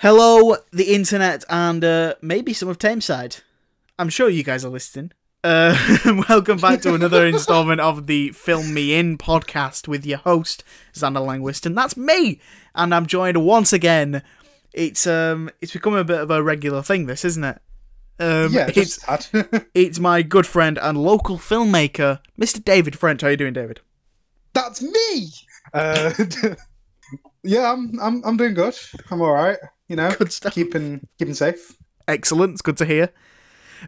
Hello, the internet, and uh, maybe some of Tameside. I'm sure you guys are listening. Uh, welcome back to another installment of the Film Me In podcast with your host, Xander Langwist, and that's me. And I'm joined once again. It's um, it's become a bit of a regular thing, this, isn't it? Um, yeah, it's it's my good friend and local filmmaker, Mr. David French. How are you doing, David? That's me. Uh, yeah, I'm I'm I'm doing good. I'm all right. You know, Good stuff. keeping keeping safe. Excellent. It's good to hear.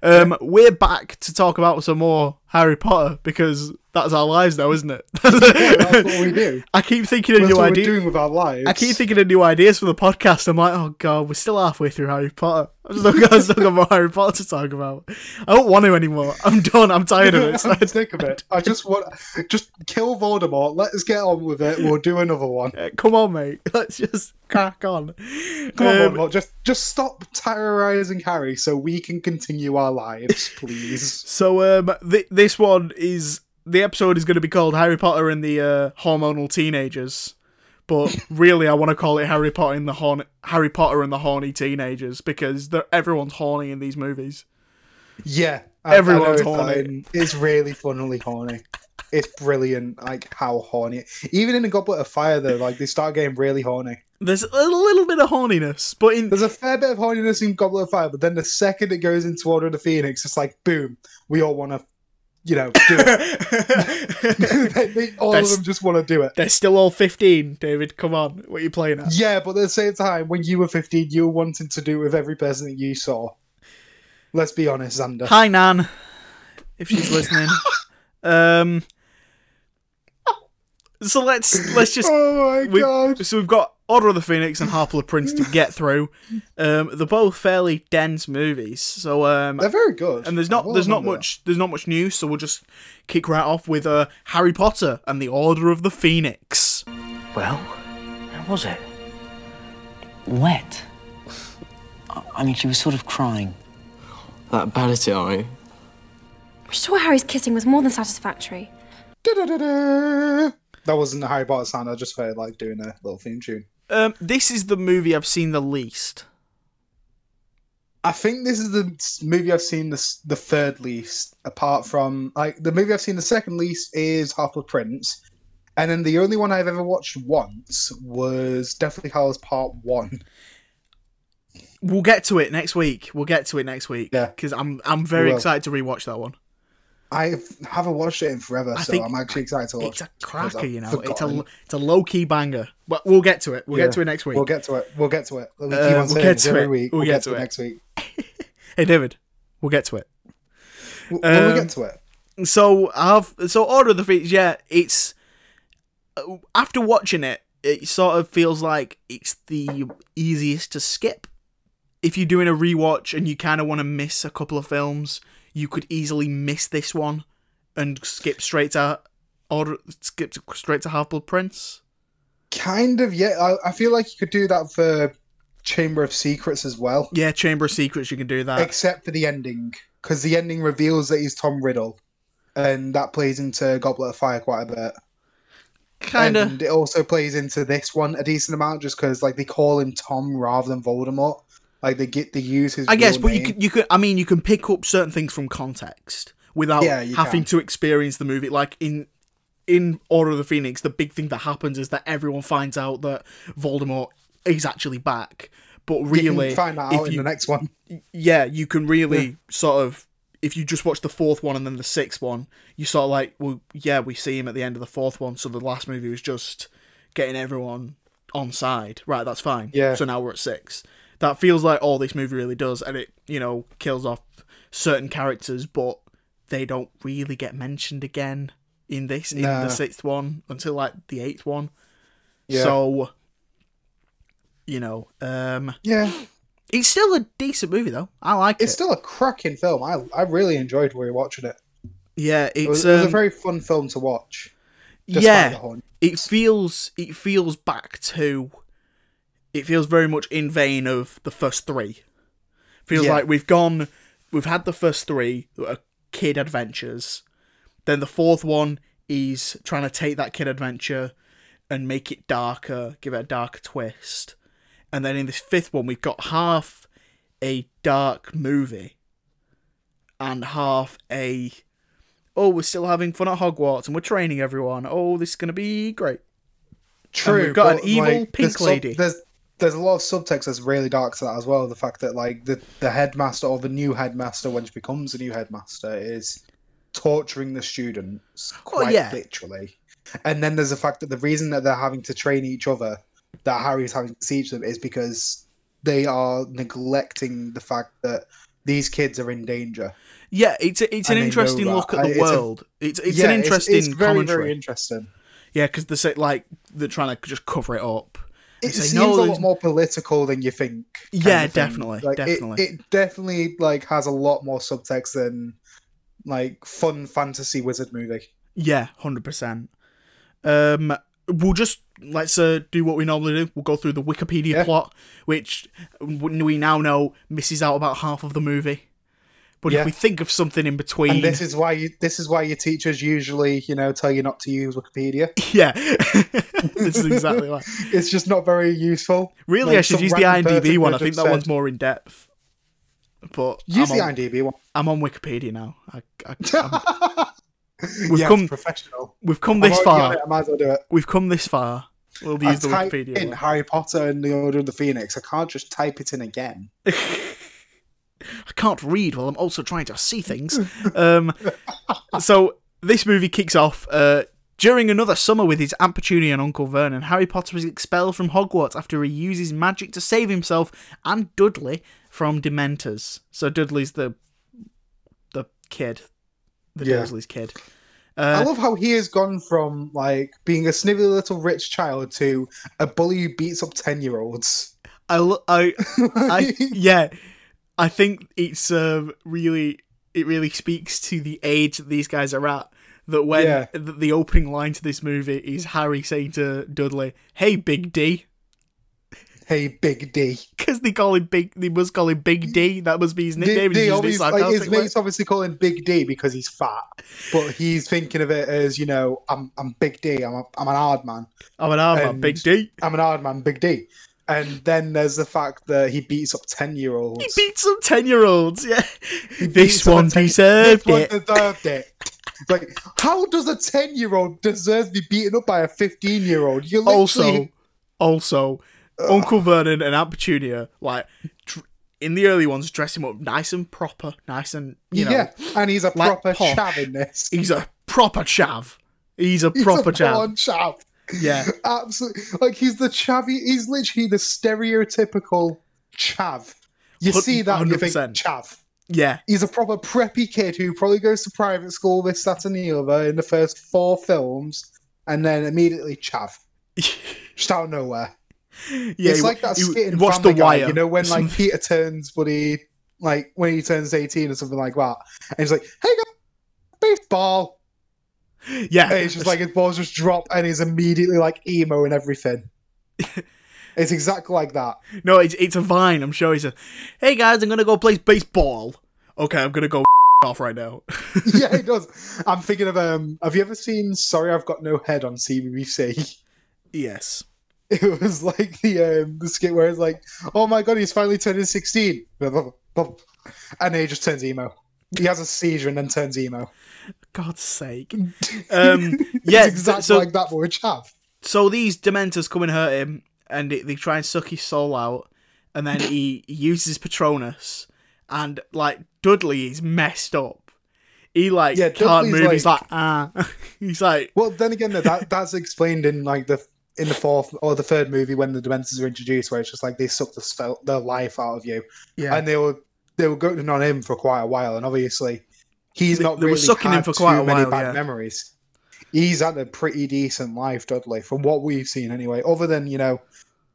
Um, we're back to talk about some more Harry Potter because that's our lives now, isn't it? Yeah, that's what we do. I keep thinking of That's new ideas. doing with our lives. I keep thinking of new ideas for the podcast. I'm like, oh god, we're still halfway through Harry Potter. I've still got, I've still got more Harry Potter to talk about. I don't want to anymore. I'm done. I'm tired of it. I'm sick of it. I just want just kill Voldemort. Let's get on with it. We'll do another one. Uh, Come on, mate. Let's just crack on. Come on, Um, Voldemort. Just just stop terrorizing Harry so we can continue our lives, please. So um, th- this one is the episode is going to be called Harry Potter and the uh, hormonal teenagers, but really I want to call it Harry Potter and the horn Harry Potter and the horny teenagers because everyone's horny in these movies. Yeah, I- I Everyone's it's, horny. It's really funnily horny. It's brilliant, like how horny. Even in a Goblet of Fire, though, like they start getting really horny. There's a little bit of horniness, but in There's a fair bit of horniness in Goblet of Fire, but then the second it goes into Order of the Phoenix, it's like boom, we all want to, you know, do it. they, they- all That's- of them just want to do it. they're still all 15. David, come on, what are you playing at? Yeah, but at the same time, when you were 15, you were wanting to do it with every person that you saw. Let's be honest, Xander. Hi, Nan, if she's listening. um, so let's let's just oh my we- god. so we've got Order of the Phoenix and Half Blood Prince to get through. Um, they're both fairly dense movies, so um, They're very good. and there's not Well there's not done. much there's not much news, so we'll just kick right off with uh, Harry Potter and the Order of the Phoenix. Well, how was it? Wet. I- I mean, she was sort of crying. That bad at it, are you? I'm sure Harry's kissing was more than satisfactory. Da-da-da-da. That wasn't a Harry Potter sound. I just felt like doing a little theme tune. Um, this is the movie I've seen the least. I think this is the movie I've seen the, the third least, apart from like the movie I've seen the second least is Half Blood Prince, and then the only one I've ever watched once was Deathly Hallows Part One. We'll get to it next week. We'll get to it next week. Yeah. because I'm I'm very excited to rewatch that one. I haven't watched it in forever, I so I'm actually excited to watch. It's a cracker, you know. It's a it's a low key banger. But we'll get to it. We'll Yeah. get to it next week. We'll get to it. We'll get to it. We uh, we'll get to every it. week. We'll We'll, get get, to it. next week. Hey David, we'll get to it. W- When Um, we get to it, So I've so Order of the Phoenix. Yeah, it's uh, after watching it, it sort of feels like it's the easiest to skip. If you're doing a rewatch and you kind of want to miss a couple of films, you could easily miss this one and skip straight to or skip to, straight to Half Blood Prince. kind of. Yeah, I, I feel like you could do that for Chamber of Secrets as well. Yeah, Chamber of Secrets, you can do that. except for the ending, because the ending reveals that he's Tom Riddle, and that plays into Goblet of Fire quite a bit. kind of. And it also plays into this one a decent amount, just because like they call him Tom rather than Voldemort. Like they get they use his. I guess, but you could, you could. I mean, you can pick up certain things from context without Yeah, having can. to experience the movie. Like in in Order of the Phoenix, the big thing that happens is that everyone finds out that Voldemort is actually back. But You can really, find that out in the next one. yeah, you can really sort of. If you just watch the fourth one and then the sixth one, you sort of like, well, yeah, we see him at the end of the fourth one. So the last movie was just getting everyone on side. Right, that's fine. Yeah. So now we're at six. That feels like all this movie really does, and it, you know, kills off certain characters, but they don't really get mentioned again in this, in Nah. the sixth one, until like the eighth one. Yeah. So, you know, um, Yeah, it's still a decent movie though. I like it's it. It's still a cracking film. I I really enjoyed rewatching it. yeah, it's It was, it was a um, very fun film to watch. yeah. It feels it feels back to. It feels very much in vein of the first three. Feels Yeah. like we've gone, we've had the first three that are kid adventures. Then the fourth one is trying to take that kid adventure and make it darker, give it a darker twist. and then in this fifth one we've got half a dark movie and half a oh we're still having fun at Hogwarts and we're training everyone. Oh, this is gonna be great. True. we've got an evil like, pink there's lady. there's there's a lot of subtext that's really dark to that as well. The fact that like the the headmaster or the new headmaster when she becomes a new headmaster is torturing the students oh, quite Oh, yeah. literally. And then there's the fact that the reason that they're having to train each other, that Harry's having to teach them, is because they are neglecting the fact that these kids are in danger. Yeah, it's a, it's an And interesting look at the it's a- world. it's it's Yeah, an interesting it's, very commentary. very interesting. Yeah, because they say like they're trying to just cover it up. It say, seems "No, a lot more political than you think. Yeah, of thing. definitely, it- definitely. It, definitely like has a lot more subtext than like fun fantasy wizard movie. Yeah, hundred percent. Um, we'll just let's uh, do what we normally do. We'll go through the Wikipedia Yeah. plot, which we now know misses out about half of the movie. But Yeah. if we think of something in between, And this is why you this is why your teachers usually, you know, tell you not to use Wikipedia. yeah, this is exactly right. It's just not very useful. Really, Like, I should use the IMDb one. I think that one's more in depth. But Use I'm the on, IMDb one. I'm on Wikipedia now. I, I, I'm- We've come- professional. we've come this far. it, I might as well do it. We've come this far. We'll I use the typed Wikipedia. in one. Harry Potter and the Order of the Phoenix. I can't just type it in again. I can't read while I'm also trying to see things. um, so this movie kicks off uh, during another summer with his Aunt Petunia and Uncle Vernon. Harry Potter is expelled from Hogwarts after he uses magic to save himself and Dudley from Dementors. So Dudley's the the kid, the Yeah. Dursley's kid. I Uh, love how he has gone from like being a snivelly little rich child to a bully who beats up ten year olds. I, lo- I, I, yeah, I think it's um, really, it really speaks to the age that these guys are at. That when Yeah. the, the opening line to this movie is Harry saying to Dudley, "Hey, Big D," hey, Big D. because they call him Big, they must call him Big D. That must be his nickname. and they he's using it always, like, his mates obviously call him Big D because he's fat, but he's thinking of it as you know, I'm I'm Big D. I'm a, I'm an hard man. I'm an armor, and- Big D. I'm an hard man, Big D. And then there's the fact that he beats up ten year olds. He beats up ten-year-olds. Yeah, this beats up a one 10 deserved this one deserved it. Like, how does a ten-year-old deserve to be beaten up by a fifteen-year-old? You also, also, Uncle Vernon and Aunt Petunia, like in the early ones, dress him up nice and proper, nice and you know, yeah, and he's a like proper posh. chav in this. he's a proper chav. He's a He's proper a chav. chav. Yeah, Absolutely, like he's the chavvy. He's literally the stereotypical chav. You see that, and you think chav. yeah, He's a proper preppy kid who probably goes to private school, this, that, and the other in the first four films, and then immediately chav, just out of nowhere. yeah. it's like that skit in Family the Guy, you know, when like Peter turns, but he like when he turns eighteen or something like that, and he's like, "Hey, guys, baseball," yeah, and it's just like his balls just drop, and he's immediately like emo and everything. it's exactly like that. no, it's it's a vine. I'm sure he said, "Hey guys, I'm gonna go play baseball." Okay, I'm gonna go off right now. yeah, it does. I'm thinking of um. Have you ever seen Sorry I've Got No Head on CBBC? yes. It was like the um the skit where it's like, "Oh my god, he's finally turning 16," and then he just turns emo. He has a seizure and then turns emo. God's sake. Um, yeah, it's exactly so like that, with chav. so these dementors come and hurt him and they, they try and suck his soul out and then he, he uses patronus and like dudley is messed up. He like Yeah, can't Dudley's move. He's like- like ah. He's like Well, then again, though, that that's explained in like the in the fourth or the third movie when the Dementors are introduced, where it's just like they suck the spell, the life out of you, yeah. And they were they were going on him for quite a while, and obviously he's They- not they were really sucking him for quite a many while, bad yeah. memories. He's had a pretty decent life, Dudley, from what we've seen anyway. Other than you know,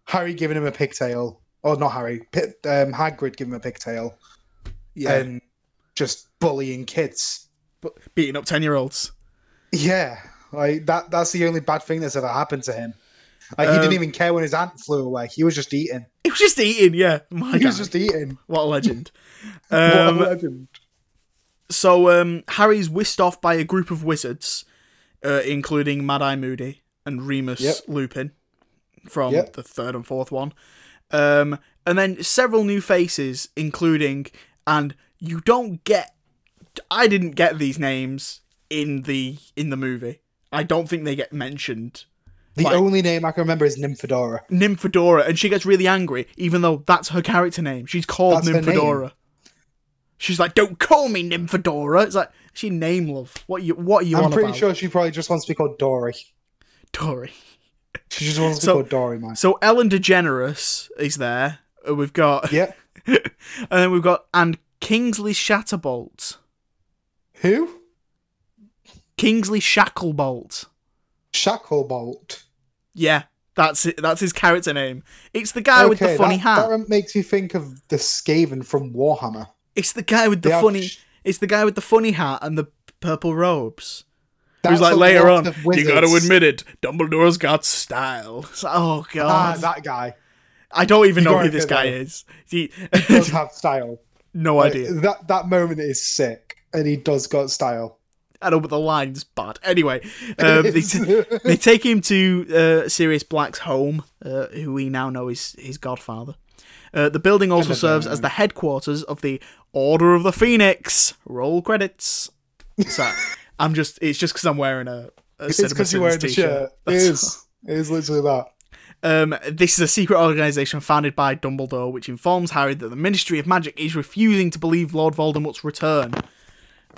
Harry giving him a pigtail, or not Harry, Pit, um, Hagrid giving him a pigtail, yeah and just bullying kids. but beating up 10 year olds Yeah, like that. That's the only bad thing that's ever happened to him. Like he Um, didn't even care when his aunt flew away. He was just eating. he was just eating yeah my He was just eating. what a legend what a um, legend. So um, harry's whisked off by a group of wizards uh, including mad eye moody and remus Yep. lupin from Yep. the third and fourth one Um, and then several new faces, including, and you don't get, I didn't get these names in the in the movie. I don't think they get mentioned. The Like- only name I can remember is Nymphadora. Nymphadora, and she gets really angry, even though that's her character name. She's called That's. Nymphadora. She's like, "Don't call me Nymphadora." It's like she name love. What you what are you I'm pretty about? sure she probably just wants to be called Dory. Dory. She just wants to So- be called Dory, man. So Ellen DeGeneres is there. Uh, We've got Yep. and then we've got and Kingsley Shatterbolt. Who? Kingsley Shacklebolt. Shacklebolt. Yeah, that's it. That's his character name. It's the guy with the funny that, hat. That makes me think of the Skaven from Warhammer. It's the guy with the They funny. sh- It's the guy with the funny hat and the purple robes. That's Who's like later on, you got to admit it, Dumbledore's got style. Like, oh Ah, god, that guy I don't even you know who this guy that. is. He, does have style. no Like, idea. that that moment is sick, and he does got style. I don't know, but the line's bad. Anyway, um, they, t- they take him to uh, Sirius Black's home, uh, who we now know is his godfather. Uh, the building also serves as the headquarters of the Order of the Phoenix. Roll credits. So I'm just, it's just because I'm wearing a, a it's because you're wearing the t-shirt. shirt. It is. It is literally that. Um, this is a secret organization founded by Dumbledore, which informs Harry that the Ministry of Magic is refusing to believe Lord Voldemort's return.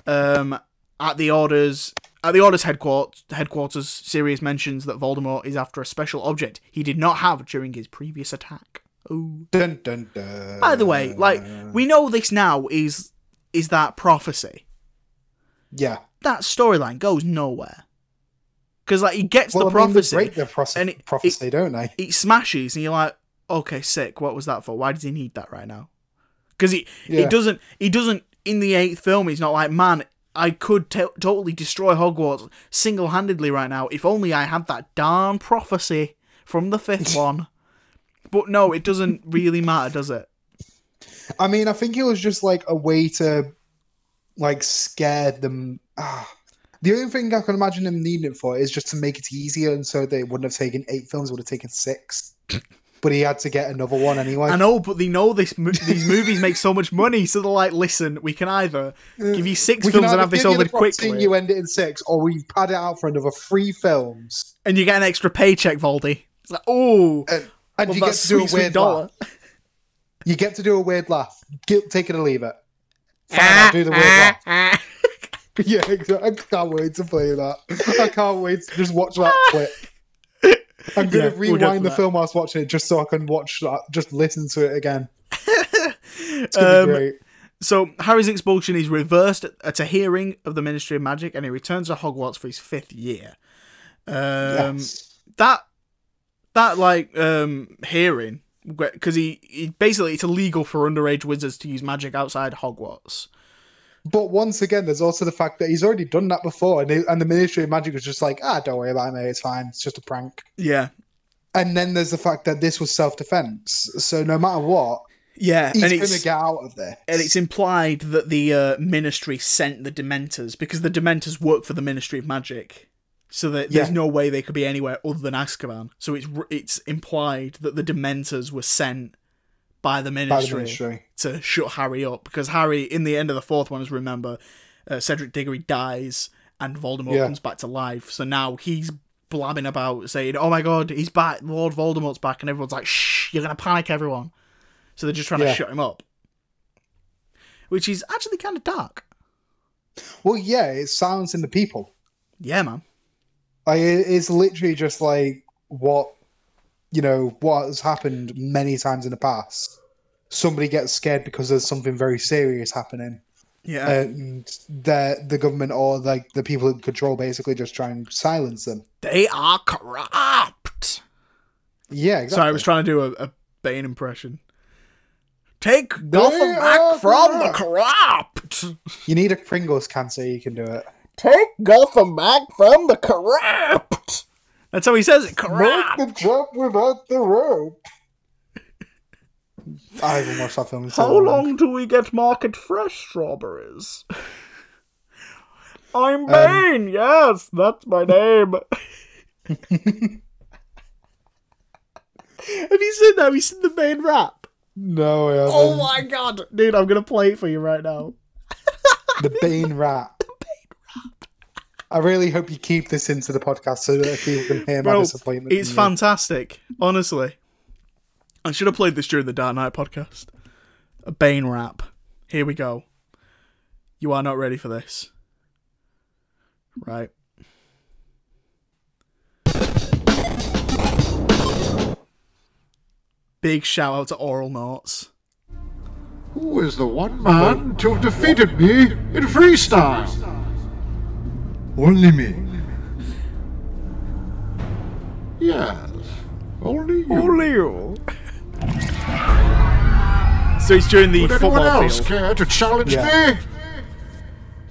Um, at the Order's at the Order's headquarters, headquarters, Sirius mentions that Voldemort is after a special object he did not have during his previous attack. Oh, Dun dun dun. by the way, like we know this now is is that prophecy. yeah. That storyline goes nowhere because like he gets Well, the I mean, they prophecy. break the pros- and it- prophecy, don't they? it smashes and you're like okay sick what was that for why does he need that right now because he he Yeah. doesn't he doesn't in the eighth film he's not like man i could to totally destroy hogwarts single-handedly right now if only i had that darn prophecy from the fifth one but no it doesn't really matter does it I mean, I think it was just like a way to like scare them. Ah. The only thing I can imagine them needing it for is just to make it easier, and so they wouldn't have taken eight films; would have taken six. but he had to get another one anyway. i know but they know this these movies make so much money so they're like listen we can either give you six We films and have this over the prophecy and quickly You end it in six, or we pad it out for another three films, and you get an extra paycheck Valdi." it's like oh and, and you get to do a sweet, sweet weird dollar laugh. You get to do a weird laugh. Get, take it or leave it. Fine, I'll do the weird laugh. Yeah, exactly. I can't wait to play that. I can't wait to just watch that clip. I'm gonna Yeah, we'll go rewind the that. film whilst watching it just so I can watch that, just listen to it again. It's gonna Um, be great. So Harry's expulsion is reversed at a hearing of the Ministry of Magic, and he returns to Hogwarts for his fifth year. Um, Yes. That that like um hearing because he, he basically it's illegal for underage wizards to use magic outside Hogwarts. But once again, there's also the fact that he's already done that before, and, they, and the Ministry of Magic was just like, ah, don't worry about it, mate. It's fine. It's just a prank. Yeah, And then there's the fact that this was self-defense. So no matter what, yeah, he's and gonna get out of this. and it's implied that the uh, Ministry sent the Dementors because the Dementors work for the Ministry of Magic. So that there's no way they could be anywhere other than Azkaban. So it's it's implied that the Dementors were sent by the by the Ministry, Ministry. to shut Harry up because Harry, in the end of the fourth one, as remember, uh, Cedric Diggory dies and Voldemort Yeah. comes back to life. So now he's blabbing about saying, "Oh my God, he's back! Lord Voldemort's back!" And everyone's like, "Shh, you're gonna panic everyone." So they're just trying Yeah. to shut him up, which is actually kind of dark. Well, yeah, it's in the people. Yeah, man. Like, it's literally just like what you know what has happened many times in the past. Somebody gets scared because there's something very serious happening, Yeah. and the the government or like the people in control basically just try and silence them. they are corrupt. Yeah, exactly. Sorry, I was trying to do a, a Bane impression. Take Gotham back from the corrupt. You need a Pringles can so you can do it. Take Gotham back from the corrupt. That's how he says it. Corrupt. Make the jump without the rope. I haven't watched that film. so How long do we get market fresh strawberries? I'm um, Bane. yes, that's my name. Have you seen that? Have you seen the Bane rap? No, I oh haven't. Oh my god, dude! I'm gonna play it for you right now. the Bane rap. I really hope you keep this into the podcast so that people can hear my Bro, disappointment. it's in you. fantastic. Honestly, I should have played this during the Dark Knight podcast. A Bane rap. Here we go. You are not ready for this, right? Big shout out to Oral Notes. Who is the one man to have defeated me in freestyle? Only me. Yes, only you. Only you. so he's doing the Would anyone football else field. care to challenge Yeah.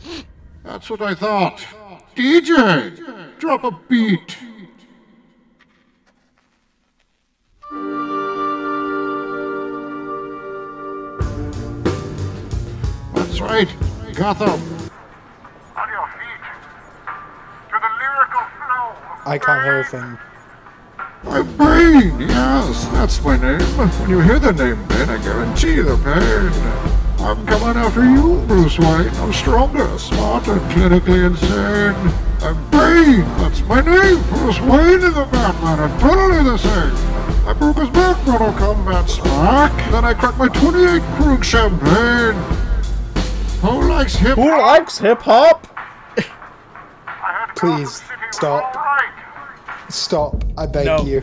me? That's what I thought. DJ, drop a beat. That's right, Gotham. On your feet. To the lyrical flow. of I can't hear a thing. I'm Bane, yes, that's my name. When you hear the name Bane, I guarantee the pain. I'm coming after you, Bruce Wayne. I'm stronger, smarter, clinically insane. I'm Bane, that's my name. Bruce Wayne is the Batman, and totally the same. I broke his back, Mortal Kombat smack. Then I cracked my 28 Krug champagne. Who likes hip Who likes hip hop? Please, stop. All right. Stop, I beg No. you.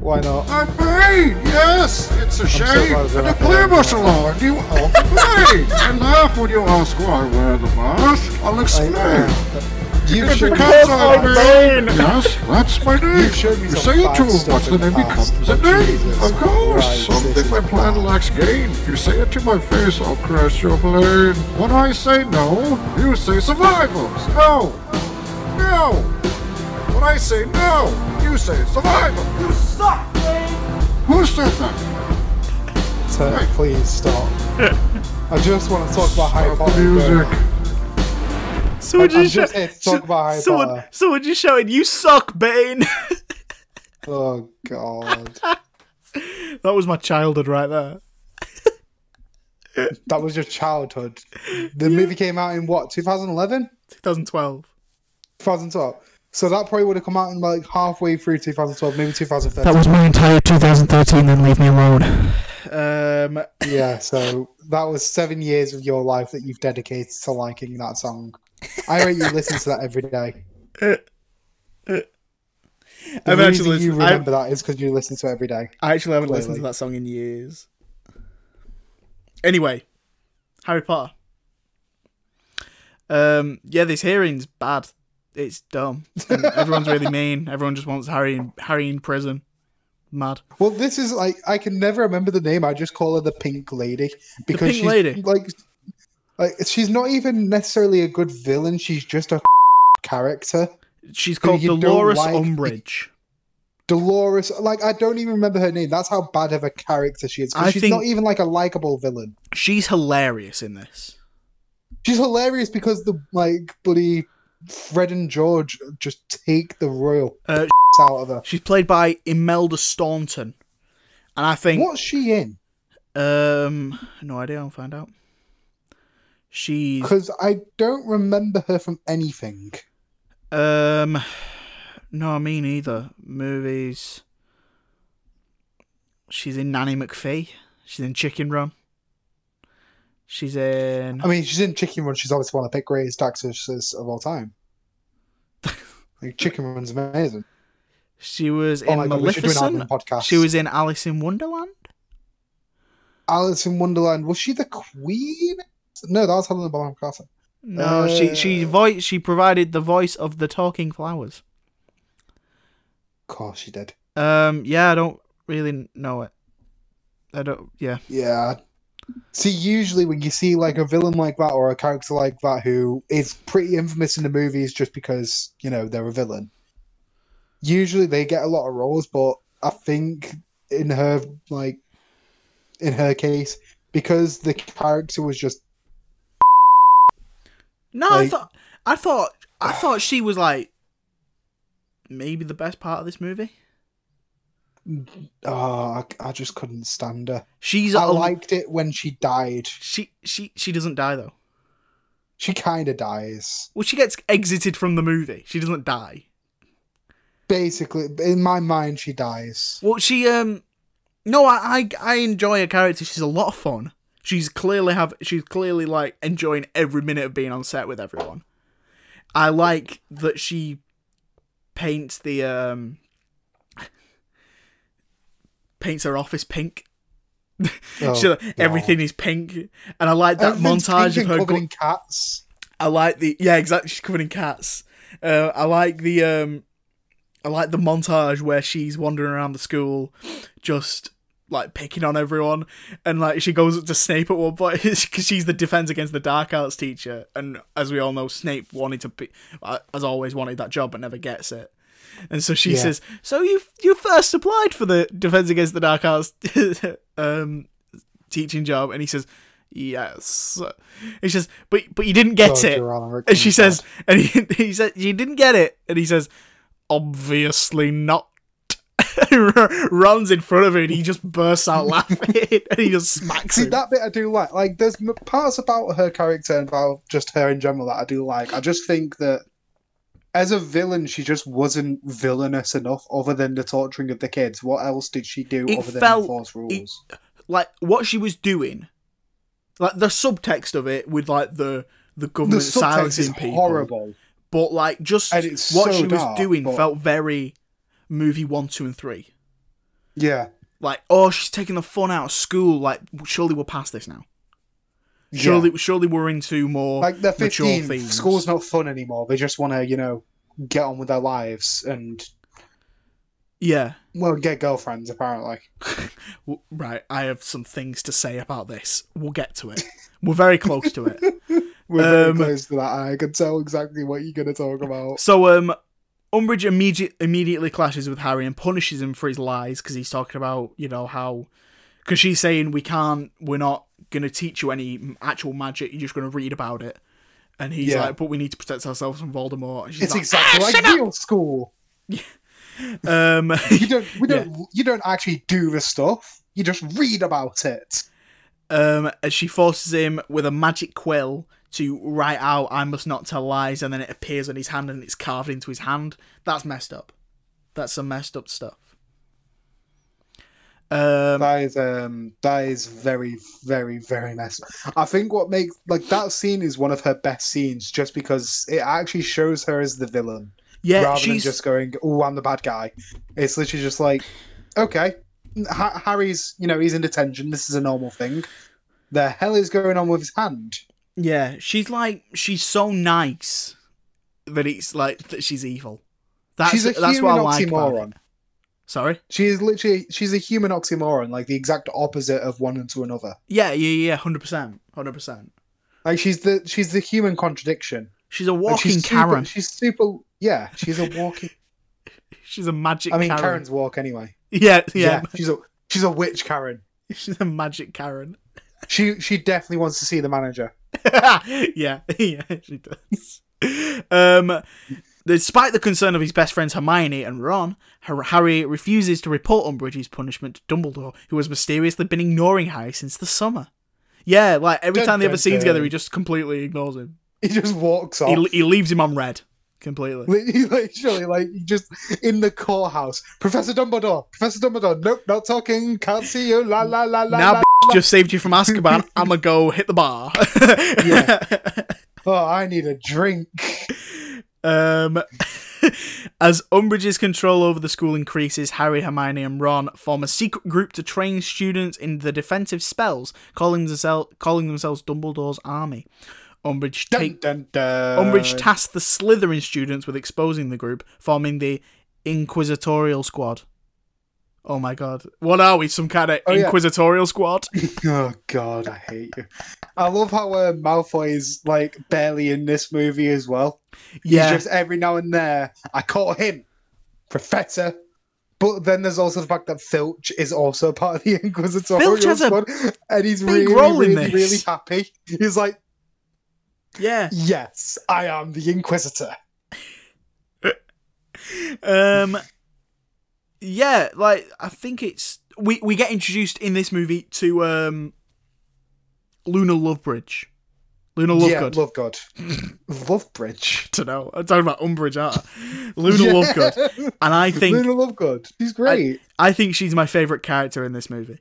Why not? I'm Bane, yes! It's a so shame glad that and I a clear heard martial that. art. You are Bane! I laugh when you ask why I wear the mask. I'll I, explain. uh, you've It's shown me because some I'm facts. Yes, that's my name. You've shown me You say it facts to him, stuff what's in the the name past, becomes a but name. Of course, Christ, something my plan bad. lacks gain. If you say it to my face, I'll crash your plane. When I say no, you say survival. No! No! When I say no, you say survival. You suck, Who said that? So, please stop. I just want to talk about Harry Stop Potter. the music. Someone I'm just, just shou- here to talk about Harry someone, someone just shouted, "You suck, Bane." Oh god, that was my childhood right there. that was your childhood. The movie came out in what 2011, 2012. 2012. So that probably would have come out in like halfway through 2012, maybe 2013. That was my entire 2013, then leave me alone. Um, Yeah, so that was seven years of your life that you've dedicated to liking that song. I rate you listen to that every day. The I've reason actually you listened- I- remember that is because you listen to it every day. I actually haven't listened to that song in years. Anyway, Harry Potter. Um, yeah, this hearing's bad. It's dumb. And everyone's really mean. Everyone just wants Harry in, Harry in prison. Mad. Well, this is like I can never remember the name. I just call her the Pink Lady because Pink she's Lady? like, like she's not even necessarily a good villain. She's just a character. She's called Dolores like- Umbridge. Dolores, like I don't even remember her name. That's how bad of a character she is. I she's not even like a likable villain. She's hilarious in this. She's hilarious because the like bloody Fred and George just take the royal Uh, out of her. she's played by Imelda Staunton, and I think What's she in? um no idea. I'll find out. She's Because I don't remember her from anything. Um, no, me neither. Movies. She's in Nanny McPhee. She's in Chicken Run. She's in. I mean, she's in Chicken Run. She's obviously one of the greatest actresses of all time. like, Chicken Run's amazing. She was Oh in my God, we should do an album Maleficent. podcast. She was in Alice in Wonderland. Alice in Wonderland. Was she the queen? No, that was Helena Bonham Carter. No, she Uh, she voice she provided the voice of the talking flowers. Of course she did. Um, yeah, I don't really know it. I don't. Yeah, Yeah. See, usually when you see like a villain like that or a character like that who is pretty infamous in the movies just because, you know, they're a villain, usually they get a lot of roles, but I think in her, like, in her case, because the character was just. No, I thought I thought I thought she was like maybe the best part of this movie. Oh, I, I just couldn't stand her. She's I a, liked it when she died. she she she doesn't die though. She kind of dies. Well, she gets exited from the movie. She doesn't die. Basically, in my mind, she dies. Well, she um, no, I I, I enjoy her character. She's a lot of fun. She's clearly have she's clearly like enjoying every minute of being on set with everyone. I like that she paints the um paints her office pink. Oh, She- everything is pink, and I like that montage of her. covered Go- in cats. I like the yeah, exactly. She's covered in cats. Uh, I like the um, I like the montage where she's wandering around the school, just like picking on everyone, and like she goes up to Snape at one point because she's the defense against the dark arts teacher, and as we all know, Snape wanted to be, uh, as always, wanted that job but never gets it. And so she Yeah. says, "So you you first applied for the defense against the dark arts um, teaching job?" And he says, "Yes." He says, "But but you didn't get George it." And she says, and he, he said, "You didn't get it." And he says, "Obviously not." runs in front of him and he just bursts out laughing and he just smacks it. See him. that bit I do like. Like, there's parts about her character and about just her in general that I do like. I just think that as a villain, she just wasn't villainous enough. Other than the torturing of the kids, what else did she do It other than enforce rules? like what she was doing, like the subtext of it with like the the the government subtext silencing is people, horrible. but like just And it's what so she was doing but- felt very movie one, two, and three. Yeah, Like, oh, she's taking the fun out of school. Like, surely we're past this now. Yeah. Surely, surely we're into more like they're mature 15. themes. School's not fun anymore. They just want to, you know, get on with their lives and Yeah, well, get girlfriends. Apparently, right. I have some things to say about this. We'll get to it. We're very close to it. we're very Um, close to that. I can tell exactly what you're going to talk about. So, um, Umbridge immediate, immediately clashes with Harry and punishes him for his lies because he's talking about, you know, how. Because she's saying, we can't, we're not going to teach you any actual magic, you're just going to read about it. And he's Yeah. like, but we need to protect ourselves from Voldemort. And she's It's like, exactly "Ah, like shut up!" real school. Um, You don't, we don't, you don't actually do the stuff. You just read about it. um, as she forces him with a magic quill to write out "I must not tell lies," and then it appears on his hand and it's carved into his hand. That's messed up. That's some messed up stuff. Um, That is, um, that is very, very, very messed. I think what makes like that scene is one of her best scenes, just because it actually shows her as the villain. yeah, rather she's than just going, "Oh, I'm the bad guy." It's literally just like, okay, ha- Harry's, you know, he's in detention. This is a normal thing. The hell is going on with his hand? yeah, she's like she's so nice that it's like that she's evil. That's she's a that's human what I like about it. Sorry. She is literally she's a human oxymoron, like the exact opposite of one and to another. Yeah, yeah, yeah, hundred percent, hundred percent. Like she's the she's the human contradiction. She's a walking she's Karen. Super, she's super. Yeah, she's a walking. She's a magic. I mean, Karen. Karen's walk anyway. Yeah, Yeah. yeah, she's a she's a witch Karen. she's a magic Karen. She she definitely wants to see the manager. yeah, yeah, she does. Um, despite the concern of his best friends Hermione and Ron, Harry refuses to report Umbridge's punishment to Dumbledore, who has mysteriously been ignoring Harry since the summer. Yeah, like every time they have a scene together, he just completely ignores him. He just walks off. He, he leaves him on red completely. He literally, like, he just in the courthouse. Professor Dumbledore, Professor Dumbledore. Nope, not talking. Can't see you. La la la la. Now, la. b- just saved you from Azkaban. I'ma go hit the bar. yeah. Oh, I need a drink. Um, as Umbridge's control over the school increases, Harry, Hermione, and Ron form a secret group to train students in the defensive spells, calling themselves calling themselves Dumbledore's Army. Umbridge Dun, dun, dun. Umbridge tasked the Slytherin students with exposing the group, forming the Inquisitorial Squad. Oh my god. What are we? Some kind of Oh, yeah. Inquisitorial Squad? Oh God, I hate you. I love how uh, Malfoy is like barely in this movie as well. Yeah. He's just every now and there. I caught him Professor. But then there's also the fact that Filch is also part of the Inquisitorial Filch has a squad, and he's really, really, this. really happy. He's like, Yeah. "Yes, I am the Inquisitor." Um, yeah, like I think it's we we get introduced in this movie to um Luna Lovebridge. Luna Yeah, Lovegood. love God. love Bridge. to know. I'm talking about Umbridge art. Luna Yeah. Lovegood. And I think Luna Lovegood. She's great. I think she's my favourite character in this movie.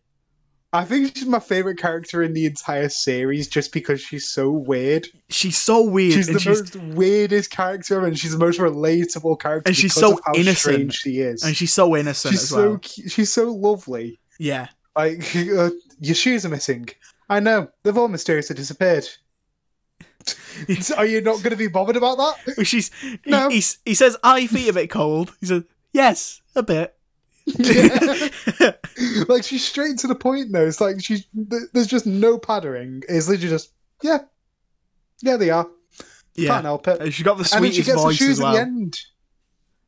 I think she's my favorite character in the entire series just because she's so weird. She's so weird She's the she's most weirdest character and she's the most relatable character. And she's so innocent. she is. and she's so innocent she's as so well. she's so lovely. Yeah. Like uh, your shoes are missing. I know they've all mysteriously disappeared. are you not going to be bothered about that? She's No. he, he says, "I feet a bit cold." He says, "Yes, a bit." like she's straight to the point though. It's like she's th- there's just no padding. It's literally just yeah, yeah they are. Yeah, Can't help it. She got the And then she sweetest gets the voice shoes as well. at the end.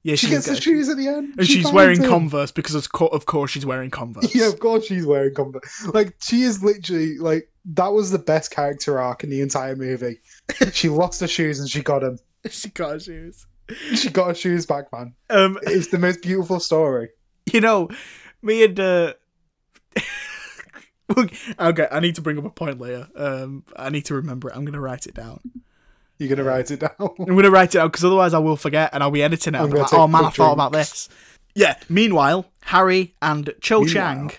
Yeah, She gets the shoes at the end. and She she's wearing him. Converse because of, co- of course she's wearing Converse. Yeah, of course she's wearing Converse. Like she is literally like that was the best character arc in the entire movie. she lost her shoes and she got them. she got her shoes. She got her shoes back, man. Um, It's the most beautiful story. you know, me and uh, okay, I need to bring up a point later. Um, I need to remember it. I'm gonna write it down. You're gonna write it down. I'm gonna write it down because otherwise I will forget and I'll be editing it. I'm like, oh man, I thought about this. Yeah. Meanwhile, Harry and Cho. Chang,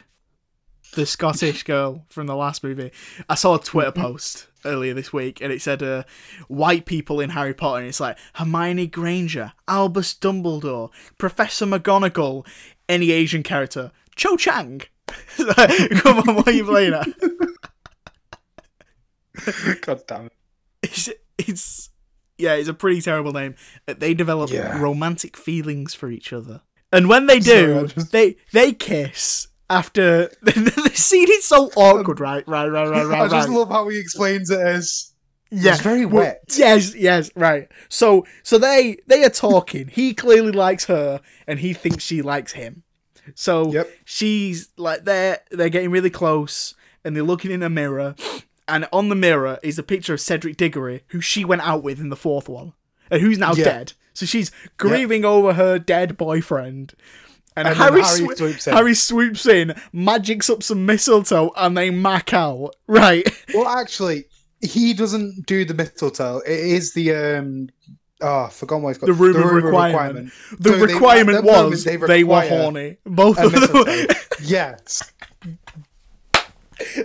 the Scottish girl from the last movie, I saw a Twitter post earlier this week and it said uh, white people in Harry Potter and it's like Hermione Granger, Albus Dumbledore, Professor McGonagall, any Asian character, Cho Chang. Come on, why are you playing that? God damn it. it's, it's yeah, it's a pretty terrible name. Uh, They develop Yeah. romantic feelings for each other, and when they do, Sorry, just- they they kiss after the scene is so awkward. Right, right, right, right, right. I just right. love how he explains it as yeah, it's very well, wet. Yes, yes, right. So, so they they are talking. he clearly likes her, and he thinks she likes him. So Yep. she's like they're they're getting really close, and they're looking in a mirror, and on the mirror is a picture of Cedric Diggory, who she went out with in the fourth one, and who's now Yeah. dead. So she's grieving over her dead boyfriend. And, And Harry, Harry swo- swoops in. Harry swoops in, magics up some mistletoe, and they mac out. Right. Well, actually, he doesn't do the mistletoe. It is the um. Oh, I forgot what it's called. the room, of, requirement. The So they- requirement moment, was they they, were horny. Both of them. yes.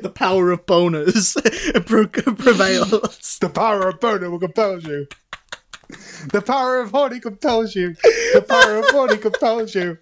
the power of boners pre- prevails. The power of boner will compel you. The power of horny compels you. The power of horny compels you.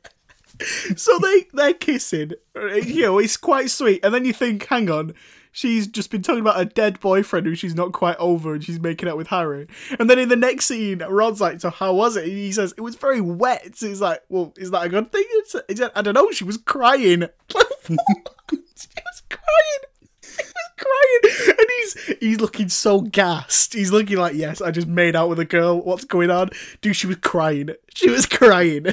so they they're kissing. You know, it's quite sweet. And then you think, hang on. She's just been talking about a dead boyfriend who she's not quite over and she's making out with Harry. And then in the next scene, Ron's like, So, how was it? And he says, It was very wet. So he's like, Well, is that a good thing? It's- I don't know. She was crying. she was crying. He was crying, and he's he's looking so gassed. He's looking like, yes, I just made out with a girl. What's going on, dude? She was crying. She was crying.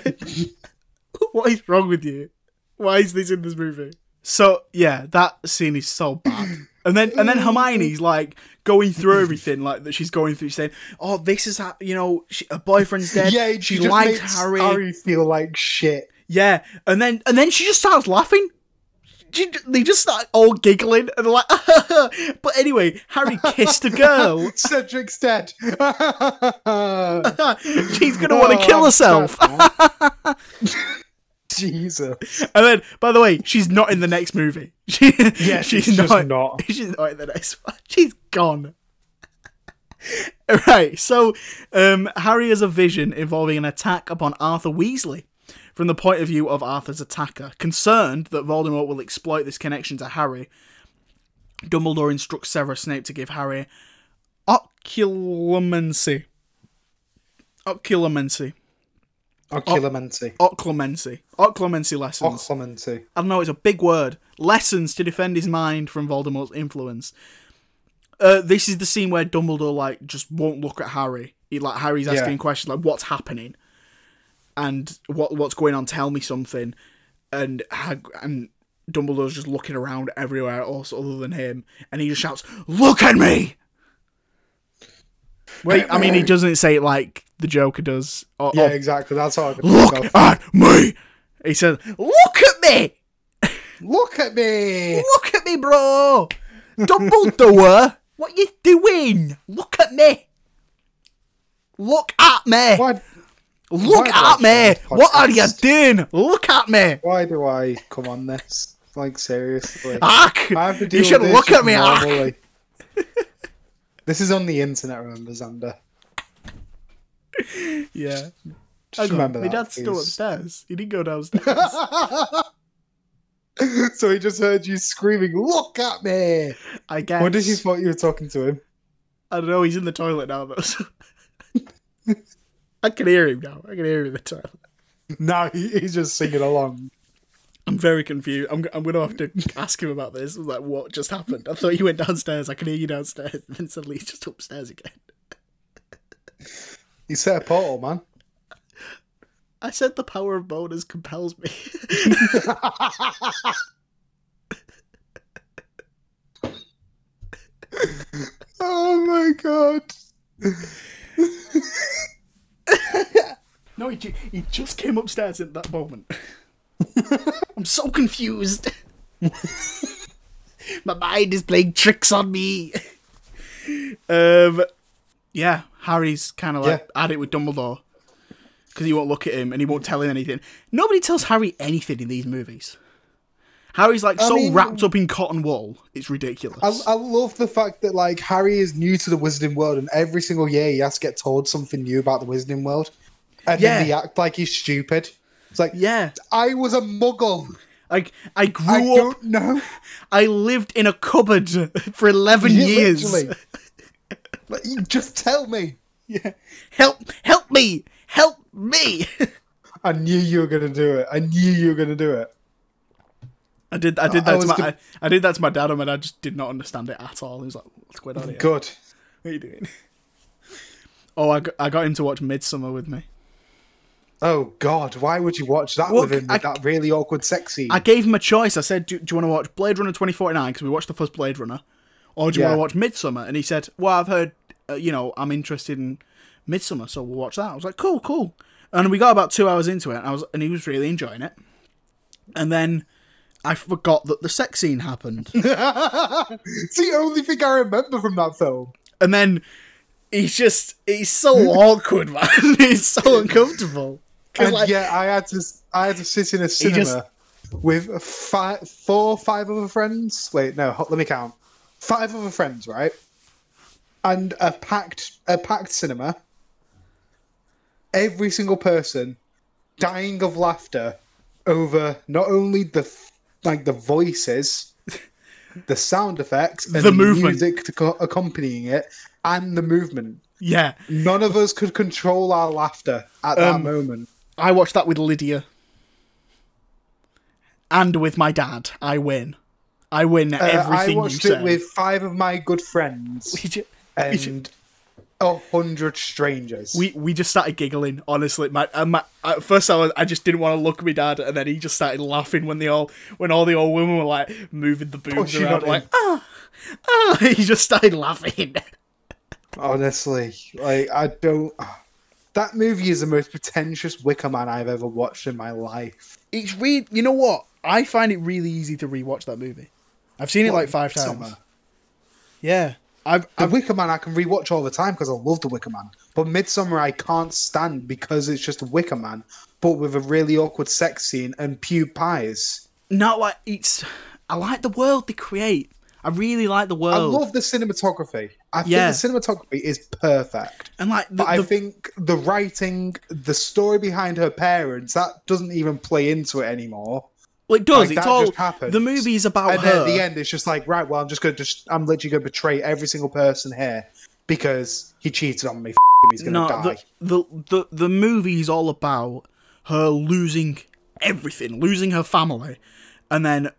what is wrong with you? Why is this in this movie? So yeah, that scene is so bad. And then and then mm. Hermione's like going through everything like that she's going through, saying, "Oh, this is how you know she, her boyfriend's dead. Yeah, she liked makes Harry. Harry feel like shit. Yeah, and then and then she just starts laughing. She, they just start all giggling and like, but anyway, Harry kissed a girl. Cedric's dead. She's gonna want to Oh, kill herself. Jesus. And then, by the way, she's not in the next movie. She, Yeah, she's she's just not, not. She's not in the next one. She's gone. right. So, um, Harry has a vision involving an attack upon Arthur Weasley. From the point of view of Arthur's attacker, concerned that Voldemort will exploit this connection to Harry, Dumbledore instructs Severus Snape to give Harry occlumency. Occlumency. Occlumency. Occlumency. Occlumency lessons. Occlumency. I don't know, it's a big word. Lessons to defend his mind from Voldemort's influence. Uh, this is the scene where Dumbledore like just won't look at Harry. He like Harry's Yeah. asking questions like, "What's happening?" and "What what's going on? Tell me something." And Hag- and Dumbledore's just looking around everywhere else other than him, and he just shouts, "Look at me!" Wait, I mean, he doesn't say it like the Joker does. Or, Yeah, or, exactly. That's how I look at me He said, "Look at me, Look at me! look at me, bro, Dumbledore, what you doing? Look at me, look at me, Why, look why at me. What are you doing? Look at me, why do I come on this? Like, seriously. Hack. I have to deal You should look at me. this is on the internet, remember, Xander? Yeah. Just remember My that. dad's still upstairs. He didn't go downstairs. so he just heard you screaming, "Look at me!" I guess. What did he thought you were talking to him? I don't know. He's in the toilet now, though. I can hear him now. I can hear him in the toilet. No, he, he's just singing along. I'm very confused. I'm, I'm going to have to ask him about this. Like, what just happened? I thought you went downstairs. I can hear you downstairs. And then suddenly he's just upstairs again. He set a portal, man. I said the power of bonus compels me. Oh my god. no, he, he just came upstairs at that moment. I'm so confused. My mind is playing tricks on me. um, yeah, Harry's kind of like at it with Dumbledore because he won't look at him and he won't tell him anything. Nobody tells Harry anything in these movies. Harry's like I so mean- wrapped up in cotton wool, it's ridiculous. I, I love the fact that like Harry is new to the Wizarding World, and every single year he has to get told something new about the Wizarding World, and Yeah. then they act like he's stupid. It's like, yeah, I was a Muggle. like I grew I up. don't know. I lived in a cupboard for eleven Yeah, years. Like, you just tell me. Yeah. Help! Help me! Help me! I knew you were gonna do it. I knew you were gonna do it. I did. I did I that to was my. com- I, I did that to my dad, and my dad just did not understand it at all. He was like, "What's going on here? Good. What are you doing?" Oh, I got, I got him to watch Midsommar with me. Oh God, why would you watch that Well, with him? With I- that really awkward sex scene. I gave him a choice. I said, "Do, do you want to watch Blade Runner twenty forty nine? Because we watched the first Blade Runner, or do you Yeah. want to watch Midsommar?" And he said, "Well, I've heard, uh, you know, I'm interested in Midsommar, so we'll watch that." I was like, "Cool, cool." And we got about two hours into it, and I was, and he was really enjoying it. And then I forgot that the sex scene happened. it's the only thing I remember from that film. and then he's just he's so awkward, man. he's so uncomfortable. And like, yeah, I had to I had to sit in a cinema just- with five, four, five other friends. Wait, no, let me count. Five other friends, right? And a packed a packed cinema. Every single person dying of laughter over not only the like the voices, the sound effects, and The the, music to co- accompanying it, and the movement. yeah, None of us could control our laughter at that Um, moment. I watched that with Lydia, and with my dad. I win. I win Uh, everything I watched it say. with five of my good friends and a hundred strangers. we we just started giggling. Honestly, my, uh, my at first I was I just didn't want to look at my dad, and then he just started laughing when they all when all the old women were like moving the boobs Pushing around, like ah ah. He just started laughing. Honestly, like I don't. That movie is the most pretentious Wicker Man I've ever watched in my life. It's re You know what? I find it really easy to rewatch that movie. I've seen it like five times. Summer. Yeah, I've, The I've Wicker Man I can rewatch all the time because I love the Wicker Man. But Midsommar I can't stand because it's just a Wicker Man, but with a really awkward sex scene and pew pies. not like it's. I like the world they create. I really like the world. I love the cinematography. I Yeah. think the cinematography is perfect. and like the, But I the- think the writing, the story behind her parents, that doesn't even play into it anymore. well, it does. like, it's all the movie is about and her. then at the end, it's just like, right, well, I'm just gonna just, I'm literally gonna betray every single person here because he cheated on me. F- him, he's gonna no, die. the, the the the movie is all about her losing everything, losing her family, and then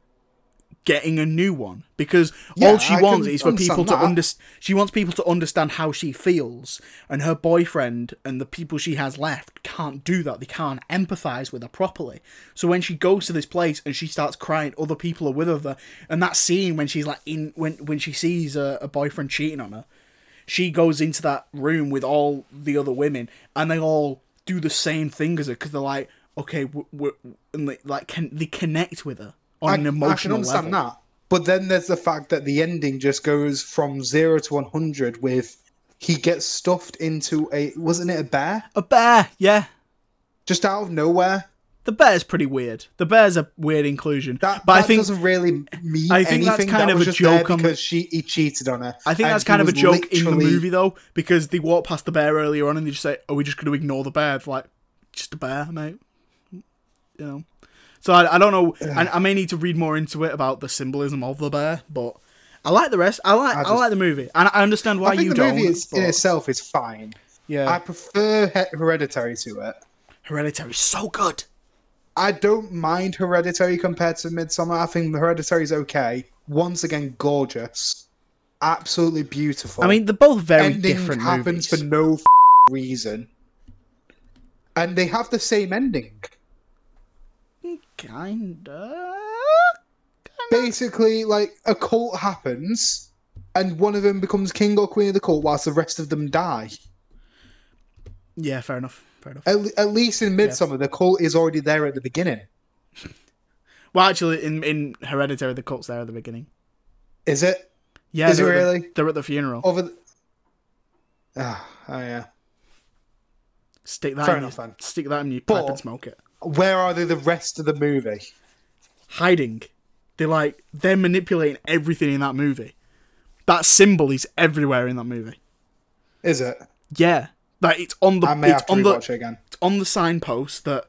getting a new one because Yeah, all she I wants is for people understand to that. understand. She wants people to understand how she feels, and her boyfriend and the people she has left can't do that. They can't empathize with her properly. So when she goes to this place and she starts crying, other people are with her, and that scene when she's like in when when she sees a, a boyfriend cheating on her she goes into that room with all the other women and they all do the same thing as her because they're like okay, we're, we're, and like, like can they connect with her on I, an I can understand level? that. But then there's the fact that the ending just goes from zero to 100 with he gets stuffed into a, wasn't it a bear? A bear, yeah. Just out of nowhere. The bear's pretty weird. The bear's a weird inclusion, That, but that I think doesn't really mean I think that's kind that of a joke on the- because she he cheated on her. I think that's kind of a joke in the movie though, because they walk past the bear earlier on and they just say, "Are we just going to ignore the bear?" It's like, just a bear, mate. You know. So I, I don't know. I, I may need to read more into it about the symbolism of the bear, but I like the rest. I like I, I like the movie, and I understand why I think you the don't. The movie is, in itself is fine. yeah, I prefer He- Hereditary to it. Hereditary is so good. I don't mind Hereditary compared to Midsommar. I think Hereditary is okay. Once again, gorgeous, absolutely beautiful. I mean, they're both very ending different happens movies. for no f- reason, and they have the same ending. Kinda. Basically, like a cult happens, and one of them becomes king or queen of the cult, whilst the rest of them die. Yeah, fair enough. Fair enough. At, at least in Midsommar, the cult is already there at the beginning. Well, actually, in in Hereditary, the cult's there at the beginning. Is it? Yeah, Is it they're the- really? they're at the funeral. Over. The... Ah, oh yeah. Stick that Fair in enough, your, then. stick that in your pipe But- and smoke it. Where are they the rest of the movie? Hiding. They're like they're manipulating everything in that movie. That symbol is everywhere in that movie. Is it? Yeah, like it's on the I may it's have to on the it again. it's on the signpost that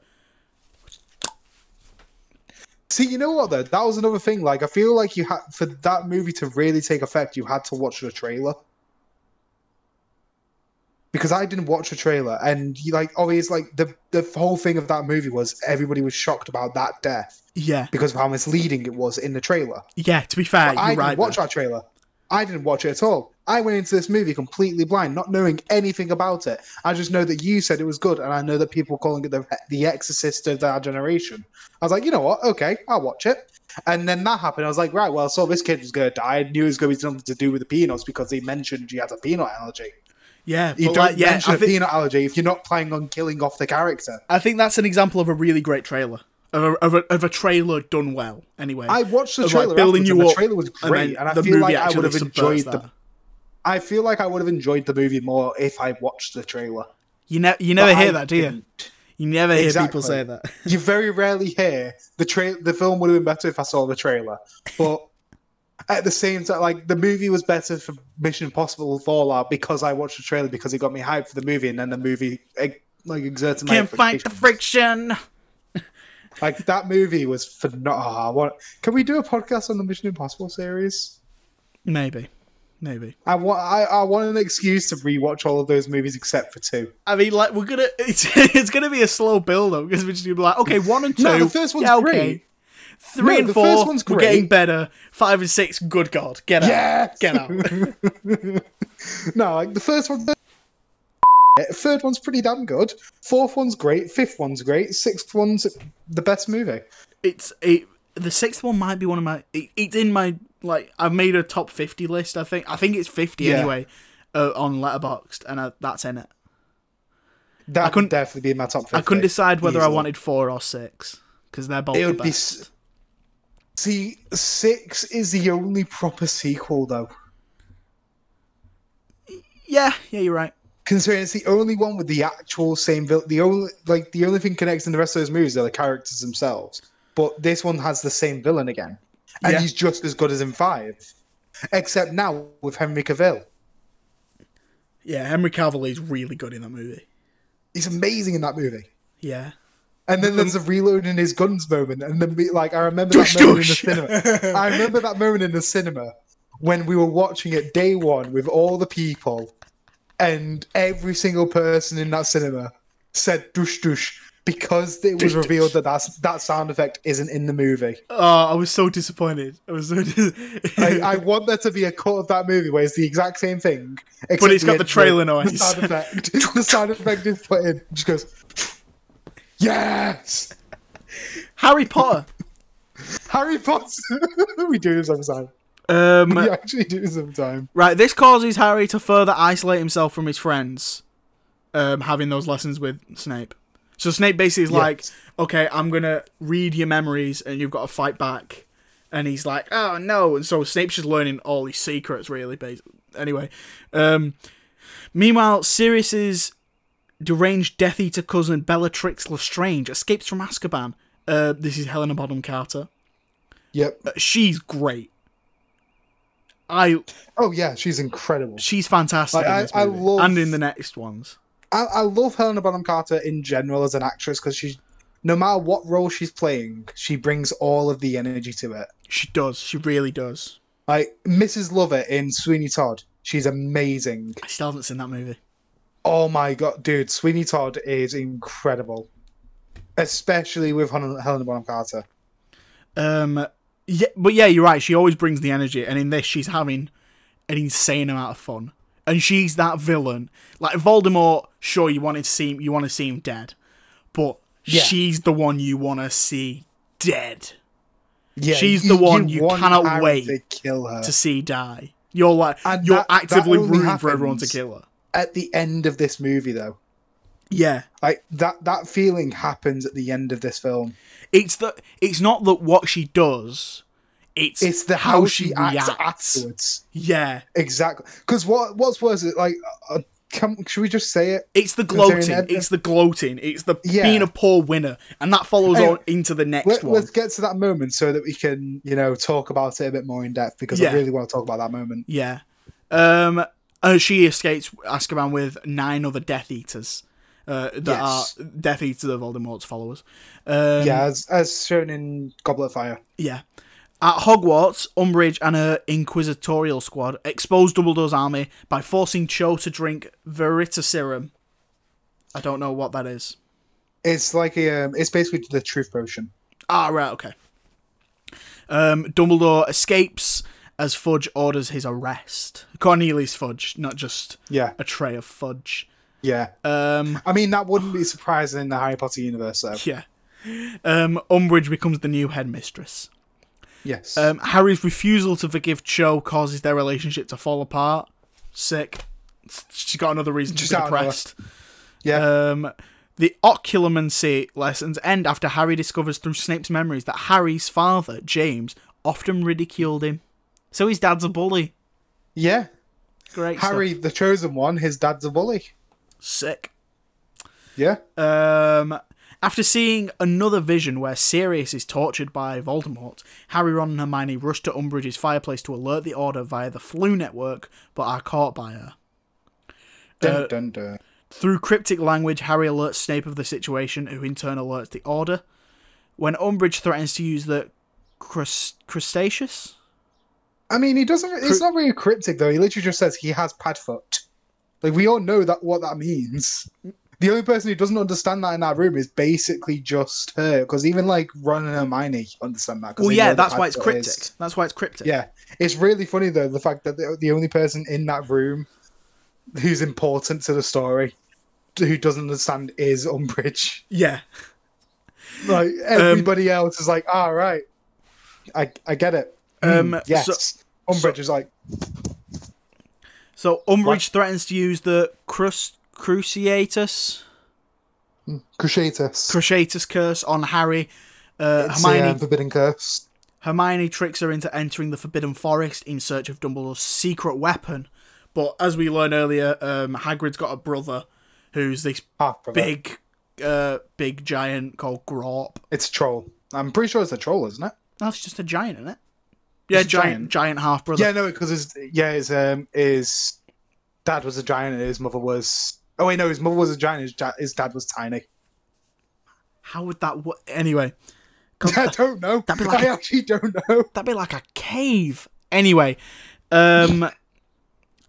See, you know what though? That was another thing. Like, I feel like you had for that movie to really take effect, you had to watch the trailer. Because I didn't watch the trailer, and you like, obviously, like the the whole thing of that movie was everybody was shocked about that death yeah because of how misleading it was in the trailer. yeah. To be fair, But I didn't right. watch there. that trailer. I didn't watch it at all. I went into this movie completely blind, not knowing anything about it. I just know that you said it was good, and I know that people were calling it the the Exorcist of our generation. I was like, you know what? Okay, I'll watch it. And then that happened. I was like, right, well, so this kid was going to die. I knew it was going to be something to do with the peanuts because they mentioned he has a peanut allergy. Yeah, You but don't like, yeah, mention I a think, peanut allergy if you're not planning on killing off the character. I think that's an example of a really great trailer of a, of a, of a trailer done well. Anyway, I watched the Of, like, trailer. building you and the trailer was great, then and, I feel like I would have enjoyed the. that. I feel like I would have enjoyed the movie more if I watched the trailer. You ne- you never But hear I that, do you? didn't. You never hear Exactly. people say that. You very rarely hear the tra- The film would have been better if I saw the trailer, but at the same time, like the movie was better for Mission Impossible Fallout because I watched the trailer because it got me hyped for the movie, and then the movie eh, like exerted my Can't fight the friction. Like that movie was phenomenal. What can we do a podcast on the Mission Impossible series? Maybe, maybe. I want I, I want an excuse to rewatch all of those movies except for two. I mean, like we're gonna it's it's gonna be a slow build up because we're just gonna be like, okay, one and two, No, the first one's yeah, okay. great. Three No, and four, one's we're getting better. Five and six, good god, get out, Yes! get out. No, like the first one. Third one's pretty damn good. Fourth one's great. Fifth one's great. Sixth one's the best movie. it's it. The sixth one might be one of my. It, it's in my like. I've made a top fifty list. I think. I think it's fifty Yeah. anyway, uh, on Letterboxd, and uh, that's in it. That couldn't- definitely be in my top 50. I couldn't decide whether I wanted four or six because they're both It would be. See, six is the only proper sequel, though. Yeah, yeah, you're right. Considering it's the only one with the actual same villain. The only like the only thing connecting the rest of those movies are the characters themselves. But this one has the same villain again, and Yeah. he's just as good as in five, except now with Henry Cavill. Yeah, Henry Cavill is really good in that movie. He's amazing in that movie. Yeah. And then there's a mm-hmm. reloading his guns moment, and then we, like I remember Dush, that moment in the cinema. I remember that moment in the cinema when we were watching it day one with all the people, and every single person in that cinema said "dush dush" because it was Dush, revealed that that's, that sound effect isn't in the movie. Oh, I was so disappointed. I was so. Dis- I, I want there to be a cut of that movie where it's the exact same thing, except it's got we- the trailer the noise. sound effect. the sound effect is put in. Just goes, yes. Harry Potter. Harry Potter. we do this time. Um, We actually do time. right, this causes Harry to further isolate himself from his friends, um, having those lessons with Snape. So Snape basically is Yes. like, okay, I'm gonna read your memories, and you've got to fight back. And he's like, oh no! And so Snape's just learning all these secrets, really. Basically. Anyway, um, meanwhile, Sirius's deranged Death Eater cousin Bellatrix Lestrange escapes from Azkaban. Uh, this is Helena Bonham Carter. Yep. Uh, she's great. I Oh yeah, she's incredible. she's fantastic Like, I- I love- and in the next ones. I, I love Helena Bonham Carter in general as an actress because she's no matter what role she's playing, she brings all of the energy to it. She does. She really does. Like Mrs. Lovett in Sweeney Todd, she's amazing. I still haven't seen that movie. Oh my god, dude, Sweeney Todd is incredible, especially with Hel- Helena Bonham Carter. Um, yeah, but yeah, you're right. She always brings the energy, and in this, she's having an insane amount of fun. And she's that villain, like Voldemort. Sure, you wanted to see him, you want to see him dead, but Yeah. she's the one you want to see dead Yeah, She's the one you want cannot Harry wait to kill her. to see die. You're like And you're that- that actively only rooting for everyone to kill her. At the end of this movie, though, Yeah, like that that feeling happens at the end of this film. it's that. it's not that what she does. It's It's the how, she, acts afterwards. Yeah, Exactly. Because what what's worse is like, uh, come, should we just say it? It's the gloating. It's the gloating. It's the Yeah. being a poor winner, and that follows on into the next Let, one. let's get to that moment so that we can, you know, talk about it a bit more in depth because Yeah. I really want to talk about that moment. Yeah. Um. Uh, she escapes Azkaban with nine other Death Eaters. Uh, that Yes. are Death Eaters of Voldemort's followers. Um, yeah, as as shown in Goblet of Fire. Yeah. At Hogwarts, Umbridge and her inquisitorial squad expose Dumbledore's army by forcing Cho to drink Veritaserum. I don't know what that is. It's like a, um, it's basically the truth potion. Ah, right, okay. Um, Dumbledore escapes as Fudge orders his arrest. Cornelius Fudge, not just Yeah, a tray of fudge. yeah. Um, I mean, that wouldn't be surprising in the Harry Potter universe, though. yeah. Um, Umbridge becomes the new headmistress. Yes. Um, Harry's refusal to forgive Cho causes their relationship to fall apart. Sick. She's got another reason She's to be depressed. yeah. Um, the occlumency lessons end after Harry discovers through Snape's memories that Harry's father, James, often ridiculed him. So his dad's a bully. yeah. Great. Harry, stuff. the chosen one, his dad's a bully. Sick. Yeah. Um, after seeing another vision where Sirius is tortured by Voldemort, Harry, Ron, and Hermione rush to Umbridge's fireplace to alert the Order via the Floo network, but are caught by her. Dun, Uh, dun, dun. Through cryptic language, Harry alerts Snape of the situation, who in turn alerts the Order. When Umbridge threatens to use the crust- Crustaceous? I mean, he doesn't. It's not really cryptic though. He literally just says he has padfoot. Like we all know that what that means. The only person who doesn't understand that in that room is basically just her. Because even like Ron and Hermione understand that. Well, yeah, that's why it's cryptic. is- That's why it's cryptic. Yeah, it's really funny though the fact that the, the only person in that room who's important to the story who doesn't understand is Umbridge. Yeah. Like Um, everybody else is like, all right, I I get it. Um, Mm, yes, Umbridge is like, So Umbridge threatens to use the Crust- Cruciatus? Cruciatus. Cruciatus curse on Harry. Uh, It's a, Hermione um, forbidden curse. Hermione tricks her into entering the Forbidden Forest in search of Dumbledore's secret weapon. But as we learned earlier, um, Hagrid's got a brother who's this big, uh, big giant called Grawp. It's a troll. I'm pretty sure it's a troll, isn't it? That's just a giant, isn't it? Yeah, giant, giant. giant half brother. Yeah, no, because his yeah, his um his dad was a giant and his mother was. Oh wait, no, his mother was a giant. His, his dad was tiny. How would that? wo- Anyway, I don't know. That'd be like I a- actually don't know. That'd be like a cave. Anyway, um,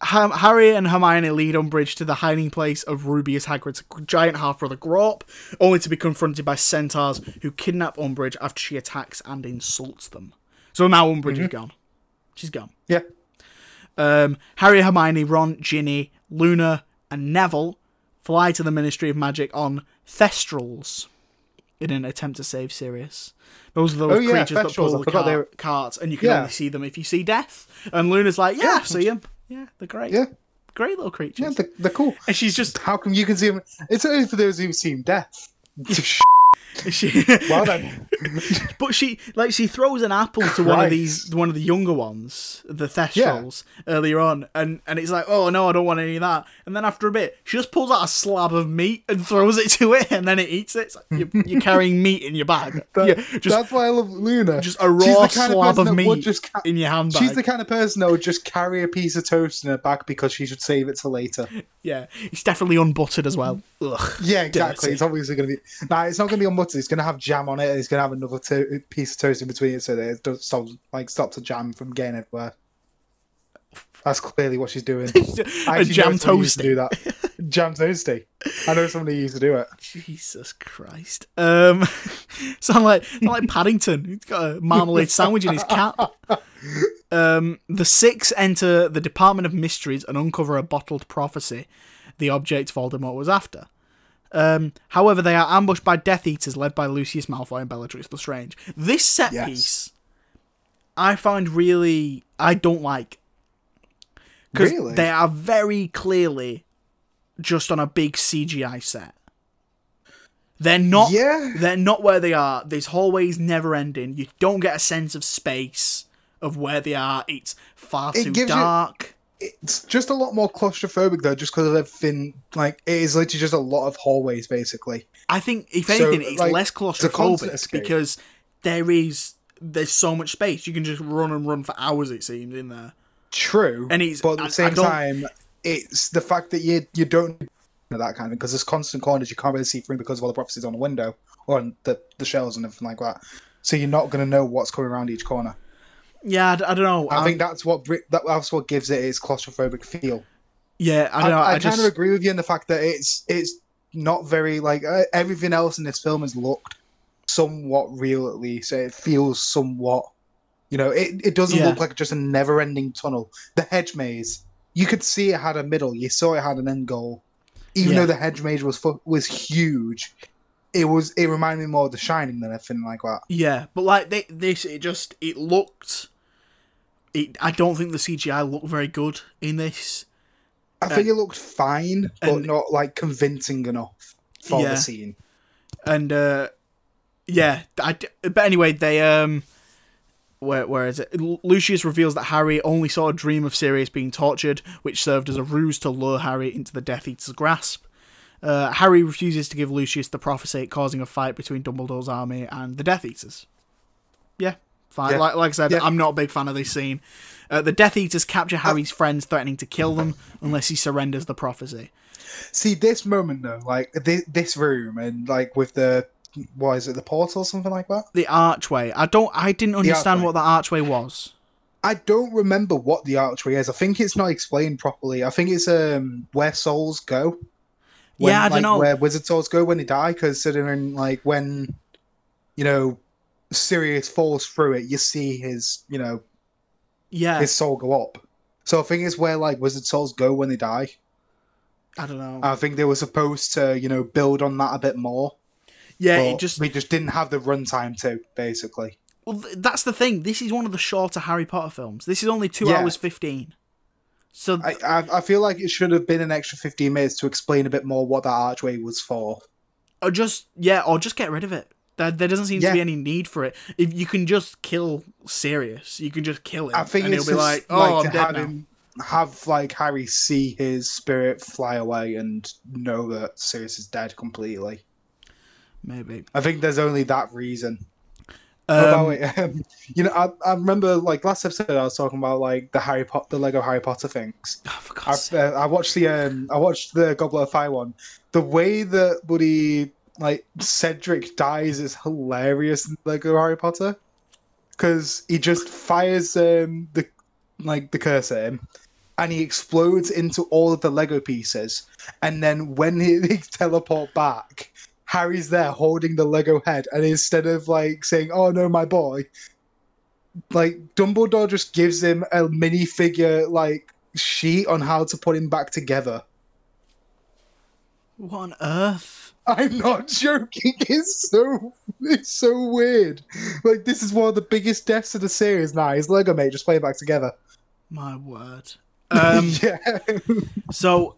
Ha- Harry and Hermione lead Umbridge to the hiding place of Rubeus Hagrid's giant half brother Grawp, only to be confronted by centaurs who kidnap Umbridge after she attacks and insults them. So now Umbridge is gone. She's gone. Yeah, Um, Harry, Hermione, Ron, Ginny, Luna, and Neville fly to the Ministry of Magic on Thestrals in an attempt to save Sirius. Those are those Oh, yeah, creatures that pull the car- were- carts, and you can Yeah. only see them if you see death. And Luna's like, yeah, Yeah. I see them. Yeah, they're great. yeah, Great little creatures. yeah. They're, they're cool. and she's just, How come you can see them? It's only for those who've seen death. She, well then, but she like she throws an apple to one of these one of the younger ones, the Thestrals, earlier on, and and it's like, oh no, I don't want any of that. And then after a bit, she just pulls out a slab of meat and throws it to it, and then it eats it. Like, you're, you're carrying meat in your bag. that- Yeah, just that's why I love Luna. just a raw slab person of meat just ca- in your handbag. She's the kind of person that would just carry a piece of toast in her bag because she should save it till later. yeah, it's definitely unbuttered as well. Ugh, Yeah, exactly. dirty. It's obviously going to be. Nah, it's not going to be unbuttered. It's going to have jam on it. And it's going to have another to- piece of toast in between it, so that it does stop like stops the jam from getting everywhere. That's clearly what she's doing. I jam know someone who used to do that. Jam toasty. I know somebody used to do it. Jesus Christ. Um, sound like sound like Paddington. He's got a marmalade sandwich in his cap. Um, the six enter the Department of Mysteries and uncover a bottled prophecy, the object Voldemort was after. Um, however, they are ambushed by Death Eaters led by Lucius Malfoy and Bellatrix Lestrange. This set Yes. piece, I find really I don't like because Really? they are very clearly just on a big CGI set. They're not. Yeah. They're not where they are. This hallway's never ending. You don't get a sense of space of where they are. It's far It too dark. It's just a lot more claustrophobic though, just because of everything. Like it is literally just a lot of hallways, basically. I think if So, anything, it's like, less it's a constant claustrophobic because there is there's so much space. You can just run and run for hours. It seems in there. True, And it's- but at the I same don't- time, it's the fact that you you don't know that kind of because there's constant corners you can't really see through because of all the prophecies on the window or on the the shells and everything like that. So you're not going to know what's coming around each corner. Yeah, I don't know. I I'm- think that's what that- that's what gives it its claustrophobic feel. yeah, I don't know. I, I, I, just kind of agree with you in the fact that it's it's not very like uh, everything else in this film has looked somewhat real at least. It feels somewhat, you know, it, it doesn't Yeah. look like just a never-ending tunnel. The hedge maze, you could see it had a middle. You saw it had an end goal, even Yeah. though the hedge maze was was huge. It was. It reminded me more of The Shining than anything like that. yeah, but like they, this, it just it looked. It, I don't think the CGI looked very good in this. I think it looked fine, but and- not like convincing enough for Yeah. the scene. and uh yeah I but anyway they um where, where is it lucius reveals that harry only saw a dream of sirius being tortured which served as a ruse to lure harry into the death eater's grasp uh, harry refuses to give lucius the prophecy causing a fight between dumbledore's army and the death eaters yeah fine Yeah. Like, like i said Yeah. i'm not a big fan of this scene uh, the death eaters capture harry's friends threatening to kill them unless he surrenders the prophecy See this moment though, like this, this room and like with the what is it, the portal, or something like that. the archway i don't i didn't understand what the archway was I don't remember what the archway is. I think it's not explained properly. I think it's um where souls go. Yeah, I don't know. where wizard souls go when they die. because Considering like when you know Sirius falls through it, you see his you know yeah his soul go up. So I think it's where like wizard souls go when they die. I don't know. I think they were supposed to you know build on that a bit more. yeah, it just we just didn't have the runtime to basically. well, th- that's the thing. This is one of the shorter Harry Potter films. This is only two Yeah. hours fifteen. So I, I I feel like it should have been an extra fifteen minutes to explain a bit more what that archway was for. or just yeah, or just get rid of it. There, there doesn't seem to be any need for it. If you can just kill Sirius, you can just kill him, I think and it's he'll be like, "Oh, like I'm to dead have now." have like Harry see his spirit fly away and know that Sirius is dead completely. Maybe. I think there's only that reason. Um, um, you know, I, I remember like last episode I was talking about like the Harry Potter, the Lego Harry Potter things. oh, for I, God's sake. uh, I watched the um, I watched the Goblet of Fire one. The way that Buddy like Cedric dies is hilarious in Lego Harry Potter because he just fires um, the like the curse at him, and he explodes into all of the Lego pieces. And then when he, he teleport back, Harry's there holding the Lego head, and instead of like saying "Oh no, my boy," like Dumbledore just gives him a minifigure like sheet on how to put him back together. what on earth? I'm not joking. It's so it's so weird. Like this is one of the biggest deaths of the series now. His Lego mate just playing back together. My word. Um, yeah. So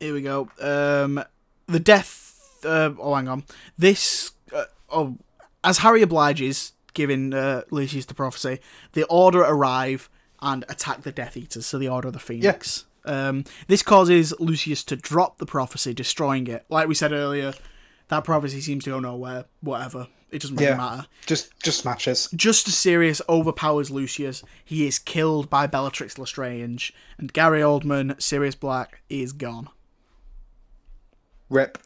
here we go. Um, the death. Uh, oh, hang on. This. Uh, oh, as Harry obliges, giving uh, Lucius the prophecy, the Order arrive and attack the Death Eaters. So the Order of the Phoenix. Um, this causes Lucius to drop the prophecy, destroying it. Like we said earlier, that prophecy seems to go nowhere. Whatever. It doesn't really Yeah. matter. Just just smashes. Just as Sirius overpowers Lucius, he is killed by Bellatrix Lestrange, and Gary Oldman, Sirius Black, is gone. Rip.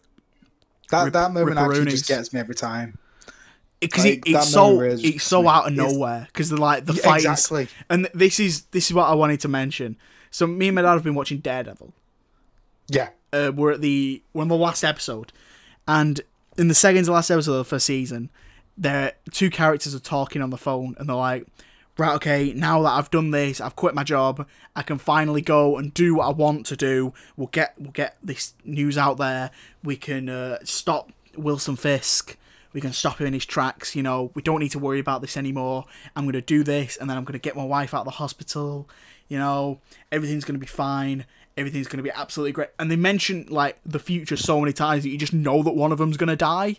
That Rip- that moment actually just gets me every time. because Like, it, it's so is- it's so out of nowhere because like the Yeah, fight exactly. and this is this is what I wanted to mention. So me and my dad have been watching Daredevil. Yeah. Uh, we're at the we're on the last episode, and in the second to last episode of the first season, there two characters are talking on the phone, and they're like, "Right, okay, now that I've done this, I've quit my job, I can finally go and do what I want to do. We'll get we'll get this news out there. We can uh, stop Wilson Fisk." We can stop him in his tracks, you know. We don't need to worry about this anymore. I'm going to do this, and then I'm going to get my wife out of the hospital. You know, everything's going to be fine. Everything's going to be absolutely great. And they mention, like, the future so many times that you just know that one of them's going to die.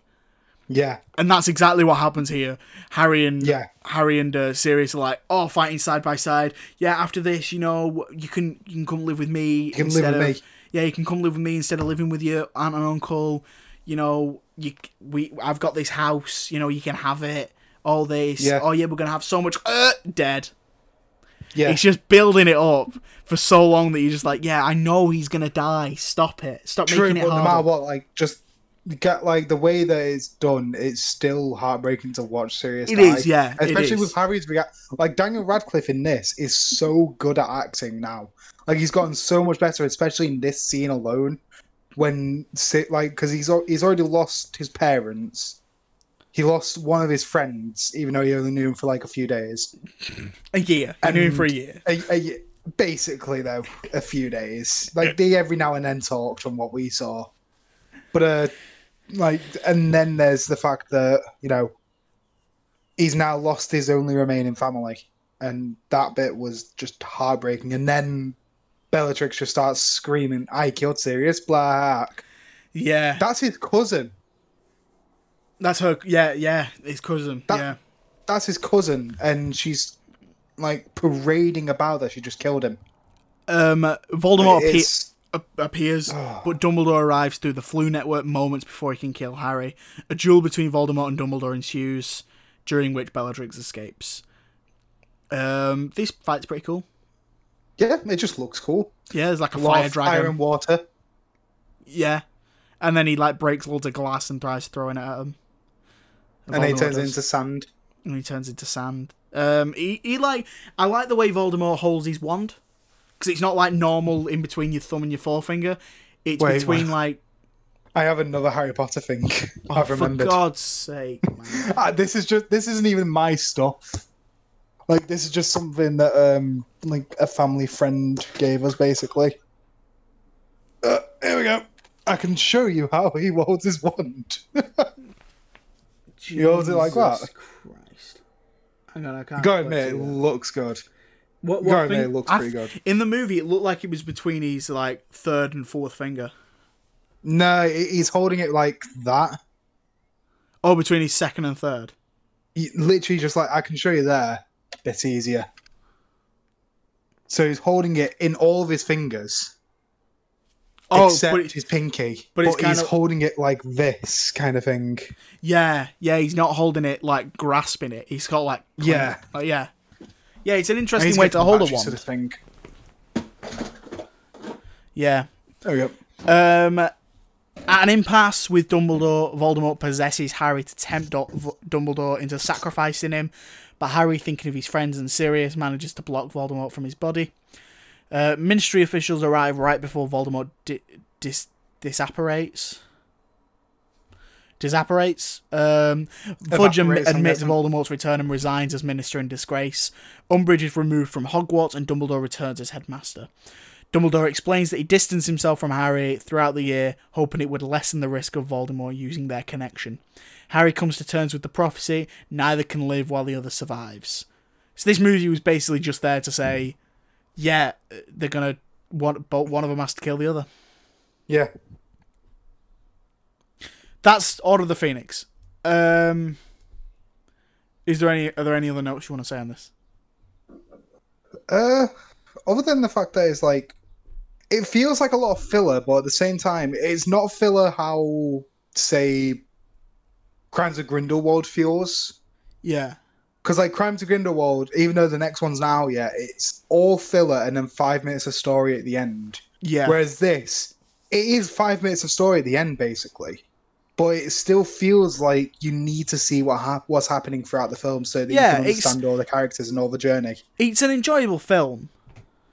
Yeah. And that's exactly what happens here. Harry and Yeah. Harry and uh, Sirius are like, oh, fighting side by side. Yeah, after this, you know, you can you can come live with me. You can live with me. Yeah, you can come live with me instead of living with your aunt and uncle. You know, you we I've got this house. You know, you can have it. All this. Yeah. Oh yeah, we're gonna have so much. Uh, dead. Yeah. It's just building it up for so long that you're just like, yeah, I know he's gonna die. Stop it. Stop True, making it but no matter what, like just get like the way that it's done, it's still heartbreaking to watch Sirius. It die. is, yeah, Especially is. with Harry's react. Like Daniel Radcliffe in this is so good at acting now. Like he's gotten so much better, especially in this scene alone. When like because he's he's already lost his parents. He lost one of his friends, even though he only knew him for like a few days. A year. I knew him for a year. A, a, basically, though, a few days. Like they every now and then talked on what we saw, but uh, like, and then there's the fact that you know he's now lost his only remaining family, and that bit was just heartbreaking. And then Bellatrix just starts screaming, "I killed Sirius Black." Yeah. That's his cousin. That's her. Yeah, yeah. His cousin. That- yeah. That's his cousin, and she's like parading about that she just killed him. Um, Voldemort appe- appears, but Dumbledore arrives through the Floo Network moments before he can kill Harry. A duel between Voldemort and Dumbledore ensues, during which Bellatrix escapes. Um, this fight's pretty cool. yeah, it just looks cool. Yeah, there's like a Lot fire dragon. fire and water. Yeah, and then he like breaks loads of glass and tries throwing it at him. And he turns does. into sand. and he turns into sand. Um, he, he like I like the way Voldemort holds his wand because it's not like normal in between your thumb and your forefinger. It's Wait, between what? like I have another Harry Potter thing. oh, I've remembered. for. God's sake, man. Ah, this is just this isn't even my stuff. Like this is just something that um like a family friend gave us basically. Uh, here we go. I can show you how he holds his wand. He holds it like that? Christ. Hang on, I can't. Quite admit, it looks good. What, what admit, it looks I pretty good. In the movie, it looked like it was between his like third and fourth finger. No, he's holding it like that. Oh, between his second and third. He- literally just like I can show you there. Bit easier. So he's holding it in all of his fingers. Oh, except but it- his pinky. but But, it's he's kinda- holding it like this kind of thing. Yeah, yeah, he's not holding it like grasping it. He's got like Yeah. oh, yeah, yeah. It's an interesting way to hold a wand. To the thing. Yeah. There we go. Um, at an impasse with Dumbledore, Voldemort possesses Harry to tempt Du- Dumbledore into sacrificing him, but Harry, thinking of his friends and Sirius, manages to block Voldemort from his body. Uh, ministry officials arrive right before Voldemort di- dis- disapparates. Disapparates. Um, Fudge am- admits. Voldemort's return and resigns as minister in disgrace. Umbridge is removed from Hogwarts, and Dumbledore returns as headmaster. Dumbledore explains that he distanced himself from Harry throughout the year, hoping it would lessen the risk of Voldemort using their connection. Harry comes to terms with the prophecy, neither can live while the other survives. So this movie was basically just there to say, yeah, they're gonna one, but one of them has to kill the other. Yeah. that's Order of the Phoenix. Um, is there any are there any other notes you want to say on this? Uh, other than the fact that it's like, it feels like a lot of filler, but at the same time, it's not filler how say, Crimes of Grindelwald feels. Yeah, Because like Crimes of Grindelwald, even though the next one's now yeah, it's all filler and then five minutes of story at the end. yeah, Whereas this, it is five minutes of story at the end, basically. But it still feels like you need to see what hap- what's happening throughout the film so that Yeah, you can understand all the characters and all the journey. it's an enjoyable film.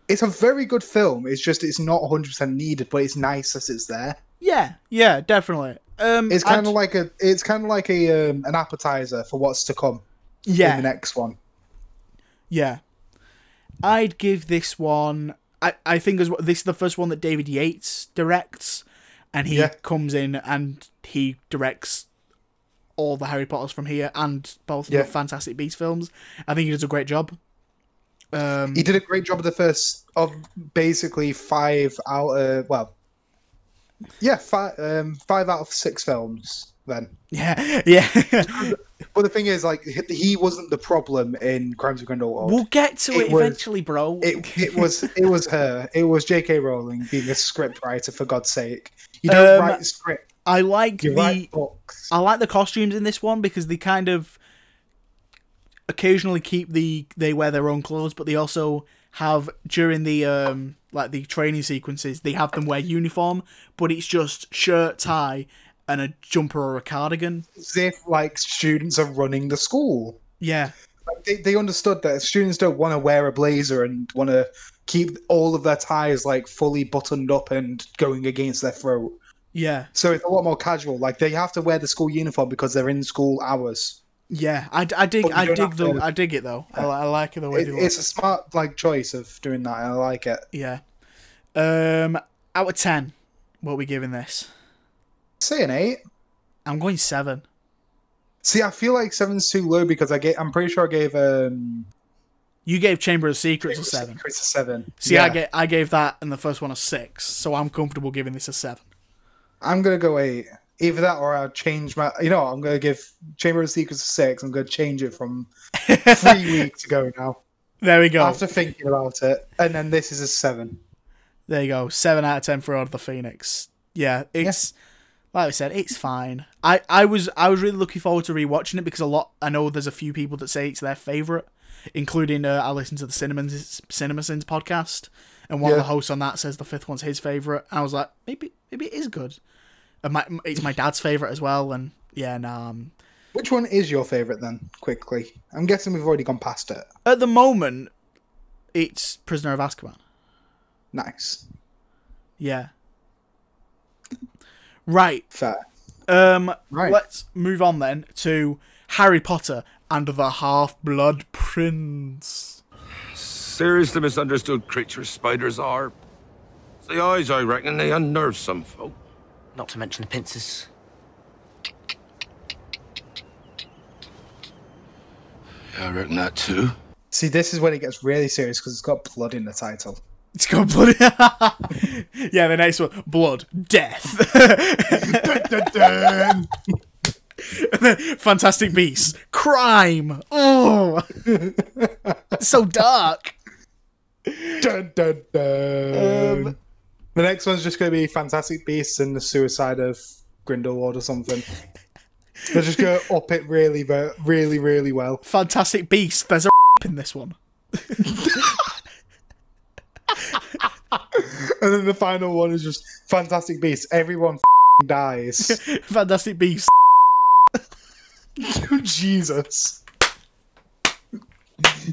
It's a very good film. It's just it's not 100% needed, but it's nice that it's there. Yeah, yeah, definitely. Um, It's kind of like a it's kind of like a um, an appetizer for what's to come yeah, in the next one. Yeah. I'd give this one. I, I think as well, this is the first one that David Yates directs, and he Yeah. comes in and he directs all the Harry Potters from here and both Yeah. the Fantastic Beasts films. I think he does a great job. Um, He did a great job of the first of basically five out of well, yeah, five um, five out of six films. Then, yeah, yeah. But the thing is, like, he wasn't the problem in Crimes of Grindelwald. we'll get to it, It was- eventually, bro. it, it was it was her. It was J.K. Rowling being a script writer for God's sake. You don't Um, write script. I like You the books. I like the costumes in this one because they kind of occasionally keep the they wear their own clothes, but they also have during the um like the training sequences they have them wear uniform, but it's just shirt, tie, and a jumper or a cardigan. As if like students are running the school. Yeah, Like, they they understood that students don't want to wear a blazer and want to keep all of their ties like fully buttoned up and going against their throat. yeah, So it's a lot more casual. Like they have to wear the school uniform because they're in school hours. yeah. I, I dig I dig the to- I dig it though. I, I like it the way It, it's a smart like choice of doing that. I like it. Yeah. Um, out of ten, what are we giving this? Say an eight. I'm going seven. See, I feel like seven's too low because I get. I'm pretty sure I gave um. You gave Chamber of Secrets a seven. Secrets a seven. See, yeah. I get I gave that and the first one a six, so I'm comfortable giving this a seven. I'm gonna go eight. Either that or I'll change my. You know, I'm gonna give Chamber of Secrets a six. I'm gonna change it from three weeks ago now. There we go. After thinking about it, and then this is a seven. There you go. Seven out of ten for Order of the Phoenix. Yeah, it's like I said, it's fine. I, I was I was really looking forward to rewatching it because a lot I know there's a few people that say it's their favorite, including uh, I listened to the Cinemas CinemaSins podcast, and one of the hosts on that says the fifth one's his favorite. And I was like, maybe maybe it is good. And my it's my dad's favorite as well. And yeah, nah, um, Which one is your favorite then? Quickly, I'm guessing we've already gone past it. at the moment, it's Prisoner of Azkaban. Nice, Yeah. Right. fair. Um, Right. let's move on then to Harry Potter and the Half Blood Prince. Seriously misunderstood creatures spiders are. It's the eyes, I reckon, they unnerve some folk. Not to mention the pincers. Yeah, I reckon that too. See, this is when it gets really serious because it's got blood in the title. It's got blood. yeah, the next one, blood, death. Fantastic Beasts, crime. Oh, so dark. Dun, dun, dun. Um, the next one's just going to be Fantastic Beasts and the Suicide of Grindelwald or something. They're just going to up it really, ve- really, really well. Fantastic Beasts. There's a in this one. And then the final one is just Fantastic Beasts. Everyone f***ing dies. Fantastic Beasts. Jesus.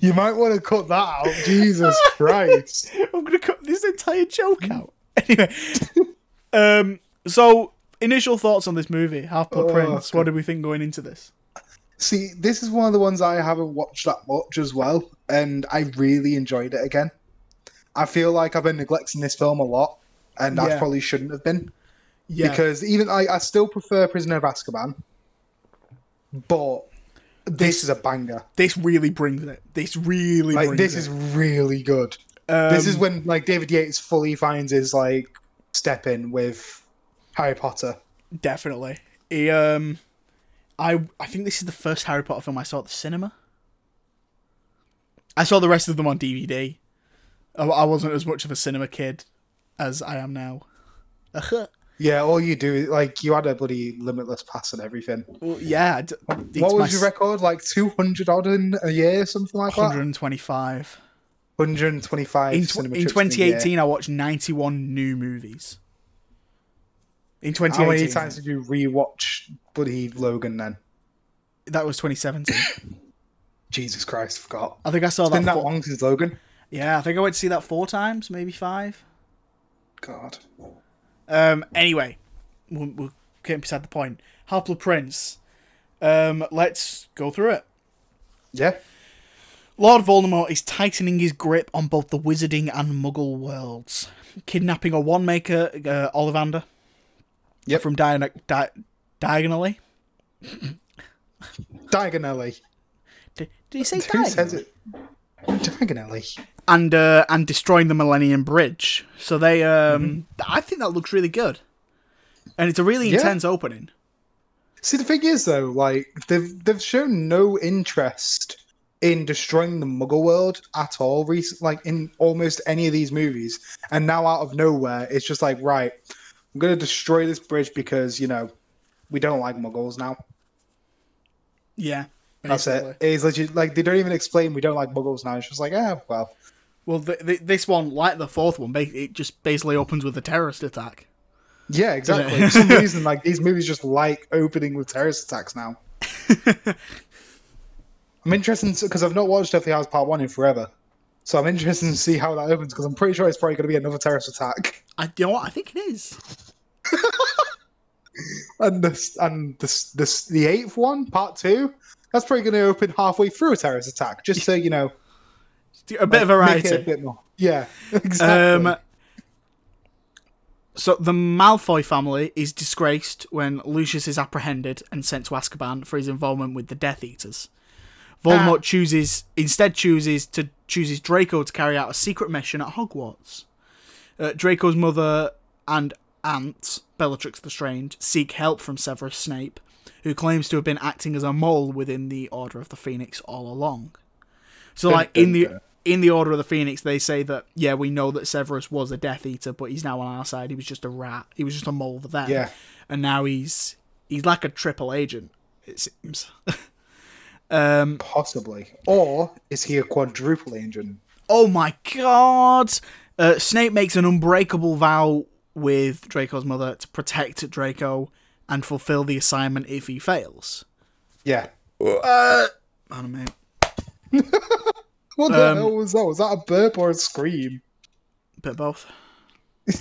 You might want to cut that out. Jesus Christ. I'm gonna cut this entire joke out. Anyway, um, so initial thoughts on this movie, Half Blood Oh, Prince. What did we think going into this? See, this is one of the ones I haven't watched that much as well, and I really enjoyed it again. I feel like I've been neglecting this film a lot, and I probably shouldn't have been. Yeah, Because even I, I still prefer Prisoner of Azkaban, but this is a banger. this really brings it. This really Like this it. is really good. Um, this is when like David Yates fully finds his like step in with Harry Potter. definitely. He, um, I I think this is the first Harry Potter film I saw at the cinema. I saw the rest of them on DVD. I, I wasn't as much of a cinema kid as I am now. Yeah, all you do is like you had a bloody limitless pass and everything. Well, yeah. d- what was your record? Like two hundred odd in a year, something like that. 125. One hundred and twenty-five. In, tw- in trips a year. 2018, I watched 91 new movies. In How many times did you rewatch bloody Logan then? that was 2017. Jesus Christ, I forgot. I think I saw It's that. been that long since Logan. Yeah, I think I went to see that four times, maybe five. God. Um. Anyway, we'll, we'll get beside the point. Half-Blood Prince. Um. Let's go through it. Yeah. Lord Voldemort is tightening his grip on both the wizarding and Muggle worlds, kidnapping a Wand-Maker, uh, Ollivander, Yep. from Diana, di- diagonally. Diagonally. Did, did he say Who says it? Diagonally. And uh, and destroying the Millennium Bridge. So they, um, I think that looks really good, and it's a really Yeah. intense opening. See, the thing is, though, like they've they've shown no interest in destroying the Muggle world at all. Recent, like in almost any of these movies, and now out of nowhere, it's just like, right, I'm gonna destroy this bridge because you know we don't like Muggles now. Yeah, That's it. It's legit. Like they don't even explain we don't like Muggles now. It's just like, ah, well, Well, th- th- this one, like the fourth one, it just basically opens with a terrorist attack. yeah, exactly. For some reason, like these movies just like opening with terrorist attacks now. I'm interested because I've not watched Deathly Hallows Part One in forever, so I'm interested to see how that opens because I'm pretty sure it's probably going to be another terrorist attack. I, you know what? I think it is. And this and this this the eighth one, Part Two, that's probably going to open halfway through a terrorist attack, just so you know, A bit of variety. a bit more. Yeah, exactly. Um, so the Malfoy family is disgraced when Lucius is apprehended and sent to Azkaban for his involvement with the Death Eaters. Voldemort Ah. chooses instead chooses to chooses Draco to carry out a secret mission at Hogwarts. Uh, Draco's mother and aunt, Bellatrix Lestrange, seek help from Severus Snape, who claims to have been acting as a mole within the Order of the Phoenix all along. So, like in the in the Order of the Phoenix, they say that yeah, we know that Severus was a Death Eater, but he's now on our side. He was just a rat. He was just a mole for them. Yeah. and now he's he's like a triple agent. It seems. um. Possibly, or is he a quadruple agent? Oh my god! Uh, Snape makes an unbreakable vow with Draco's mother to protect Draco and fulfill the assignment if he fails. Yeah. Uh, I don't know. What the Um, hell was that? Was that a burp or a scream? Bit of both.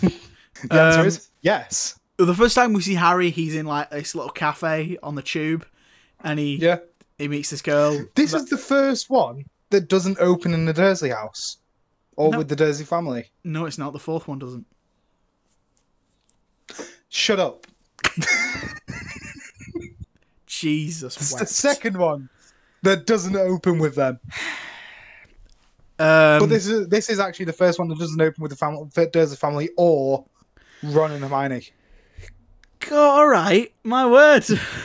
The answer Um, is yes. The first time we see Harry, he's in like this little cafe on the tube, and he Yeah. he meets this girl. This that- is the first one that doesn't open in the Dursley house or No. with the Dursley family. no, it's not. The fourth one doesn't. Shut up. Jesus. It's the second one that doesn't open with them. Um, But this is this is actually the first one that doesn't open with the family, Dursley family or Ron and Hermione. all right, my word.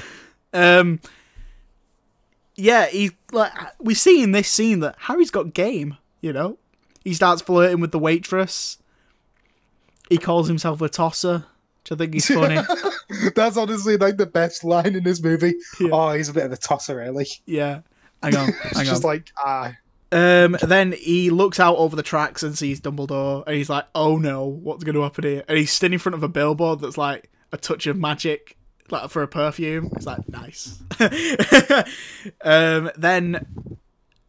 um, yeah, he's like we see in this scene that Harry's got game. You know, he starts flirting with the waitress. He calls himself a tosser, which I think is funny. That's honestly like the best line in this movie. Yeah. Oh, he's a bit of a tosser, really. yeah, hang on, It's hang just on. like ah, Um, then he looks out over the tracks and sees Dumbledore, and he's like, "Oh no, what's going to happen here?" And he's standing in front of a billboard that's like a touch of magic, like for a perfume. It's like nice. um, then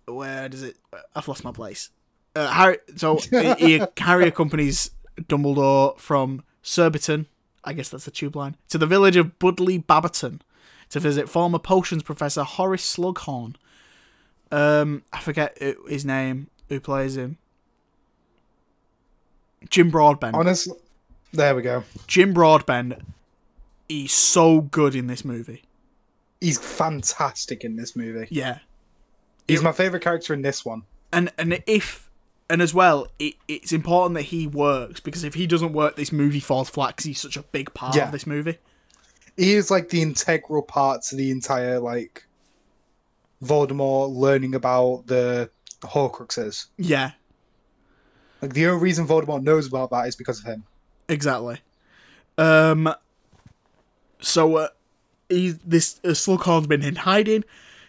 where does it? I've lost my place. Uh, Harry. So he, Harry accompanies Dumbledore from Surbiton, I guess that's the tube line, to the village of Budleigh Babberton to visit former potions professor Horace Slughorn. Um, I forget who- his name. Who plays him? Jim Broadbent. honestly, there we go. Jim Broadbent. He's so good in this movie. He's fantastic in this movie. Yeah, He's my favorite character in this one. and and if and as well, it, it's important that he works because if he doesn't work, this movie falls flat because he's such a big part Yeah. of this movie. he is like the integral part to the entire like Voldemort learning about the Horcruxes. Yeah, Like the only reason Voldemort knows about that is because of him. exactly. Um, so uh, he this uh, Slughorn's been in hiding,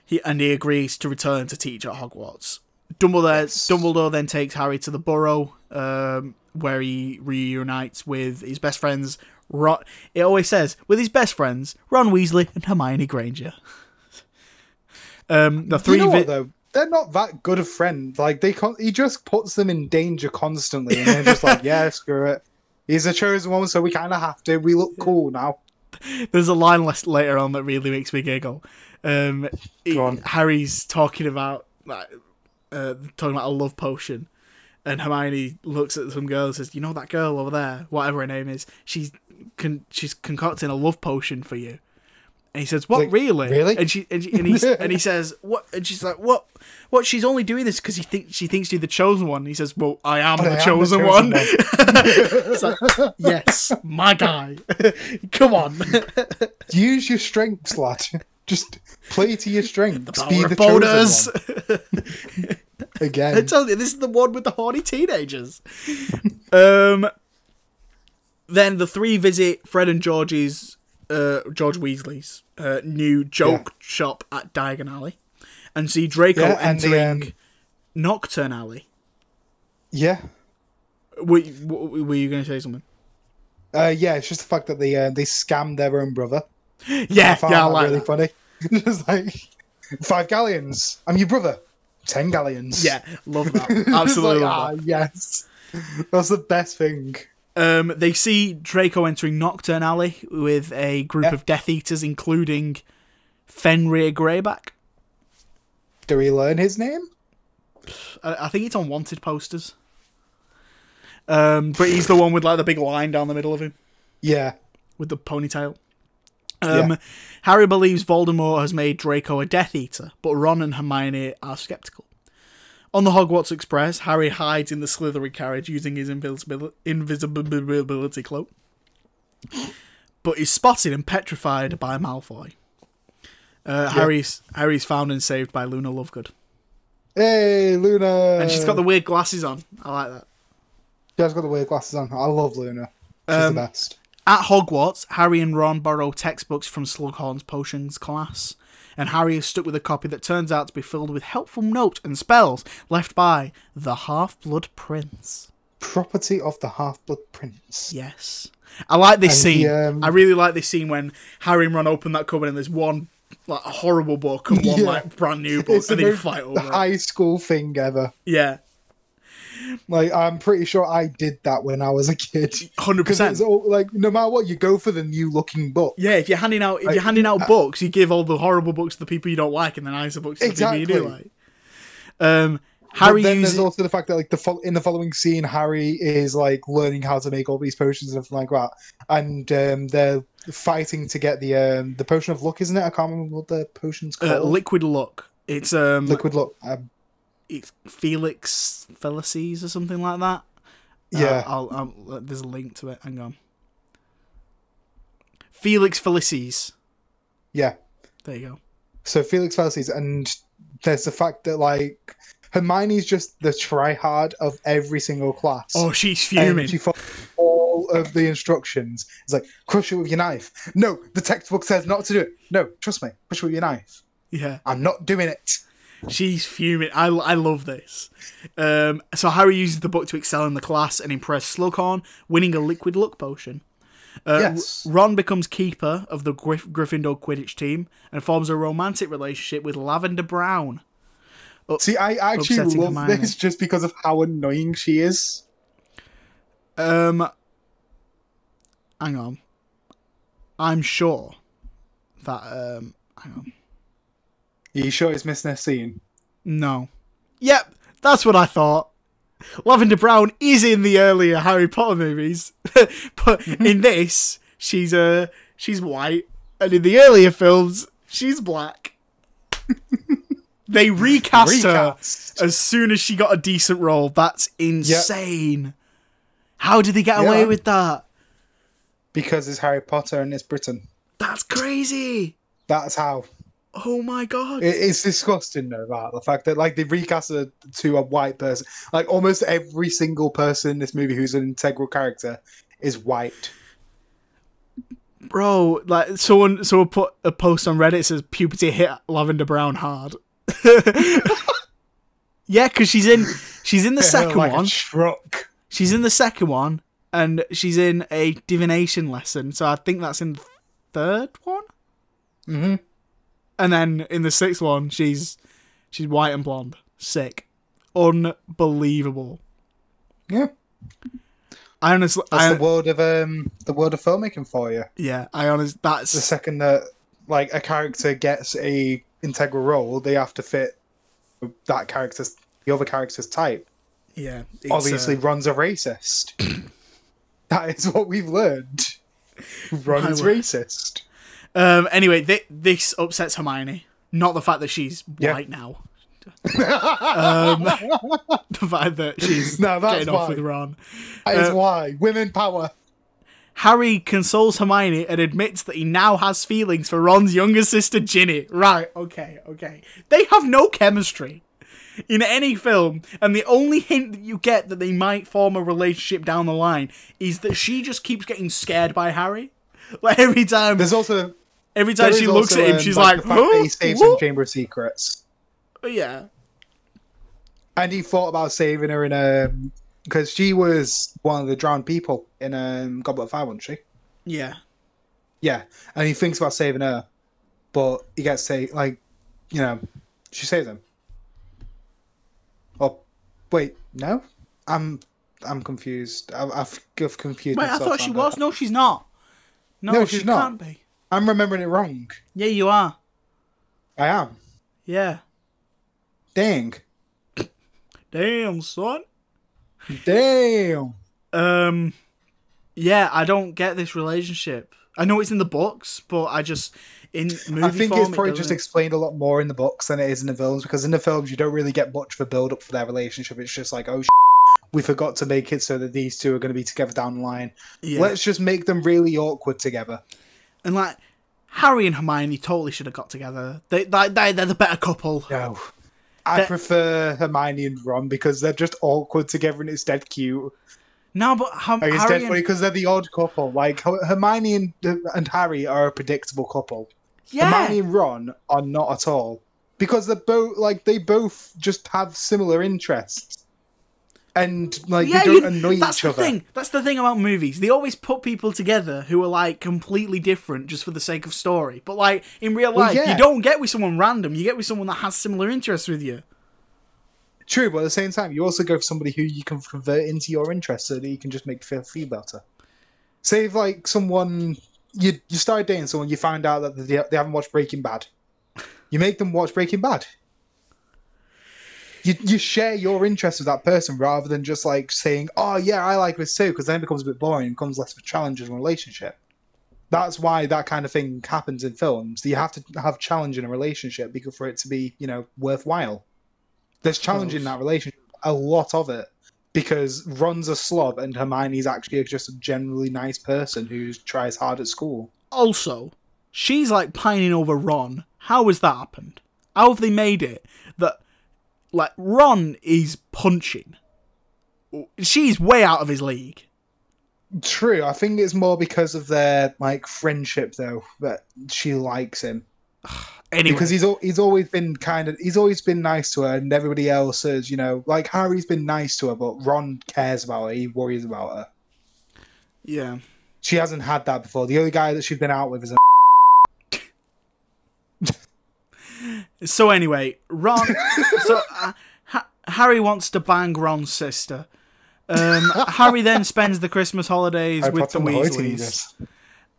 he and he agrees to return to teach at Hogwarts. Dumbledore Yes. Dumbledore then takes Harry to the Burrow, um, where he reunites with his best friends. Ron, it always says with his best friends Ron Weasley and Hermione Granger. Um, the three you know vi- what though? They're not that good of friends. Like they, con- he just puts them in danger constantly, and they're just like, "Yeah, screw it." He's a chosen one, so we kind of have to. We look cool now. There's a line less later on that really makes me giggle. Um, he- Go on. Harry's talking about like, uh, talking about a love potion, and Hermione looks at some girl and says, "You know that girl over there, whatever her name is. She's con- she's concocting a love potion for you." And he says, "What Like, really? really? And she and, she, and, he, and he says, "What?" And she's like, "What? What? She's only doing this because he thinks she thinks you're the chosen one." And he says, "Well, I am the I am the chosen, chosen one." one. it's like, yes, my guy. Come on. Use your strengths, lad. Just play to your strengths. Power Be the bonus. chosen one. Again, I told you this is the one with the horny teenagers. um, then the three visit Fred and George's, uh, George Weasley's uh, new joke shop at Diagon Alley, and see Draco Yeah, and the, entering um, Knockturn Alley. yeah, Were, you- were you going to say something? uh, yeah. It's just the fact that they uh, they scammed their own brother. Yeah, yeah, I that like really that. funny. just like five galleons. I'm your brother. Ten galleons. Yeah, love that. Absolutely like, love ah, yes. That's the best thing. Um, they see Draco entering Knockturn Alley with a group Yeah. of Death Eaters, including Fenrir Greyback. Do we learn his name? I, I think it's on wanted posters. Um, but he's the one with like the big line down the middle of him Yeah. with the ponytail. Um, Yeah. Harry believes Voldemort has made Draco a Death Eater, but Ron and Hermione are skeptical. On the Hogwarts Express, Harry hides in the Slytherin carriage using his invisibil- invisibility cloak, but is spotted and petrified by Malfoy. Uh, Harry's Harry's found and saved by Luna Lovegood, Hey, Luna. and she's got the weird glasses on. I like that. She's got the weird glasses on. I love Luna. She's Um, the best. At Hogwarts, Harry and Ron borrow textbooks from Slughorn's potions class, and Harry is stuck with a copy that turns out to be filled with helpful notes and spells left by the Half-Blood Prince. Property of the Half Blood Prince. Yes. I like this And scene. um, I really like this scene when Harry and Ron open that cupboard and there's one like horrible book and one Yeah. like brand new book It's the, and they most- fight the over it. high school thing ever. Yeah. Like I'm pretty sure I did that when I was a kid. 100%. Because it's all like no matter what, you go for the new looking book. Yeah, if you're handing out if Like, you're handing out books, you give all the horrible books to the people you don't like and the nicer books to the people you do like. Um But Harry then uses there's also the fact that like the fol- in the following scene, Harry is like learning how to make all these potions and everything like that, and um, they're fighting to get the um, the potion of luck, isn't it? I can't remember what the potion's called. uh, liquid luck. It's um Liquid luck. Um, Felix Felicis or something like that. Uh, Yeah. I'll, I'll, there's a link to it. Hang on. Felix Felicis. yeah. There you go. So Felix Felicis, and there's the fact that like Hermione's just the tryhard of every single class. Oh, she's And fuming. she follows all of the instructions. It's like crush it with your knife. No, the textbook says not to do it. No, trust me, crush it with your knife. Yeah, I'm not doing it. She's fuming. I, I love this. Um, so Harry uses the book to excel in the class and impress Slughorn, winning a liquid luck potion. Uh, Yes. Ron becomes keeper of the Gryff- Gryffindor Quidditch team and forms a romantic relationship with Lavender Brown. See, I actually love Hermione. this just because of how annoying she is. Um, hang on. I'm sure that um, hang on. Are you sure it's missing a scene? No. Yep, that's what I thought. Lavender Brown is in the earlier Harry Potter movies, but in this, she's uh she's white, and in the earlier films, she's black. they recast, Recast. her as soon as she got a decent role. That's insane. How did they get away with that? Because it's Harry Potter and it's Britain. That's crazy. That's how. Oh my god. It, it's disgusting though that the fact that like they recast it to a white person. Like almost every single person in this movie who's an integral character is white. Bro, like someone someone put a post on Reddit says puberty hit Lavender Brown hard. yeah, because she's in she's in the second like one. A truck. She's in the second one, and she's in a divination lesson. So I think that's in the third one. Mm-hmm. And then in the sixth one, she's she's white and blonde. Sick, unbelievable. Yeah. I honestly, That's I, the world of um the world of filmmaking for you. yeah, I honestly, that's The second that like a character gets a integral role, they have to fit that character's the other character's type. yeah. Obviously, uh, Ron's a racist. that is what we've learned. Ron's racist. Um. Anyway, thi- this upsets Hermione. Not the fact that she's Yeah. white now. um, the fact that she's No, that's getting off with Ron. That is Uh, why women power. Harry consoles Hermione and admits that he now has feelings for Ron's younger sister Ginny. Right, okay, okay. They have no chemistry in any film, and the only hint that you get that they might form a relationship down the line is that she just keeps getting scared by Harry. Like every time, There's also every time there she looks at him, um, she's like, like, the "Huh? he saves What?" some Chamber of Secrets, yeah, and he thought about saving her in a because she was one of the drowned people in um, Goblet of Fire, wasn't she? yeah. Yeah, and he thinks about saving her, but he gets saved. Like, you know, she saves him. Oh, wait, no, I'm I'm confused. I've, I've confused. Wait, I thought she was. No, she's not. No, No, she she's not. can't be. I'm remembering it wrong. Yeah, you are. I am. Yeah. Dang. Damn, son. Damn. Um, yeah, I don't get this relationship. I know it's in the books, but I just in movie I think form, it's probably it just explained a lot more in the books than it is in the films because in the films you don't really get much of a build up for their relationship. It's just like, oh, we forgot to make it so that these two are going to be together down the line. Yeah. Let's just make them really awkward together. And like Harry and Hermione totally should have got together. They, they, they they're the better couple. No. I That- prefer Hermione and Ron because they're just awkward together and it's dead cute. No, but Her- Like, it's Harry dead and, funny because they're the odd couple. Like Hermione and, and Harry are a predictable couple. yeah, Hermione and Ron are not at all because they're both like they both just have similar interests, and like yeah, they don't annoy that's each the other. thing. That's the thing about movies. They always put people together who are like completely different just for the sake of story. But like in real Well, life, yeah. you don't get with someone random. You get with someone that has similar interests with you. True, but at the same time, you also go for somebody who you can convert into your interest so that you can just make feel feel better. Say if like someone you you start dating someone, you find out that they, they haven't watched Breaking Bad, you make them watch Breaking Bad. You, you share your interest with that person rather than just like saying, "Oh yeah, I like this too," because then it becomes a bit boring, and becomes less of a challenge in a relationship. That's why that kind of thing happens in films. You have to have challenge in a relationship because for it to be, you know, worthwhile. There's challenge in that relationship, a lot of it, because Ron's a slob and Hermione's actually just a generally nice person who tries hard at school. Also, she's like pining over Ron. How has that happened? How have they made it like Ron is punching? She's way out of his league. True, I think it's more because of their like friendship though that she likes him Anyway, because he's he's always been kind of he's always been nice to her and everybody else is you know like Harry's been nice to her but Ron cares about her he worries about her. yeah. She hasn't had that before. The only guy that she's been out with is a So anyway, Ron. so uh, ha- Harry wants to bang Ron's sister. Um, Harry then spends the Christmas holidays with the Weasleys.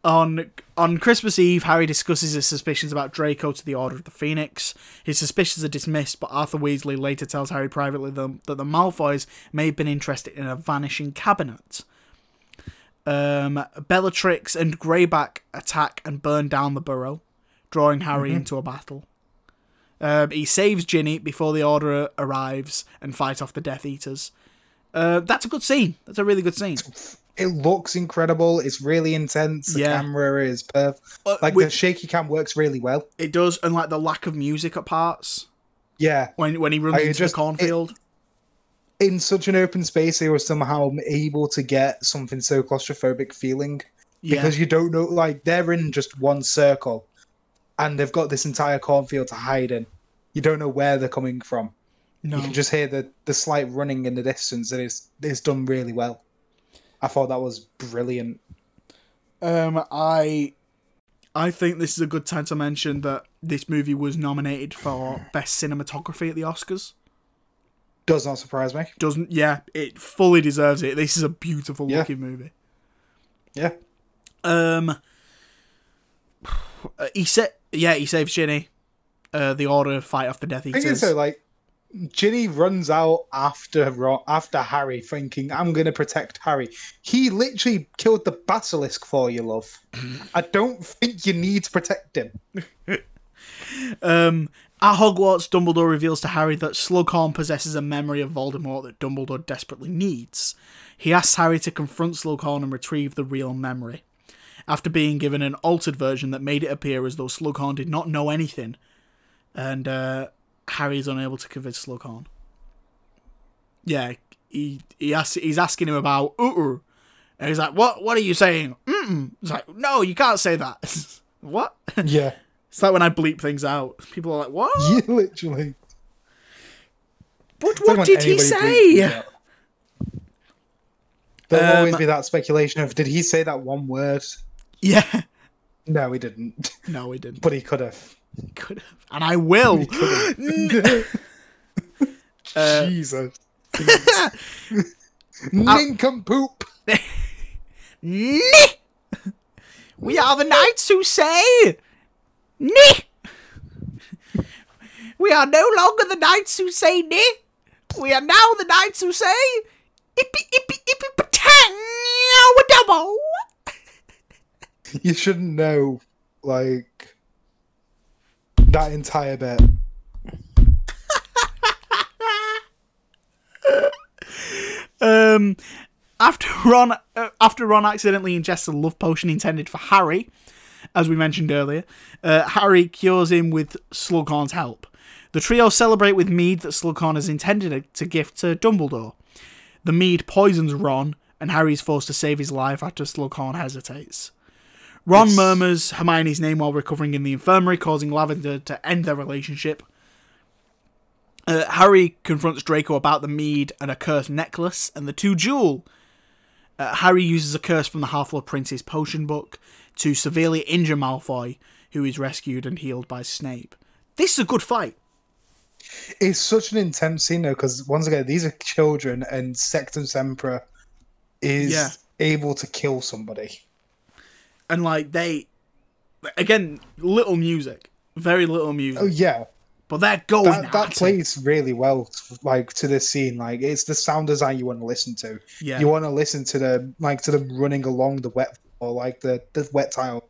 On on Christmas Eve, Harry discusses his suspicions about Draco to the Order of the Phoenix. His suspicions are dismissed, but Arthur Weasley later tells Harry privately that, that the Malfoys may have been interested in a vanishing cabinet. Um, Bellatrix and Greyback attack and burn down the burrow, drawing Harry into a battle. Um, he saves Ginny before the Order arrives and fight off the Death Eaters. Uh, that's a good scene. That's a really good scene. it looks incredible. It's really intense. The Yeah. camera is perfect. Like with- the shaky cam works really well. It does, and like the lack of music at parts Yeah. when when he runs Like, into just- the cornfield. In such an open space, they were somehow able to get something so claustrophobic feeling. yeah, because you don't know like they're in just one circle and they've got this entire cornfield to hide in you don't know where they're coming from no, you can just hear the the slight running in the distance and it's it's done really well i thought that was brilliant Um, I, I think this is a good time to mention that this movie was nominated for best cinematography at the Oscars. does not surprise me Doesn't? Yeah, it fully deserves it. This is a beautiful Yeah. looking movie. yeah Um, he said, yeah, he saves Ginny. Uh, the order fight off the Death Eaters. I think so like Ginny runs out after after Harry, thinking, "I'm going to protect Harry." He literally killed the basilisk for you, love. I don't think you need to protect him. Um, at Hogwarts, Dumbledore reveals to Harry that Slughorn possesses a memory of Voldemort that Dumbledore desperately needs. He asks Harry to confront Slughorn and retrieve the real memory. After being given an altered version that made it appear as though Slughorn did not know anything, and uh, Harry is unable to convince Slughorn. Yeah, he he asks, he's asking him about uh and he's like, "What? What are you saying?" Mm-mm. He's like, "No, you can't say that." what? Yeah, It's like when I bleep things out. People are like, "What?" yeah, literally. But what did he say? bleeps it out. There'll Um, always be that speculation of did he say that one word? Yeah. No, he didn't. No, he didn't. But he could have. Could have, and I will. Uh, Jesus. Nincompoop. Ni! We are the knights who say, Ni! We are no longer the knights who say Ni. We are now the knights who say, Ippy, ippy, ippy, patang, double. You shouldn't know, like, that entire bit. Um, after Ron, uh, after Ron accidentally ingests a love potion intended for Harry, as we mentioned earlier, uh, Harry cures him with Slughorn's help. The trio celebrate with mead that Slughorn has intended to gift to Dumbledore. The mead poisons Ron, and Harry is forced to save his life after Slughorn hesitates. Ron murmurs Hermione's name while recovering in the infirmary, causing Lavender to end their relationship. Uh, Harry confronts Draco about the mead and a cursed necklace, and the two duel. Uh, Harry uses a curse from the Half-Blood Prince's potion book to severely injure Malfoy, who is rescued and healed by Snape. This is a good fight. It's such an intense scene, though, because once again, these are children, and Sectumsempra is Yeah. able to kill somebody. And like they again, little music. Very little oh, music. Oh, yeah. But they're going That, at that it. plays really well, like, to this scene. Like, it's the sound design you want to listen to. Yeah. You want to listen to the, like, to them running along the wet, or like the, the wet tile,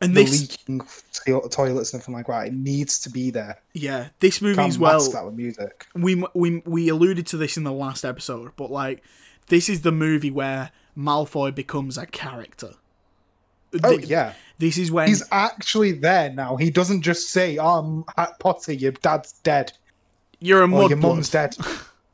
and the this leaking to- toilets and everything like that. It needs to be there. yeah, this movie Can't as well. that with music. we we we alluded to this in the last episode, but like this is the movie where Malfoy becomes a character. Oh Th- yeah, This is when he's actually there now. He doesn't just say, "Oh, Harry Potter, your dad's dead, you're a or your mum's dead."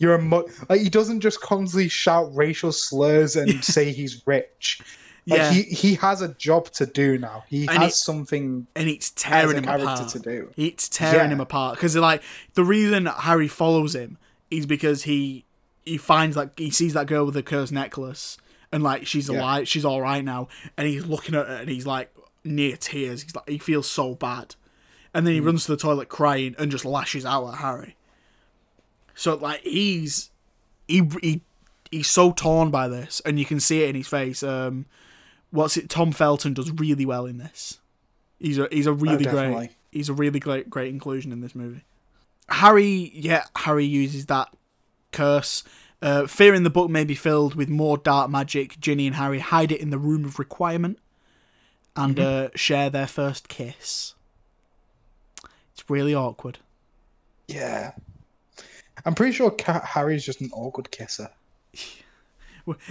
You're a mud. Like he doesn't just constantly shout racial slurs and say he's rich. Like, Yeah. he he has a job to do now. He And has it- something. and it's tearing him apart. to do. It's tearing Yeah. him apart because like the reason Harry follows him is because he he finds like he sees that girl with the cursed necklace and like she's Yeah. alive, she's all right now, and he's looking at her and he's like near tears. He's like he feels so bad, and Mm. then he runs to the toilet crying and just lashes out at Harry. So like he's he he he's so torn by this, and you can see it in his face. Um, what's it? Tom Felton does really well in this. He's a he's a really great he's a really great great inclusion in this movie. Harry, yeah, Harry uses that curse. Uh, fear in the book may be filled with more dark magic. Ginny and Harry hide it in the room of requirement and uh, share their first kiss. It's really awkward. Yeah, I'm pretty sure Ca- Harry's just an awkward kisser.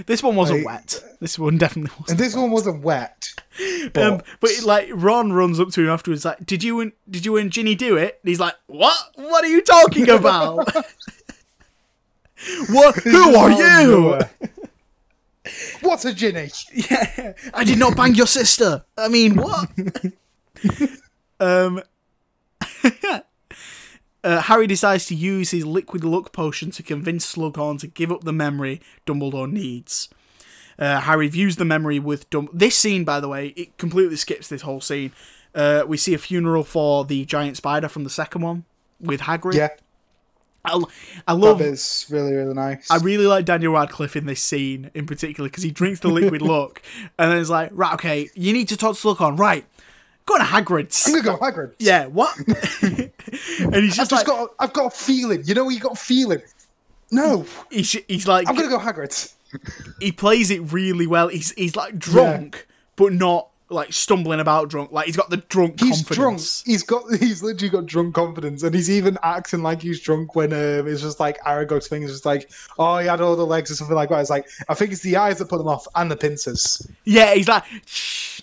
This one wasn't Like- wet. This one definitely wasn't. And this one wasn't wet. But Um, but like Ron runs up to him afterwards, like, "Did you and did you and Ginny do it?" And he's like, "What? What are you talking about? what? Who are you?" What's a Ginny? Yeah, I did not bang your sister. I mean, what? um, uh, Harry decides to use his liquid luck potion to convince Slughorn to give up the memory Dumbledore needs. Uh, Harry views the memory with Dum. This scene, by the way, it completely skips this whole scene. Uh, we see a funeral for the giant spider from the second one with Hagrid. Yeah, I, I love. is really really nice. I really like Daniel Radcliffe in this scene in particular because he drinks the liquid luck and then it's like, right, okay, you need to talk to Slughorn, right? Go to Hagrid's. I'm gonna go Hagrid. Yeah, what? and he's I've just just like, got. I've got a feeling. You know, you got a feeling. No, he's, he's like, I'm gonna go Hagrid. he plays it really well. He's he's like drunk, but not like stumbling about drunk. Like he's got the drunk He's drunk. He's got. He's literally got drunk confidence, and he's even acting like he's drunk when um, it's just like Aragog's thing is just like, oh, he had all the legs or something like that. It's like I think it's the eyes that put him off and the pincers. Yeah, he's like, shh.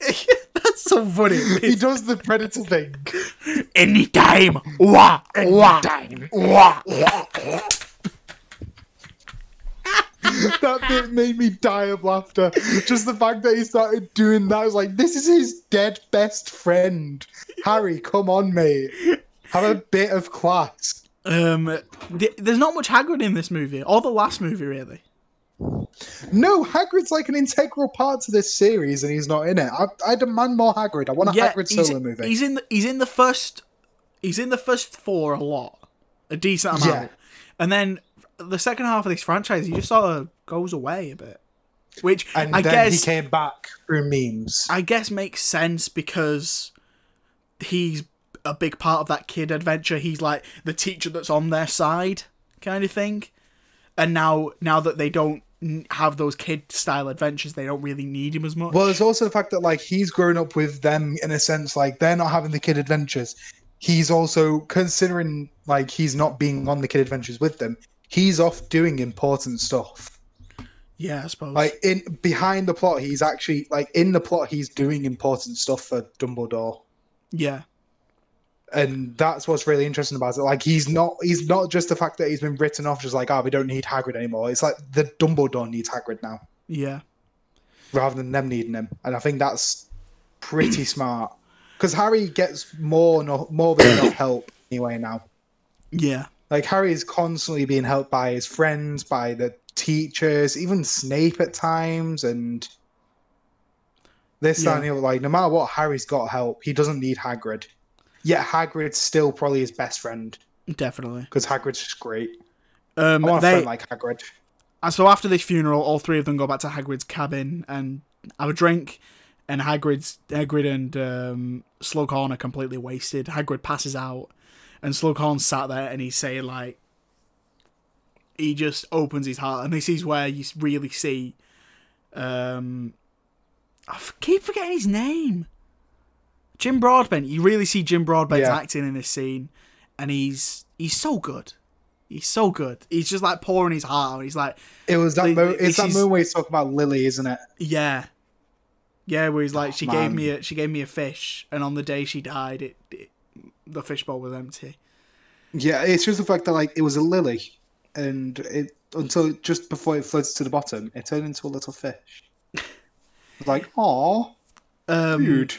That's so funny. He does the predator thing. Anytime. Wah, wah, wah. that bit made me die of laughter. Just the fact that he started doing that I was like, this is his dead best friend. Harry, come on, mate. Have a bit of class. Um, th- there's not much Hagrid in this movie, or the last movie, really. No, Hagrid's like an integral part to this series, and he's not in it. I, I demand more Hagrid. I want a Hagrid he's, solo movie. he's in the he's in the first he's in the first four a lot, a decent amount, Yeah. and then the second half of this franchise, he just sort of goes away a bit, which and I then guess he came back through memes. I guess makes sense because he's a big part of that kid adventure. He's like the teacher that's on their side, kind of thing. And now, now that they don't have those kid style adventures, they don't really need him as much. Well, there's also the fact that like he's grown up with them in a sense, like they're not having the kid adventures. He's also considering like he's not being on the kid adventures with them. He's off doing important stuff. yeah, I suppose. Like in behind the plot, he's actually like in the plot, he's doing important stuff for Dumbledore, yeah, and that's what's really interesting about it. Like he's not he's not just the fact that he's been written off, just like oh we don't need Hagrid anymore. It's like the Dumbledore needs Hagrid now. yeah, rather than them needing him. And I think that's pretty smart because Harry gets more no, more than enough help anyway now. yeah, Like Harry is constantly being helped by his friends, by the teachers, even Snape at times, and this Yeah. and the other. Like no matter what, Harry's got help. He doesn't need Hagrid. Yet Hagrid's still probably his best friend definitely. because Hagrid's just great. Um, I want a friend like Hagrid. And so after this funeral, all three of them go back to Hagrid's cabin and have a drink. And Hagrid's Hagrid and um, Slughorn are completely wasted. Hagrid passes out, and Slughorn sat there and he's saying like, he just opens his heart, and this is where you really see. Um, I f- keep forgetting his name. Jim Broadbent. You really see Jim Broadbent's Yeah. acting in this scene, and he's he's so good. He's so good. He's just like pouring his heart out. He's like, It was that. Th- Mo- it's that moment where he's talking about Lily, isn't it? yeah, yeah. Where he's like, she gave Oh, me a she gave me a fish, and on the day she died, it, it the fishbowl was empty. Yeah, it's just the fact that like it was a lily, and it until just before it floated to the bottom, it turned into a little fish. like, aw, Um, dude.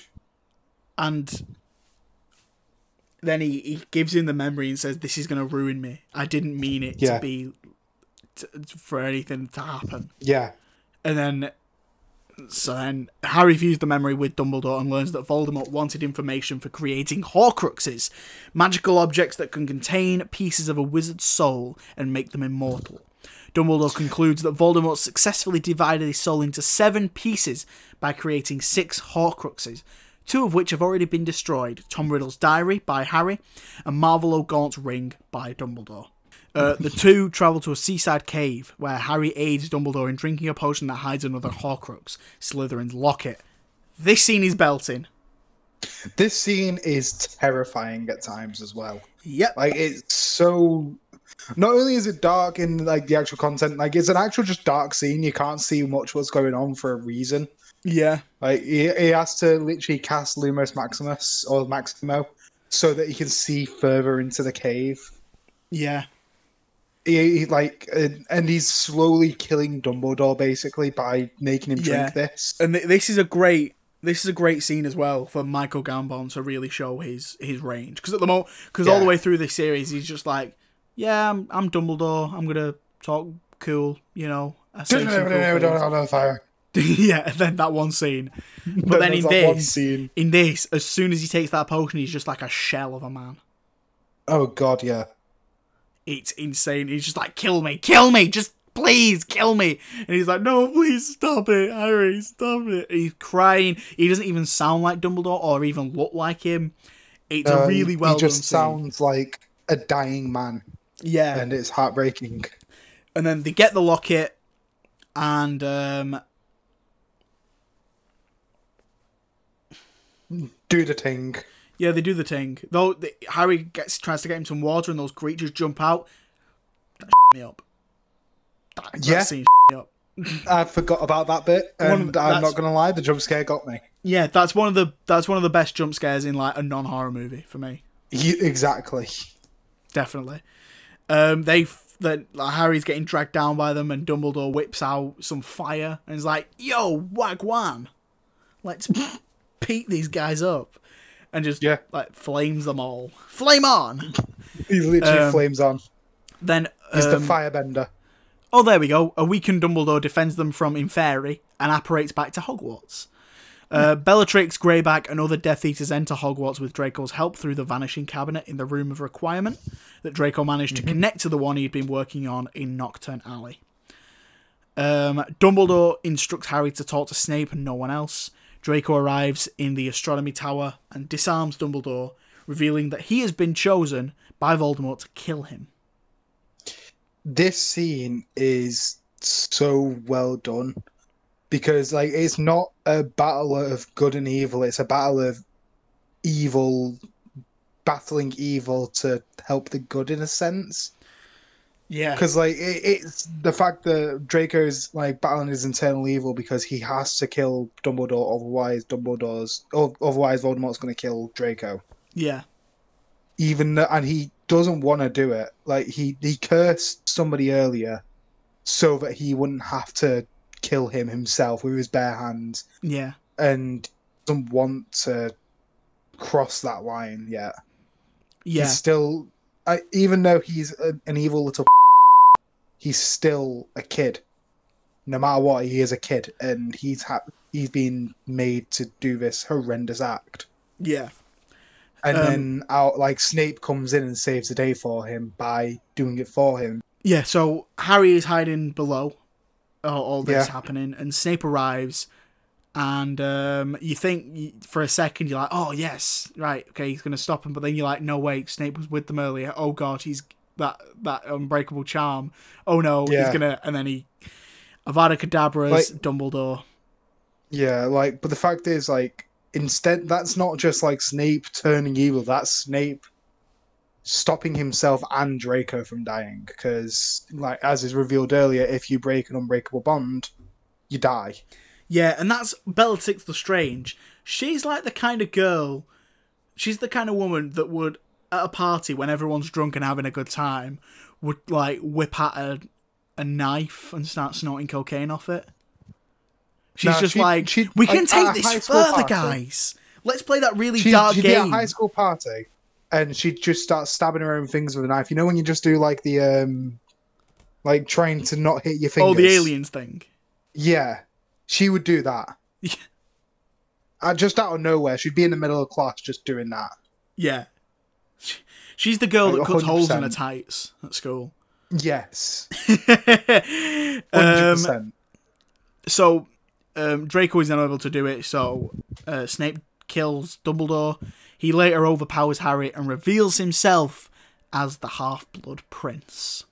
and then he, he gives him the memory and says, "This is gonna ruin me. I didn't mean it Yeah. to be for anything to happen." Yeah, And then, so then Harry views the memory with Dumbledore and learns that Voldemort wanted information for creating Horcruxes, magical objects that can contain pieces of a wizard's soul and make them immortal. Dumbledore concludes that Voldemort successfully divided his soul into seven pieces by creating six Horcruxes, two of which have already been destroyed Tom Riddle's diary by Harry and Marvolo Gaunt's ring by Dumbledore. Uh, the two travel to a seaside cave where Harry aids Dumbledore in drinking a potion that hides another Horcrux, Slytherin's locket. This scene is belting. this scene is terrifying at times as well. Yep. Like it's so not only is it dark in like the actual content, like it's an actual just dark scene. You can't see much what's going on for a reason. Yeah. Like he, he has to literally cast Lumos Maximus or Maximo so that he can see further into the cave. Yeah. He, he like and he's slowly killing Dumbledore basically by making him Yeah. drink this. And th- this is a great this is a great scene as well for Michael Gambon to really show his his range because at the moment because all the way through this series he's just like yeah I'm I'm Dumbledore I'm gonna talk cool you know I say some cool fire. yeah and then that one scene but then in that one this in this as soon as he takes that potion he's just like a shell of a man Oh god, yeah. It's insane. He's just like kill me kill me just please kill me. And he's like no please stop it Harry stop it. He's crying. He doesn't even sound like Dumbledore or even look like him. It's a Um, really well He just done scene. sounds like a dying man, yeah. And it's heartbreaking. and then they get the locket and um Do the thing. Yeah they do the thing though the, harry gets tries to get him some water and those creatures jump out that me up that, that Yeah. scene me up I forgot about that bit, and the- I'm not gonna lie, the jump scare got me. yeah that's one of the that's one of the best jump scares in like a non-horror movie for me He, exactly. definitely. Um, they that like, Harry's getting dragged down by them, and Dumbledore whips out some fire and is like, "Yo, wagwan, let's beat these guys up," and just Yeah. like flames them all. Flame on. He literally Um, flames on. Then He's the um, firebender. Oh, there we go. A weakened Dumbledore defends them from Inferi and apparates back to Hogwarts. Uh, Bellatrix, Greyback, and other Death Eaters enter Hogwarts with Draco's help through the Vanishing Cabinet in the Room of Requirement that Draco managed to connect to the one he'd been working on in Knockturn Alley. Um, Dumbledore instructs Harry to talk to Snape and no one else. Draco arrives in the Astronomy Tower and disarms Dumbledore, revealing that he has been chosen by Voldemort to kill him. This scene is so well done because, like, it's not a battle of good and evil; it's a battle of evil battling evil to help the good, in a sense. Yeah. Because, like, it, it's the fact that Draco's like battling his internal evil because he has to kill Dumbledore, otherwise Dumbledore's, otherwise Voldemort's going to kill Draco. Yeah. even though, and he doesn't want to do it. Like he he cursed somebody earlier, so that he wouldn't have to kill him himself with his bare hands, Yeah. and doesn't want to cross that line yet. Yeah. He's still, I, even though he's a, an evil little, he's still a kid. No matter what, he is a kid, and he's ha- he's been made to do this horrendous act. Yeah. And Um, then out like Snape comes in and saves the day for him by doing it for him. Yeah, so Harry is hiding below all, all this Yeah. happening, and Snape arrives, and um, you think for a second you're like, oh yes, right, okay, he's gonna stop him, but then you're like, no wait, Snape was with them earlier. Oh god, he's that that unbreakable charm. Oh no, he's gonna, and then he Avada Kedavra's Like- Dumbledore. Yeah, like but the fact is like instead that's not just like Snape turning evil, that's Snape stopping himself and Draco from dying because like as is revealed earlier, if you break an unbreakable bond, you die. Yeah, and that's Bellatrix Lestrange. She's like the kind of girl, she's the kind of woman that would, at a party when everyone's drunk and having a good time, would like whip out a, a knife and start snorting cocaine off it. She's Nah, just she'd- like, she'd- we can take this further, party. guys. Let's play that really She'd, dark she'd be at a game. high school party and she'd just start stabbing her own fingers with a knife. You know when you just do like the um like trying to not hit your fingers. Oh, the aliens thing. Yeah, she would do that. Yeah. Uh, just out of nowhere, she'd be in the middle of class just doing that. Yeah. She- She's the girl Like, that cuts holes in her tights at school. Yes, um, so um, Draco is unable to do it, so uh, Snape kills Dumbledore. He later overpowers Harry and reveals himself as the Half Blood Prince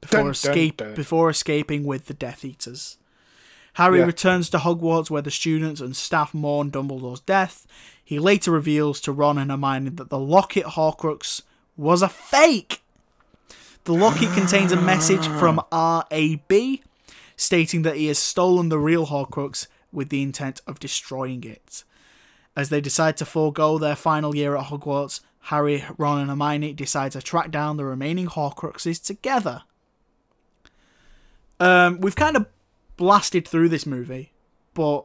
before Dun, dun, dun. before escaping with the Death Eaters. Harry Yeah. returns to Hogwarts where the students and staff mourn Dumbledore's death. He later reveals to Ron and Hermione that the locket Horcrux was a fake. The locket contains a message from RAB stating that he has stolen the real Horcrux with the intent of destroying it. As they decide to forego their final year at Hogwarts, Harry, Ron, and Hermione decide to track down the remaining Horcruxes together. Um, we've kind of blasted through this movie, but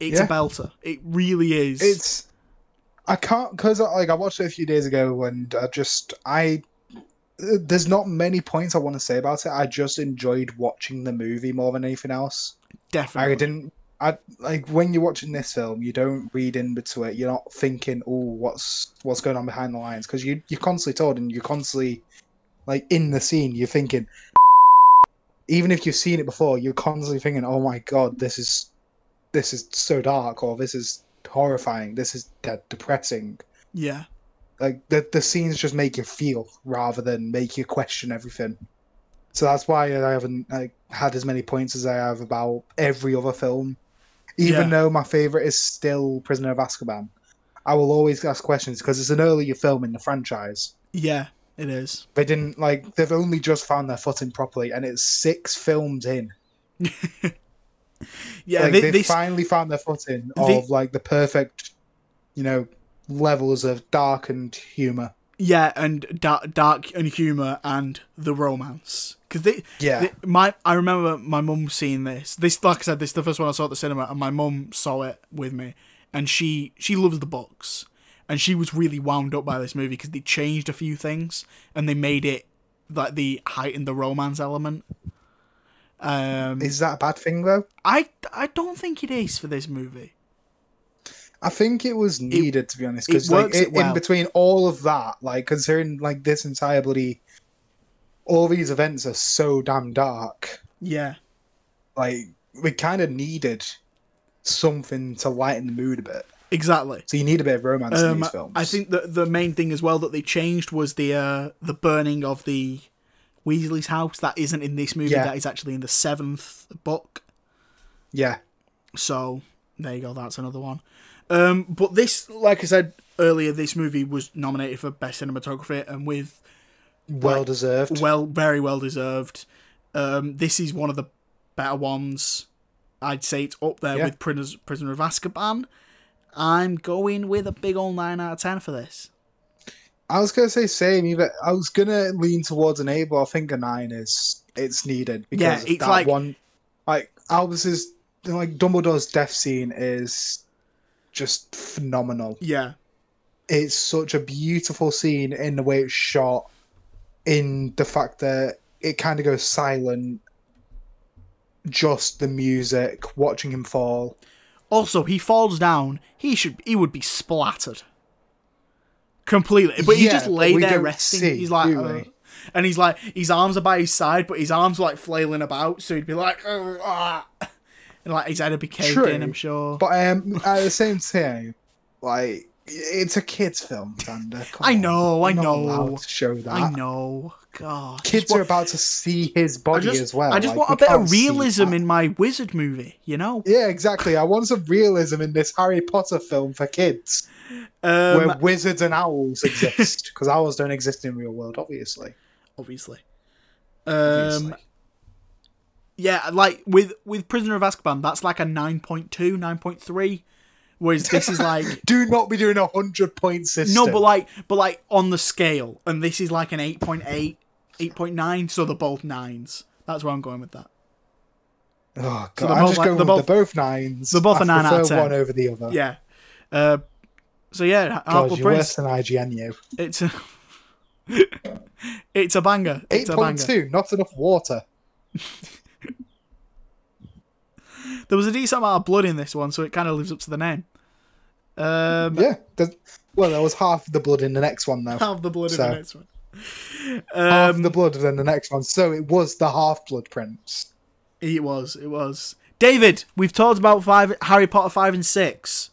it's Yeah. a belter. It really is. It's I can't because like I watched it a few days ago and I just I there's not many points I want to say about it. I just enjoyed watching the movie more than anything else. definitely. I didn't. I like when you're watching this film, you don't read into it. You're not thinking, "Oh, what's what's going on behind the lines?" Because you you're constantly told, and you're constantly like in the scene. You're thinking, even if you've seen it before, you're constantly thinking, "Oh my god, this is this is so dark," or "This is horrifying," "This is de- depressing." Yeah. Like the the scenes just make you feel rather than make you question everything. So that's why I haven't like, had as many points as I have about every other film. Even Yeah. though my favorite is still Prisoner of Azkaban, I will always ask questions because it's an earlier film in the franchise. Yeah, it is. They didn't like they've only just found their footing properly, and it's six films in. Yeah, like thi- they this finally found their footing of like the perfect, you know, levels of dark and humor. yeah, and dark, dark and humor and the romance because they Yeah. they- my I remember my mum seeing this. This, like I said, this is the first one I saw at the cinema, and my mum saw it with me, and she she loves the books, and she was really wound up by this movie because they changed a few things and they made it like the heightened the romance element. Um, Is that a bad thing though? I I don't think it is for this movie. I think it was needed to be honest, it because like it well. in between all of that, like considering like this entire bloody, all these events are so damn dark. Yeah, Like we kind of needed something to lighten the mood a bit. exactly. So you need a bit of romance in Um, these films. I think that the main thing as well that they changed was the uh, the burning of the Weasley's house. That isn't in this movie. Yeah. That is actually in the seventh book. Yeah, So there you go. That's another one. Um, but this, like I said earlier, this movie was nominated for best cinematography, and with well like, deserved. well, very well deserved. Um, this is one of the better ones. I'd say it's up there Yeah. with Prisoner, Prisoner of Azkaban. I'm going with a big old nine out of ten for this. I was gonna say same. Either I was gonna lean towards an eight, but I think a nine is it's needed because Yeah, it's that like- one. Like Albus's like Dumbledore's death scene is just phenomenal. Yeah, It's such a beautiful scene in the way it's shot, in the fact that it kind of goes silent. Just the music, watching him fall. Also, he falls down. He should. He would be splattered completely. But he Yeah, just lay there resting. see, he's like, uh, and he's like, his arms are by his side, but his arms are like flailing about. So he'd be like, "Uh, ah," and like his head would be caved True, in. I'm sure. But um, at the same time, like it's a kids' film. Come I know, I know. to show that. I know. God, Kids Just wa- are about to see his body just, as well. I just like, want a bit of realism in my wizard movie. You know. Yeah, exactly. I want some realism in this Harry Potter film for kids, Um, where wizards and owls exist. Because owls don't exist in real world, obviously. obviously. Um, Obviously. yeah, like with with Prisoner of Azkaban, that's like a 9.2, 9.3. Whereas this is like Do not be doing a hundred point system. no, but like but like on the scale, and this is like an 8.8, 8.9, so they're both nines. That's where I'm going with that. oh god, So they're I'm both just like- going they're with both- the both nines. they're both a I nine out of 10. One over the other. Yeah. Uh, so yeah, Half-Blood you're Prince. worse than IGN. You It's a it's a banger. eight It's a banger. two, not enough water. There was a decent amount of blood in this one, so it kind of lives up to the name. Um, Yeah. Well, there was half the blood in the next one though. half the blood in the next one. half Um, the blood in the next one. So it was the half blood prince. It was. It was. David, we've talked about five Harry Potter five and six.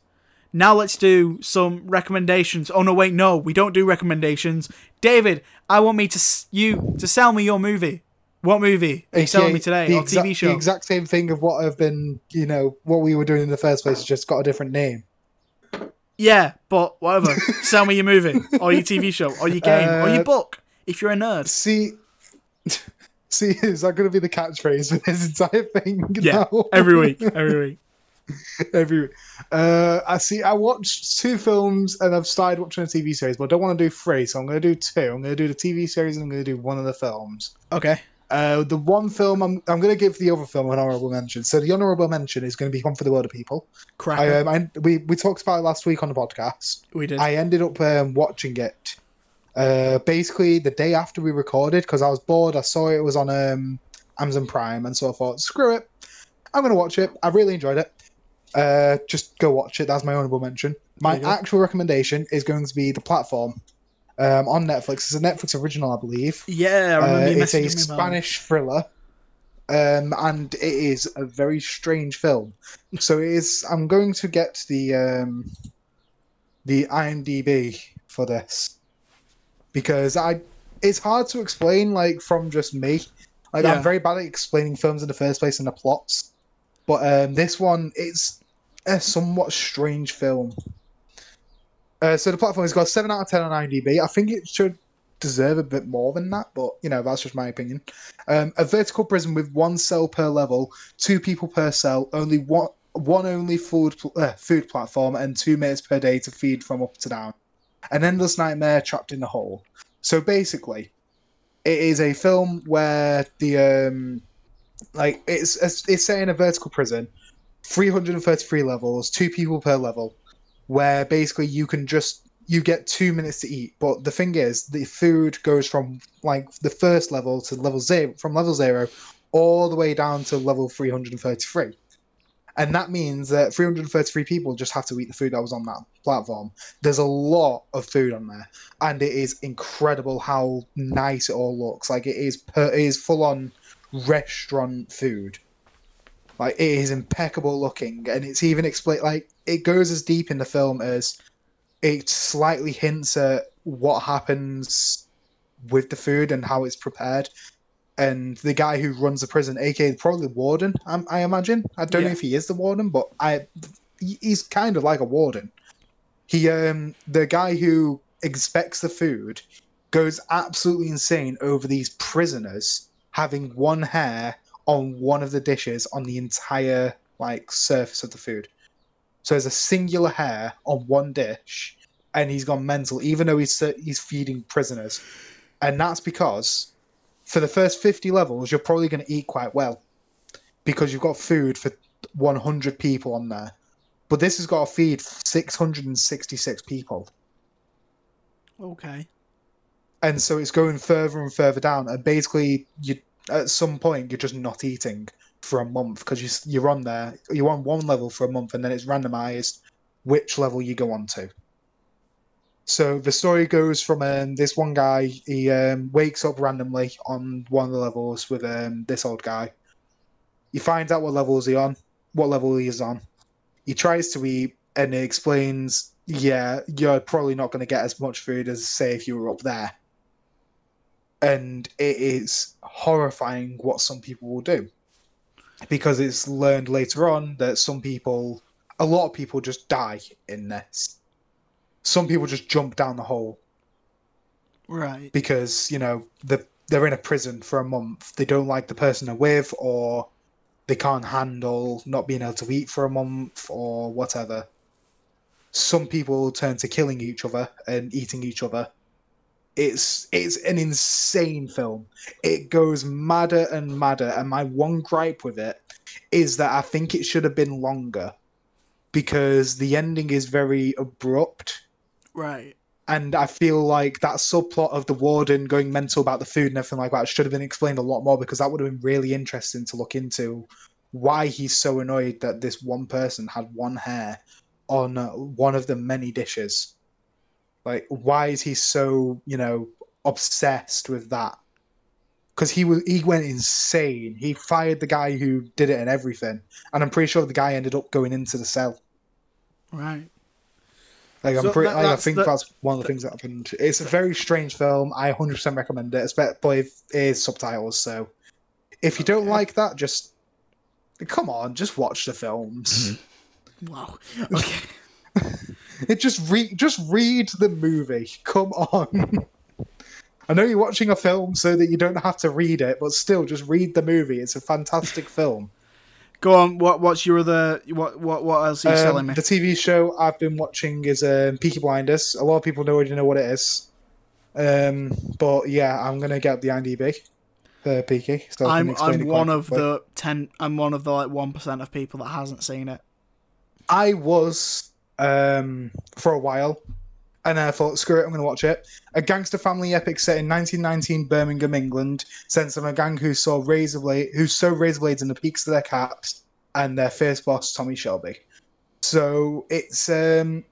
Now let's do some recommendations. Oh no, wait, no, we don't do recommendations. David, I want me to you to sell me your movie. What movie are you selling me today? the Or TV exact- show? The exact same thing of what I've been, you know, what we were doing in the first place. Just got a different name. Yeah, but whatever. sell me your movie or your TV show or your game or your Uh, book if you're a nerd. See, See, is that going to be the catchphrase for this entire thing? Yeah, now? every week, every week. every. Uh, I see. I watched two films and I've started watching a TV series, but I don't want to do three, so I'm going to do two. I'm going to do the TV series and I'm going to do one of the films. Okay. Uh, the one film I'm I'm going to give the other film an honorable mention. So the honorable mention is going to be One for the World of People. Cracker. I, um, I, we we talked about it last week on the podcast. we did. I ended up um, watching it uh, basically the day after we recorded because I was bored. I saw it was on um, Amazon Prime, and so I thought, screw it, I'm going to watch it. I really enjoyed it. Uh, just go watch it. That's my honorable mention. My There you go. actual recommendation is going to be The Platform um, on Netflix. It's a Netflix original, I believe. yeah, I Uh, it's a. Spanish thriller, um, and it is a very strange film. So it is. I'm going to get the um, the IMDb for this because I. It's hard to explain, like from just me. Like Yeah. I'm very bad at explaining films in the first place and the plots, but um, this one it's a somewhat strange film. Uh, so the platform has got seven out of ten on IMDb. I think it should deserve a bit more than that, but you know that's just my opinion. Um, a vertical prison with one cell per level, two people per cell, only one one only food uh, food platform, and two minutes per day to feed from up to down. An endless nightmare trapped in the hole. So basically, it is a film where the um, like it's it's set in a vertical prison, three hundred and thirty three levels, two people per level, where basically you can just you get two minutes to eat. But the thing is, the food goes from like the first level to level zero, from level zero, all the way down to level three hundred and thirty three. And that means that 333 people just have to eat the food that was on that platform. There's a lot of food on there, and it is incredible how nice it all looks. Like it is, per, it is full on restaurant food. Like it is impeccable looking, and it's even explain like it goes as deep in the film as it slightly hints at what happens with the food and how it's prepared. And the guy who runs the prison, aka probably warden, I, I imagine. I don't know if he is the warden, but I he's kind of like a warden. He um the guy who inspects the food goes absolutely insane over these prisoners having one hair on one of the dishes on the entire like surface of the food. So there's a singular hair on one dish, and he's gone mental, even though he's he's feeding prisoners, and that's because for the first fifty levels you're probably going to eat quite well, because you've got food for 100 people on there, but this has got to feed 666 people Okay. and so it's going further and further down and basically you at some point you're just not eating for a month because you, you're on there you're on one level for a month and then it's randomized which level you go on to. So the story goes from um, this one guy he um, wakes up randomly on one of the levels with um, this old guy. He finds out what level is he on what level he is on. He tries to eat and he explains yeah you're probably not going to get as much food as say if you were up there and it is horrifying what some people will do. Because it's learned later on that some people a lot of people just die in this. Some people just jump down the hole. Right. because you know the, they're in a prison for a month. They don't like the person they're with or they can't handle not being able to eat for a month or whatever. Some people turn to killing each other and eating each other it's it's an insane film it goes madder and madder and my one gripe with it is that i think it should have been longer because the ending is very abrupt Right. and I feel like that subplot of the warden going mental about the food and everything like that should have been explained a lot more because that would have been really interesting to look into why he's so annoyed that this one person had one hair on uh, one of the many dishes. Like, why is he so you know obsessed with that? Because he was he went insane. He fired the guy who did it and everything, and I'm pretty sure the guy ended up going into the cell. Right. Like I'm pretty, that- like, I think the- that's one of the things that happened. It's a very strange film. I 100% recommend it, especially but it is subtitles. So if you don't like that, just come on, just watch the films. Mm-hmm. Wow. Okay. It just read, just read the movie. Come on. I know you're watching a film so that you don't have to read it, but still, just read the movie. It's a fantastic film. Go on. What what's your other what what what else are you Um, selling me? the TV show I've been watching is um, Peaky Blinders. A lot of people don't already know what it is. Um, but yeah, I'm gonna get the IMDb for Peaky. So I'm I'm one of quickly. the ten. I'm one of the like one percent of people that hasn't seen it. I was um, for a while, and I thought, screw it, I'm going to watch it. A gangster family epic set in 1919 Birmingham, England, centers on a gang who saw razor blade, who sew razor blades in the peaks of their caps, and their first boss, Tommy Shelby. So it's um,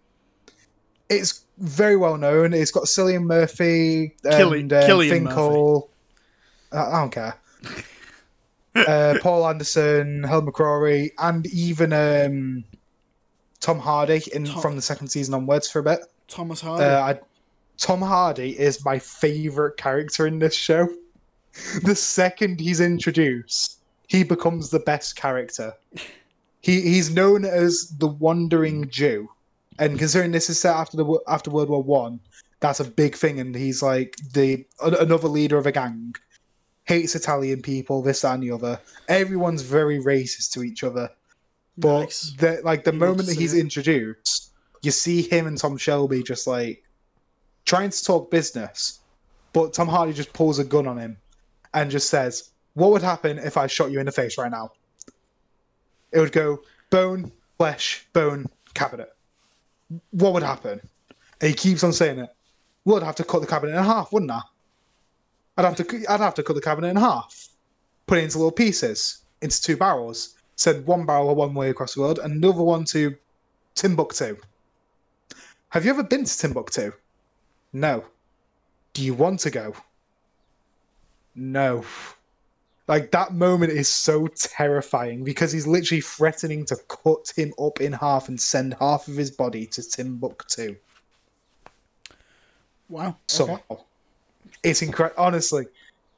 it's very well known. It's got Cillian Murphy and uh, Killian Finkel. I, I don't care. uh, Paul Anderson, Helen McCrory, and even um, Tom Hardy in Tom- from the second season onwards for a bit. Thomas Hardy. Uh, I, Tom Hardy is my favorite character in this show. The second he's introduced, he becomes the best character. He he's known as the Wandering Jew, and considering this is set after the after World War One, that's a big thing. And he's like the another leader of a gang, hates Italian people, this that, and the other. Everyone's very racist to each other. But Nice. the, like the moment that he's it. introduced, you see him and Tom Shelby just like trying to talk business, but Tom Hardy just pulls a gun on him and just says, "What would happen if I shot you in the face right now?" It would go bone, flesh, bone, cabinet. What would happen? And he keeps on saying it. Well, I'd have to cut the cabinet in half, wouldn't I? I'd have to. I'd have to cut the cabinet in half, put it into little pieces, into two barrels. Send one barrel one way across the world, another one to Timbuktu. Have you ever been to Timbuktu? No. Do you want to go? No. Like that moment is so terrifying because he's literally threatening to cut him up in half and send half of his body to Timbuktu. wow. Somehow. Okay. It's incredible. Honestly,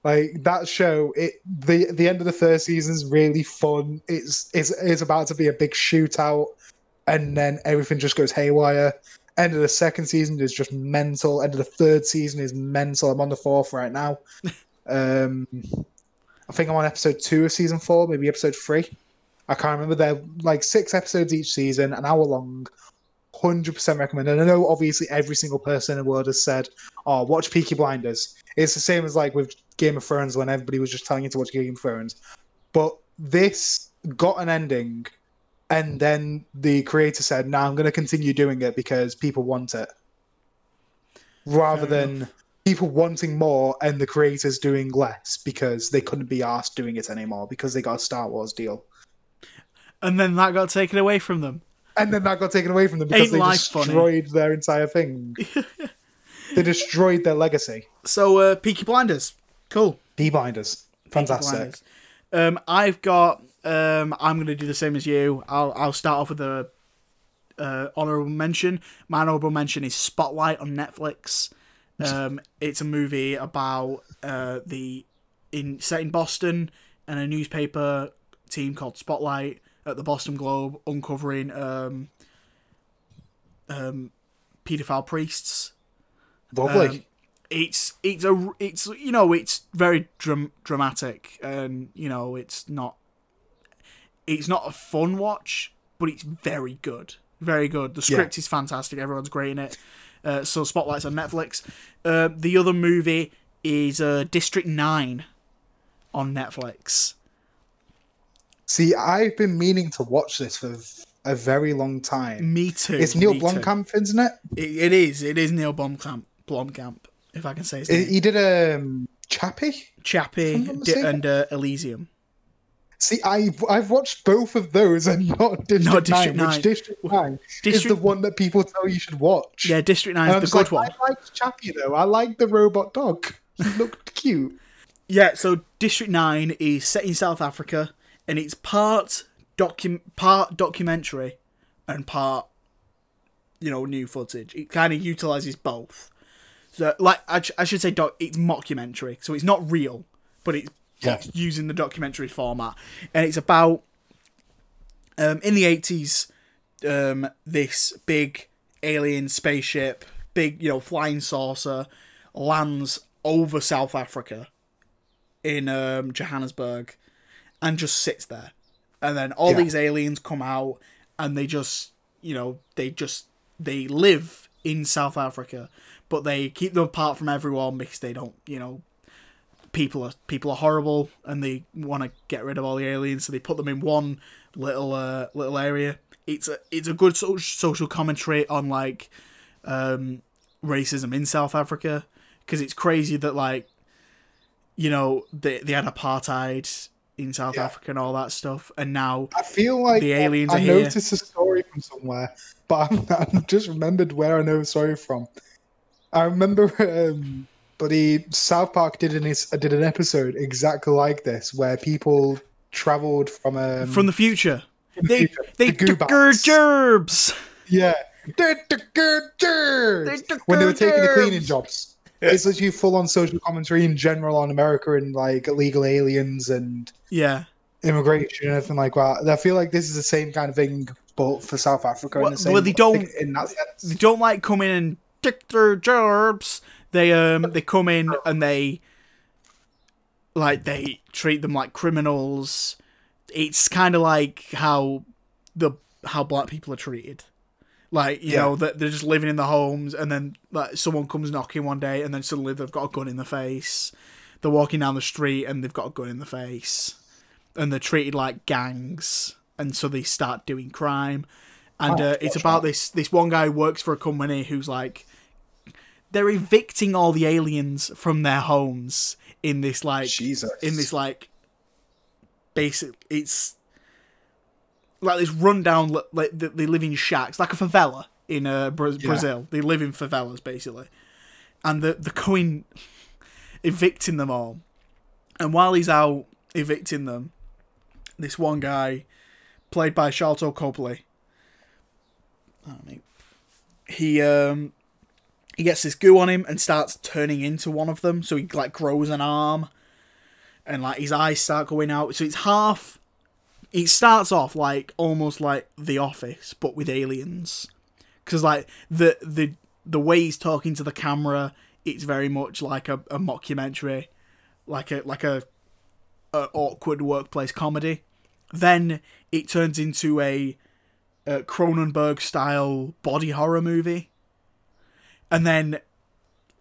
like that show, it the the end of the third season is really fun. It's it's it's about to be a big shootout, and then everything just goes haywire. End of the second season is just mental. End of the third season is mental. I'm on the fourth right now. um, I think I'm on episode two of season four, maybe episode three. I can't remember. They're like six episodes each season, an hour long. Hundred percent recommend. And I know obviously every single person in the world has said, "Oh, watch Peaky Blinders." It's the same as like with Game of Thrones when everybody was just telling you to watch Game of Thrones. But this got an ending, and then the creator said, "Now I'm going to continue doing it because people want it," rather Fair than people wanting more and the creators doing less because they couldn't be asked doing it anymore because they got a Star Wars deal. And then that got taken away from them. And then that got taken away from them because Ain't they life funny? destroyed their entire thing. they destroyed their legacy. So, uh, Peaky Blinders. Cool. Bee binders. Fantastic. Um, I've got. Um, I'm gonna do the same as you. I'll I'll start off with a uh, honorable mention. My honorable mention is Spotlight on Netflix. Um, it's a movie about uh, the in set in Boston and a newspaper team called Spotlight at the Boston Globe uncovering um, um, paedophile priests. Lovely. It's it's a it's you know it's very dram- dramatic and you know it's not it's not a fun watch but it's very good. Very good. The script is fantastic. Everyone's great in it. Uh, so spotlights on netflix. Uh, the other movie is uh, district 9 on netflix. See, I've been meaning to watch this for a very long time. me too. It's Neil me too. Blomkamp, isn't it? it, it is. It is neil blomkamp blomkamp if i can say his name He did um, Chappie. chappie Di- and uh, elysium See, I've I've watched both of those and not District, Not District 9, 9. which District Nine is the one that people tell you should watch. yeah district 9 And is the good like, one I liked Chappie though. I like the robot dog. He looked cute. Yeah, so District Nine is set in South Africa, and it's part docu- part documentary and part, you know, new footage. It kind of utilizes both. So, like, I, I should say, doc- it's mockumentary, so it's not real, but it's, Yeah. using the documentary format, and it's about um, in the eighties, um, this big alien spaceship, big you know flying saucer, lands over South Africa in um, Johannesburg and just sits there. And then all Yeah. these aliens come out and they just, you know, they just they live in South Africa, but they keep them apart from everyone because they don't, you know, people are people are horrible and they want to get rid of all the aliens, so they put them in one little uh, little area. It's a it's a good so- social commentary on like um, racism in South Africa because it's crazy that like you know they they had apartheid in South Yeah. Africa and all that stuff, and now I feel like The aliens I, are I noticed a story from somewhere, but I'm, I just remembered where I know the story from. I remember, um, but he South Park did an did an episode exactly like this, where people travelled from um, from the future the they future, they the took Goobats. her gerbs. Yeah. The- the good germs. When they were taking the cleaning jobs. It's literally full on social commentary in general on America and like illegal aliens and Yeah. immigration and everything like that. I feel like this is the same kind of thing, but for South Africa. Well- in the same, well, they don't- in that sense. they don't like come in and tick their gerbs. They um they come in and they like they treat them like criminals. It's kind of like how the how black people are treated. Like you Yeah. know that they're just living in the homes, and then like someone comes knocking one day, and then suddenly they've got a gun in the face. They're walking down the street and they've got a gun in the face, and they're treated like gangs, and so they start doing crime. And Oh, uh, it's about this this one guy who works for a company who's like they're evicting all the aliens from their homes in this like Jesus. in this like basic it's like this rundown like they they live in shacks like a favela in uh, Bra- Yeah. Brazil they live in favelas basically and the the going evicting them all and while he's out evicting them this one guy played by Sharlto Copley I mean, he um he gets this goo on him and starts turning into one of them. So he like grows an arm, and like his eyes start going out. So it's half. It starts off like almost like The Office, but with aliens, because like the the the way he's talking to the camera, it's very much like a, a mockumentary, like a like a, a awkward workplace comedy. Then it turns into a, a Cronenberg style body horror movie and then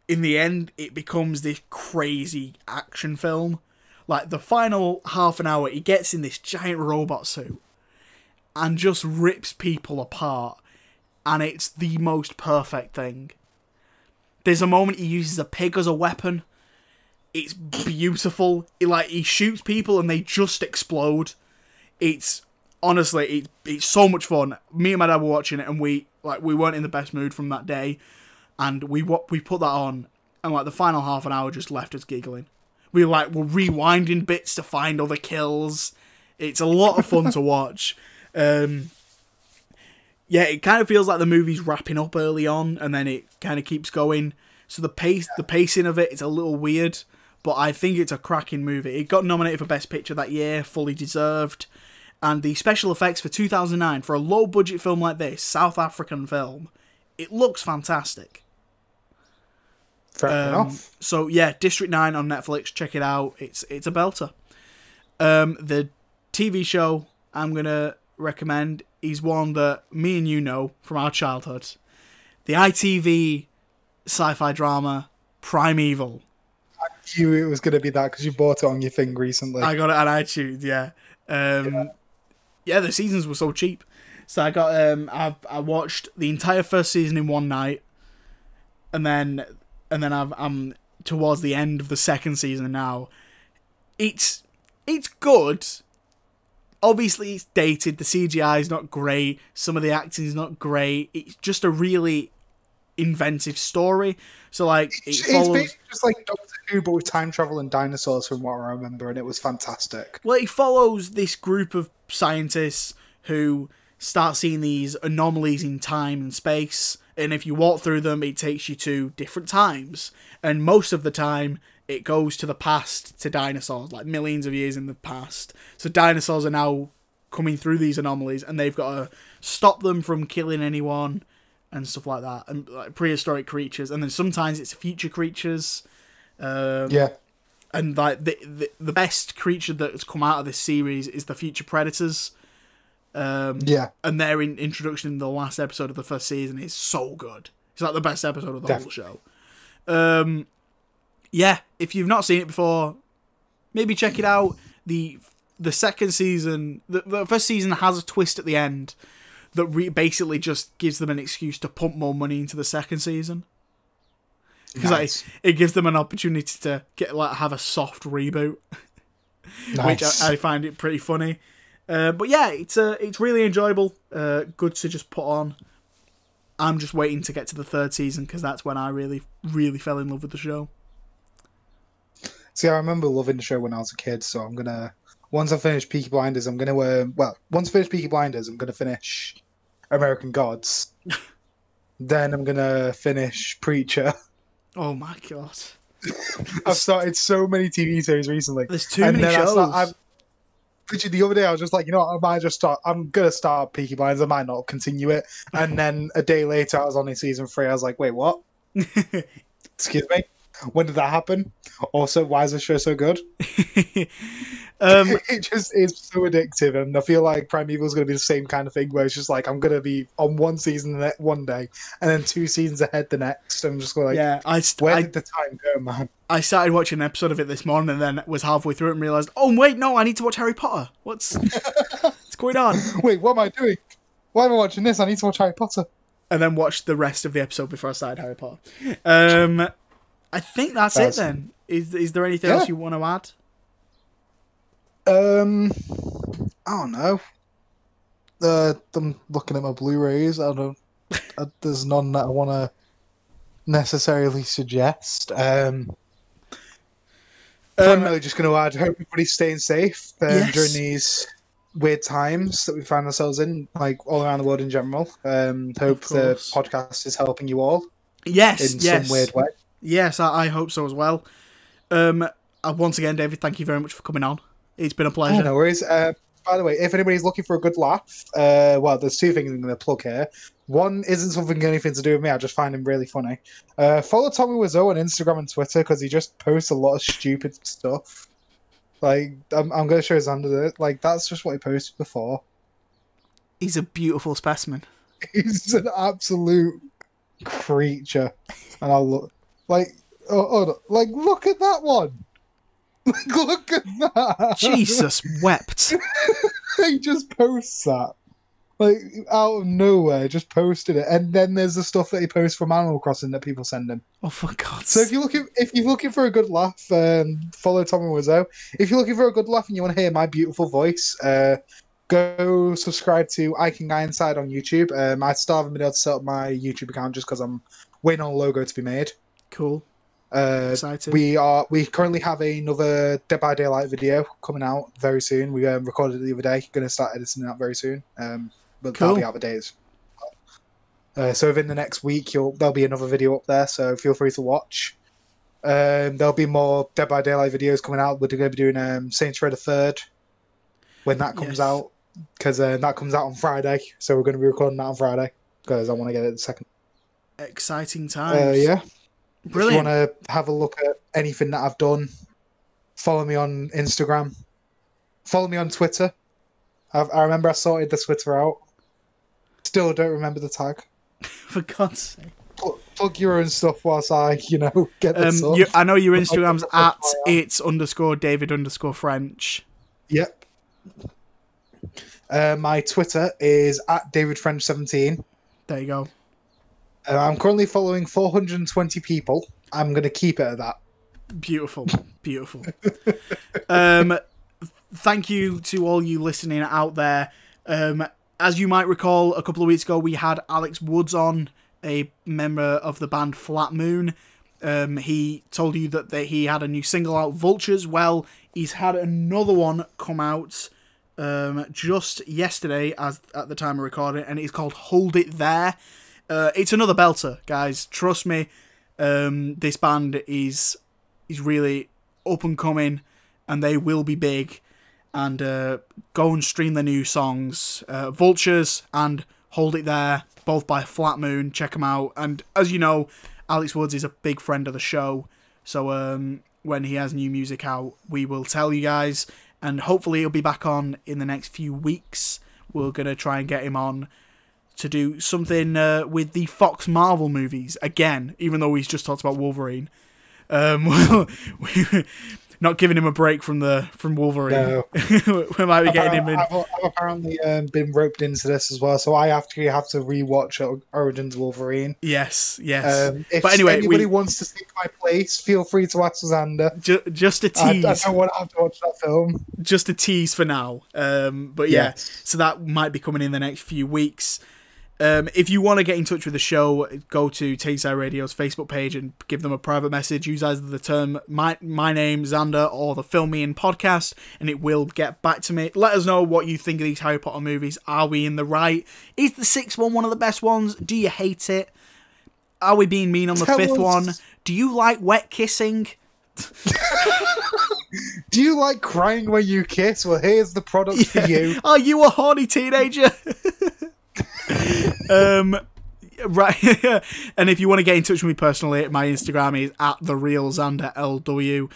in the end it becomes this crazy action film. Like the final half an hour he gets in this giant robot suit and just rips people apart. And it's the most perfect thing. There's a moment he uses a pig as a weapon. It's beautiful. It, like he shoots people and they just explode. It's honestly it, it's so much fun. Me and my dad were watching it and we like we weren't in the best mood from that day and we we put that on, and like the final half an hour just left us giggling. We like were rewinding bits to find other kills. It's a lot of fun to watch. Um, yeah, it kind of feels like the movie's wrapping up early on, and then it kind of keeps going. So the pace, the pacing of it, it is a little weird, but I think it's a cracking movie. It got nominated for Best Picture that year, fully deserved. And the special effects for 2009 for a low budget film like this, South African film, it looks fantastic. Fair Um, enough. So yeah, District Nine on Netflix. Check it out. It's it's a belter. Um, the TV show I'm gonna recommend is one that me and you know from our childhood. The ITV sci-fi drama Primeval. I knew it was going to be that because you bought it on your thing recently. I got it on iTunes. Yeah. Um, yeah. the seasons were so cheap, so I got um, I I watched the entire first season in one night, and then and then I've, I'm towards the end of the second season now. It's it's good. Obviously, it's dated. The CGI is not great. Some of the acting is not great. It's just a really inventive story. So like it it's follows. basically just like Doctor Who, but with time travel and dinosaurs, from what I remember, and it was fantastic. Well, it follows this group of scientists who start seeing these anomalies in time and space, and if you walk through them, it takes you to different times. And most of the time, it goes to the past to dinosaurs, like millions of years in the past. So dinosaurs are now coming through these anomalies, and they've got to stop them from killing anyone and stuff like that, and like prehistoric creatures. And then sometimes it's future creatures Um, Yeah. and like the, the the best creature that's come out of this series is the future predators. Um, Yeah. and their in- introduction in the last episode of the first season is so good. It's like the best episode of the whole show. Um, yeah, if you've not seen it before, maybe check it out. the The second season, the, the first season has a twist at the end that re- basically just gives them an excuse to pump more money into the second season. Because Nice. like, it gives them an opportunity to get like have a soft reboot, which I, I find it pretty funny. Uh, but yeah, it's uh, it's really enjoyable. Uh, good to just put on. I'm just waiting to get to the third season because that's when I really, really fell in love with the show. See, I remember loving the show when I was a kid, so I'm gonna once I finish Peaky Blinders, I'm gonna uh, well, once I finish Peaky Blinders, I'm gonna finish American Gods. then I'm gonna finish Preacher. Oh my god! I've started so many TV series recently. There's too many I shows. start- I've- literally the other day, I was just like, you know, what, I might just start. I'm gonna start Peaky Blinders. I might not continue it. And then a day later, I was on in season three. I was like, wait, what? Excuse me. When did that happen? Also, why is the show so good? um, it just is so addictive, and I feel like Primeval is going to be the same kind of thing, where it's just like I'm going to be on one season one day, and then two seasons ahead the next. I'm just going like, yeah, I, st- where I did the time go, man? I started watching an episode of it this morning and then was halfway through it and realized, oh wait, no, I need to watch Harry Potter. What's what's going on? Wait, what am I doing? Why am I watching this? I need to watch Harry Potter. And then watched the rest of the episode before I started Harry Potter. Um, I think that's, That's- it. Then is is there anything Yeah. else you want to add? Um, I don't know. Uh, I'm looking at my Blu-rays. I don't. uh, there's none that I want to necessarily suggest. Um, I'm really just going to add. Hope everybody's staying safe um, Yes. during these weird times that we find ourselves in, like all around the world in general. Um, hope the course. podcast is helping you all Yes, in yes, some weird way. Yes, I, I hope so as well. Um, uh, once again, David, thank you very much for coming on. It's been a pleasure. Oh, no worries. Uh, by the way, if anybody's looking for a good laugh, uh, well, there's two things I'm going to plug here. One isn't something anything to do with me. I just find him really funny. Uh, follow Tommy Wiseau on Instagram and Twitter because he just posts a lot of stupid stuff. Like I'm, I'm going to show his under it. Like that's just what he posted before. He's a beautiful specimen. He's an absolute creature, and I'll look like oh, like look at that one. Like, look at that. Jesus wept. he just posts that. Like out of nowhere, just posted it, and then there's the stuff that he posts from Animal Crossing that people send him. Oh, for God's So if you're looking, if you're looking for a good laugh, um, follow Tommy Wiseau. If you're looking for a good laugh and you want to hear my beautiful voice, uh, go subscribe to I Can Guy Inside on YouTube. Um, I still haven't been able to set up my YouTube account just because I'm waiting on a logo to be made. Cool. Uh, Exciting. we are we currently have another Dead by Daylight video coming out very soon. We um, recorded it the other day. Going to start editing that very soon. Um, but Cool. that'll be out for days. Uh, so within the next week, you'll there'll be another video up there. So feel free to watch. Um, there'll be more Dead by Daylight videos coming out. We're going to be doing um, Saints Row the Third when that comes Yes. out because uh, that comes out on Friday. So we're going to be recording that on Friday because I want to get it the second. Exciting times. Uh, yeah. Brilliant. If you want to have a look at anything that I've done, follow me on Instagram. Follow me on Twitter. I've, I remember I sorted the Twitter out. Still don't remember the tag. For God's sake. Plug, plug your own stuff whilst I, you know, get this Um, you, I know your Instagram's at it's underscore David underscore French. Yep. Uh, my Twitter is at David French 17. There you go. Uh, I'm currently following 420 people. I'm going to keep it at that. Beautiful, beautiful. um, thank you to all you listening out there. Um, as you might recall, a couple of weeks ago we had Alex Woods on, a member of the band Flat Moon. Um, he told you that, he had a new single out, Vultures. Well, he's had another one come out um, just yesterday, as at the time of recording, and it's called Hold It There. Uh, it's another belter, guys. Trust me. Um, this band is is really up and coming, and they will be big. And uh, go and stream the new songs, uh, Vultures and Hold It There, both by Flat Moon. Check them out. And as you know, Alex Woods is a big friend of the show, So um, when he has new music out, we will tell you guys, and hopefully he'll be back on in the next few weeks. We're gonna try and get him on to do something uh, with the Fox Marvel movies again, even though he's just talked about Wolverine. Um, we, not giving him a break from the from Wolverine. No. we might be getting him in. I've, I've apparently um, been roped into this as well, so I actually have to rewatch Origins Wolverine. Yes, yes. Um, if but anyway, anybody we, wants to take my place, feel free to ask Xander. ju- just a I, tease. I don't want to have to watch that film. just a tease for now. Um, but yeah, Yes. so that might be coming in the next few weeks. Um, if you want to get in touch with the show, go to Tayside Radio's Facebook page and give them a private message. Use either the term my my name Xander or the Film Me In podcast, and it will get back to me. Let us know what you think of these Harry Potter movies. Are we in the right? Is the sixth one one of the best ones? Do you hate it? Are we being mean on the Tell fifth us. one? Do you like wet kissing? Do you like crying when you kiss? Well, here's the product for you. Are you a horny teenager? um, right. and if you want to get in touch with me personally, my Instagram is at the real Xander LW.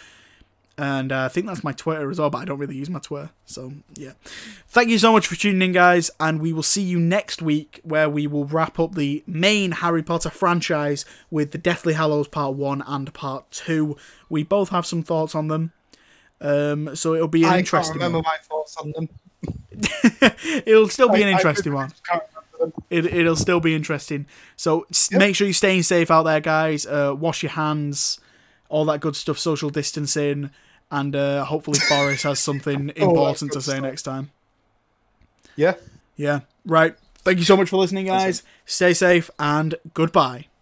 And uh, I think that's my Twitter as well, but I don't really use my Twitter. So, yeah. Thank you so much for tuning in, guys. And we will see you next week where we will wrap up the main Harry Potter franchise with the Deathly Hallows Part 1 and Part 2. We both have some thoughts on them. Um, so it'll be an I interesting remember one. my thoughts on them. It'll still be an interesting one. can't remember them. It, it'll still be interesting. So s make sure you're staying safe out there, guys. Uh, wash your hands, all that good stuff, social distancing, and uh, hopefully Boris has something important to say stuff. next time. Yeah. Yeah, right. Thank you so much for listening, guys. Stay safe and goodbye.